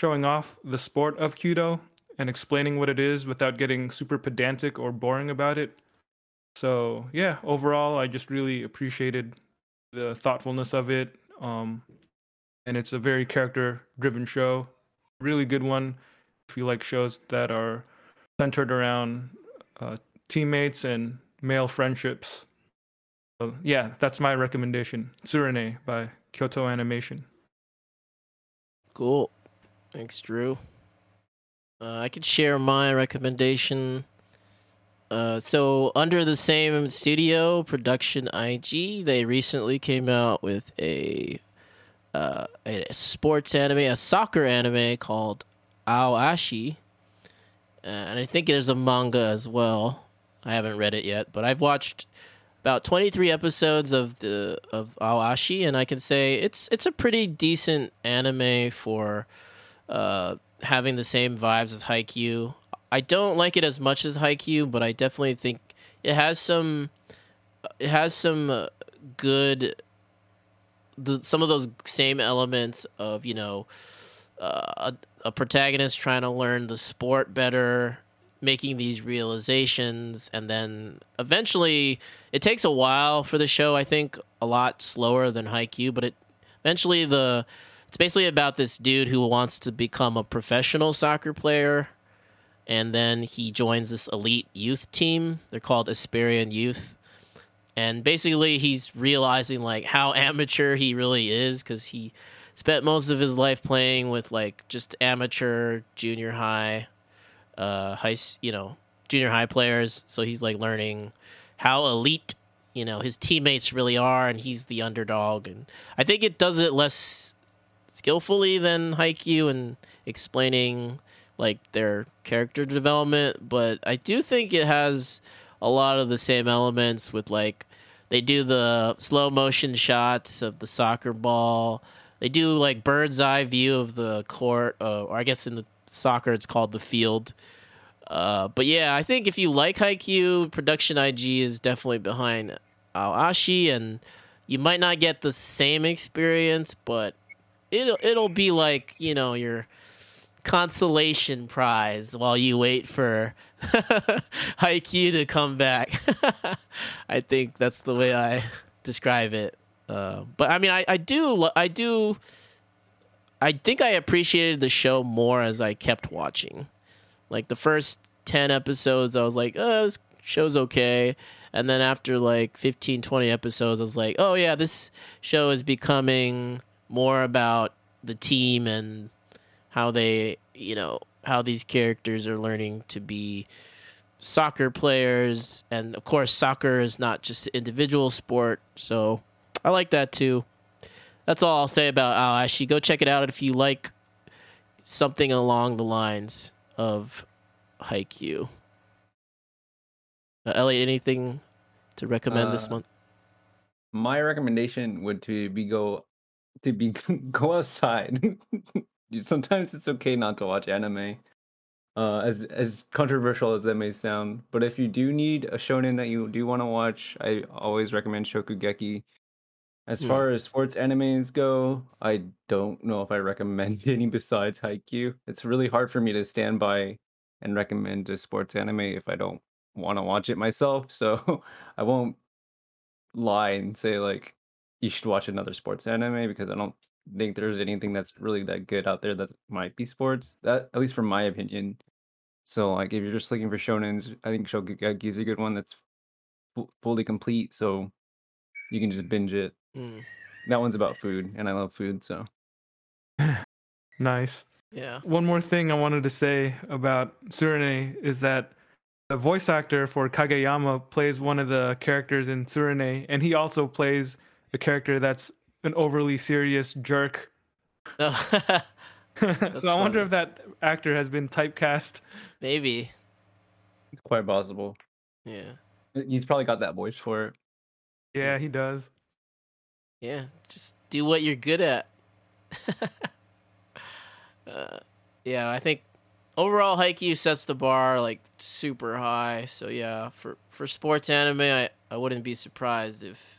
showing off the sport of Kyudo and explaining what it is without getting super pedantic or boring about it. So yeah, overall, I just really appreciated the thoughtfulness of it. Um, and it's a very character-driven show, really good one. If you like shows that are centered around uh, teammates and male friendships, so yeah, that's my recommendation. Tsurune by Kyoto Animation. Cool. Thanks, Drew. Uh, I could share my recommendation. Uh, so, under the same studio, Production IG, they recently came out with a, uh, a sports anime, a soccer anime called Aoashi. Uh, and I think there's a manga as well. I haven't read it yet, but I've watched about 23 episodes of the of Aoashi, and I can say it's it's a pretty decent anime for uh, having the same vibes as Haikyuu. I don't like it as much as Haikyuu, but I definitely think it has some it has some uh, good the, some of those same elements of you know uh, a, a protagonist trying to learn the sport better making these realizations and then eventually it takes a while for the show i think a lot slower than haikyuu but it eventually the it's basically about this dude who wants to become a professional soccer player, and then he joins this elite youth team. They're called Esperion Youth, and basically he's realizing like how amateur he really is because he spent most of his life playing with like just amateur junior high, uh, high you know junior high players. So he's like learning how elite you know his teammates really are and he's the underdog and i think it does it less skillfully than Haikyuu and explaining like their character development, but I do think it has a lot of the same elements with like they do the slow motion shots of the soccer ball. They do like bird's eye view of the court, uh, or I guess in the soccer it's called the field. Uh, but yeah, I think if you like Haikyuu, Production IG is definitely behind Aoashi, and you might not get the same experience, but it'll it'll be like you know your consolation prize while you wait for Haikyuu to come back. I think that's the way I describe it. Uh, but I mean, I, I do I do I think I appreciated the show more as I kept watching. Like the first ten episodes, I was like, "Oh, this show's okay," and then after like 15, 20 episodes, I was like, "Oh yeah, this show is becoming." more about the team and how they, you know, how these characters are learning to be soccer players. And of course, soccer is not just an individual sport. So I like that too. That's all I'll say about Aoashi. Go check it out if you like something along the lines of Haikyuu. Uh, Elliot, anything to recommend uh, this month? My recommendation would to be go to be go outside. Sometimes it's okay not to watch anime. Uh, as as controversial as that may sound, but if you do need a shonen that you do want to watch, I always recommend Shokugeki. As Hmm. far as sports animes go, I don't know if I recommend any besides Haikyuu. It's really hard for me to stand by and recommend a sports anime if I don't want to watch it myself. So I won't lie and say like you should watch another sports anime because I don't think there's anything that's really that good out there that might be sports. That at least from my opinion. So like if you're just looking for shonens, I think Shokugeki is a good one that's fu- fully complete. So you can just binge it. Mm, That one's about food, and I love food, so Nice. yeah. One more thing I wanted to say about Tsurune is that the voice actor for Kageyama plays one of the characters in Tsurune, and he also plays a character that's an overly serious jerk. No. so That's I wonder if that actor has been typecast. Maybe. quite possible. Yeah. He's probably got that voice for it. Yeah, he does. Yeah. Just do what you're good at. uh, yeah, I think overall Haikyuu sets the bar like super high. So yeah, for for sports anime, I, I wouldn't be surprised if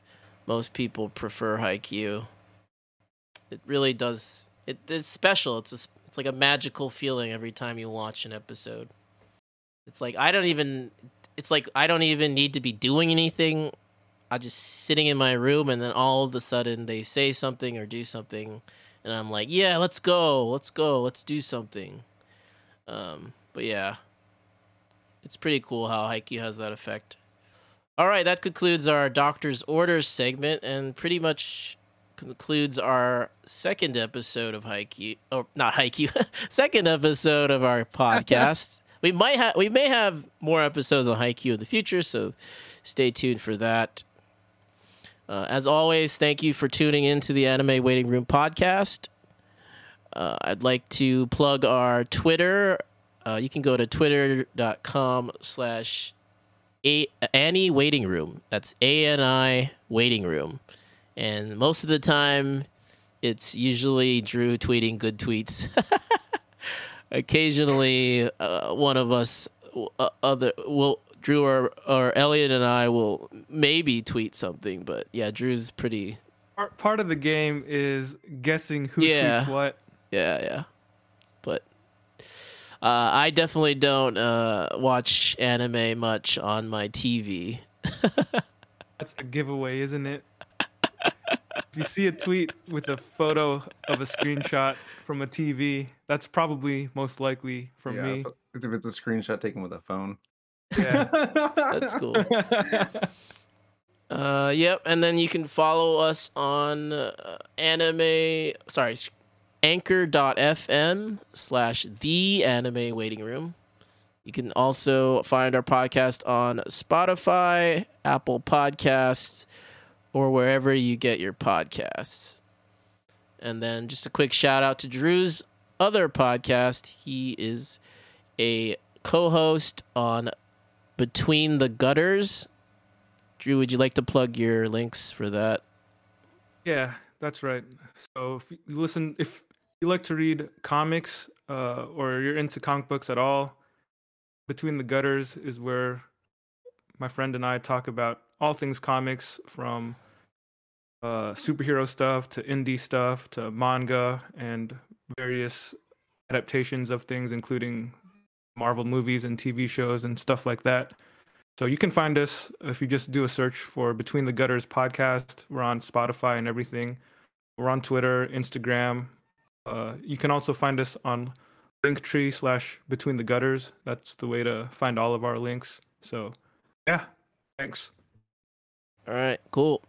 most people prefer Haikyuu. It really does. It is special. It's a, it's like a magical feeling every time you watch an episode. It's like I don't even. It's like I don't even need to be doing anything. I'm just sitting in my room, and then all of a sudden they say something or do something, and I'm like, "Yeah, let's go, let's go, let's do something." Um, but yeah, it's pretty cool how Haikyuu has that effect. All right, that concludes our doctor's orders segment, and pretty much concludes our second episode of Haikyuu, or not Haikyuu, second episode of our podcast. we might have, we may have more episodes on Haikyuu in the future, so stay tuned for that. Uh, as always, thank you for tuning into the Anime Waiting Room podcast. Uh, I'd like to plug our Twitter. Uh, you can go to twitter.com slash A- Annie Waiting Room. That's A N I Waiting Room. And most of the time, it's usually Drew tweeting good tweets. Occasionally, uh, one of us, uh, other, will Drew or or Elliot and I will maybe tweet something, but yeah, Drew's pretty Part, part of the game is guessing who Yeah. tweets what. yeah yeah. But uh, I definitely don't uh, watch anime much on my TV. That's the giveaway, isn't it? if you see a tweet with a photo of a screenshot from a TV, that's probably most likely from yeah, me. if if it's a screenshot taken with a phone. Yeah. That's cool. Uh, yep, and then you can follow us on uh, anime. Sorry, s- anchor.fm slash the anime waiting room. You can also find our podcast on Spotify, Apple Podcasts, or wherever you get your podcasts. And then just a quick shout out to Drew's other podcast. He is a co host on Between the Gutters. Drew, would you like to plug your links for that? Yeah, that's right. So if you listen, if you like to read comics uh, or you're into comic books at all, Between the Gutters is where my friend and I talk about all things comics from uh, superhero stuff to indie stuff to manga and various adaptations of things, including Marvel movies and TV shows and stuff like that. So you can find us if you just do a search for Between the Gutters podcast. We're on Spotify and everything. We're on Twitter, Instagram. Uh, you can also find us on Linktree slash Between the Gutters. That's the way to find all of our links. So, yeah, thanks. All right, cool.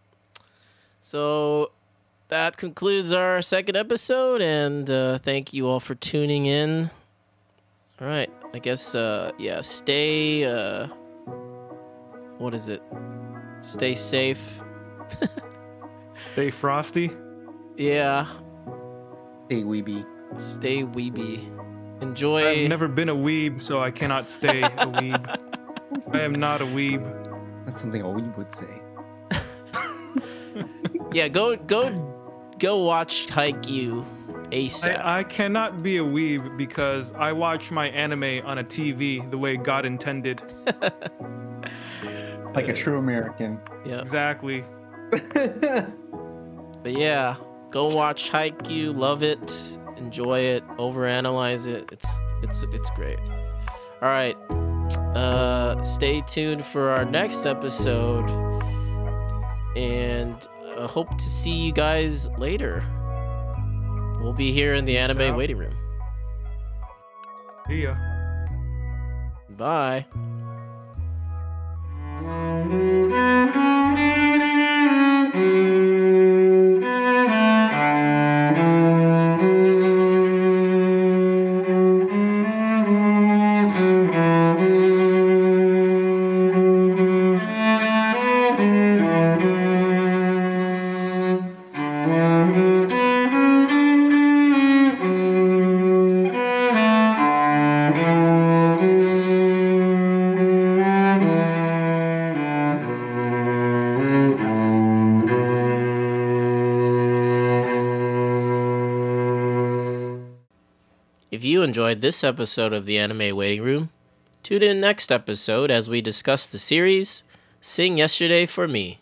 So that concludes our second episode, and uh, thank you all for tuning in. All right, I guess, uh, yeah, stay, uh, what is it? Stay safe. Stay frosty. Yeah, Hey, weeby. stay weeby. Enjoy. I've never been a weeb, so I cannot stay a weeb. I am not a weeb. That's something a weeb would say. yeah, go, go, go watch Haikyuu ASAP. I, I cannot be a weeb because I watch my anime on a TV the way God intended. Like a true American. yeah. Exactly. but yeah, go watch Haikyuu. Love it. Enjoy it. Overanalyze it. It's it's it's great. All right. Uh, stay tuned for our next episode, and uh, hope to see you guys later. We'll be here in the Peace anime out. waiting room. See ya. Bye. Enjoyed this episode of the Anime Waiting Room, tune in next episode as we discuss the series Sing Yesterday for Me.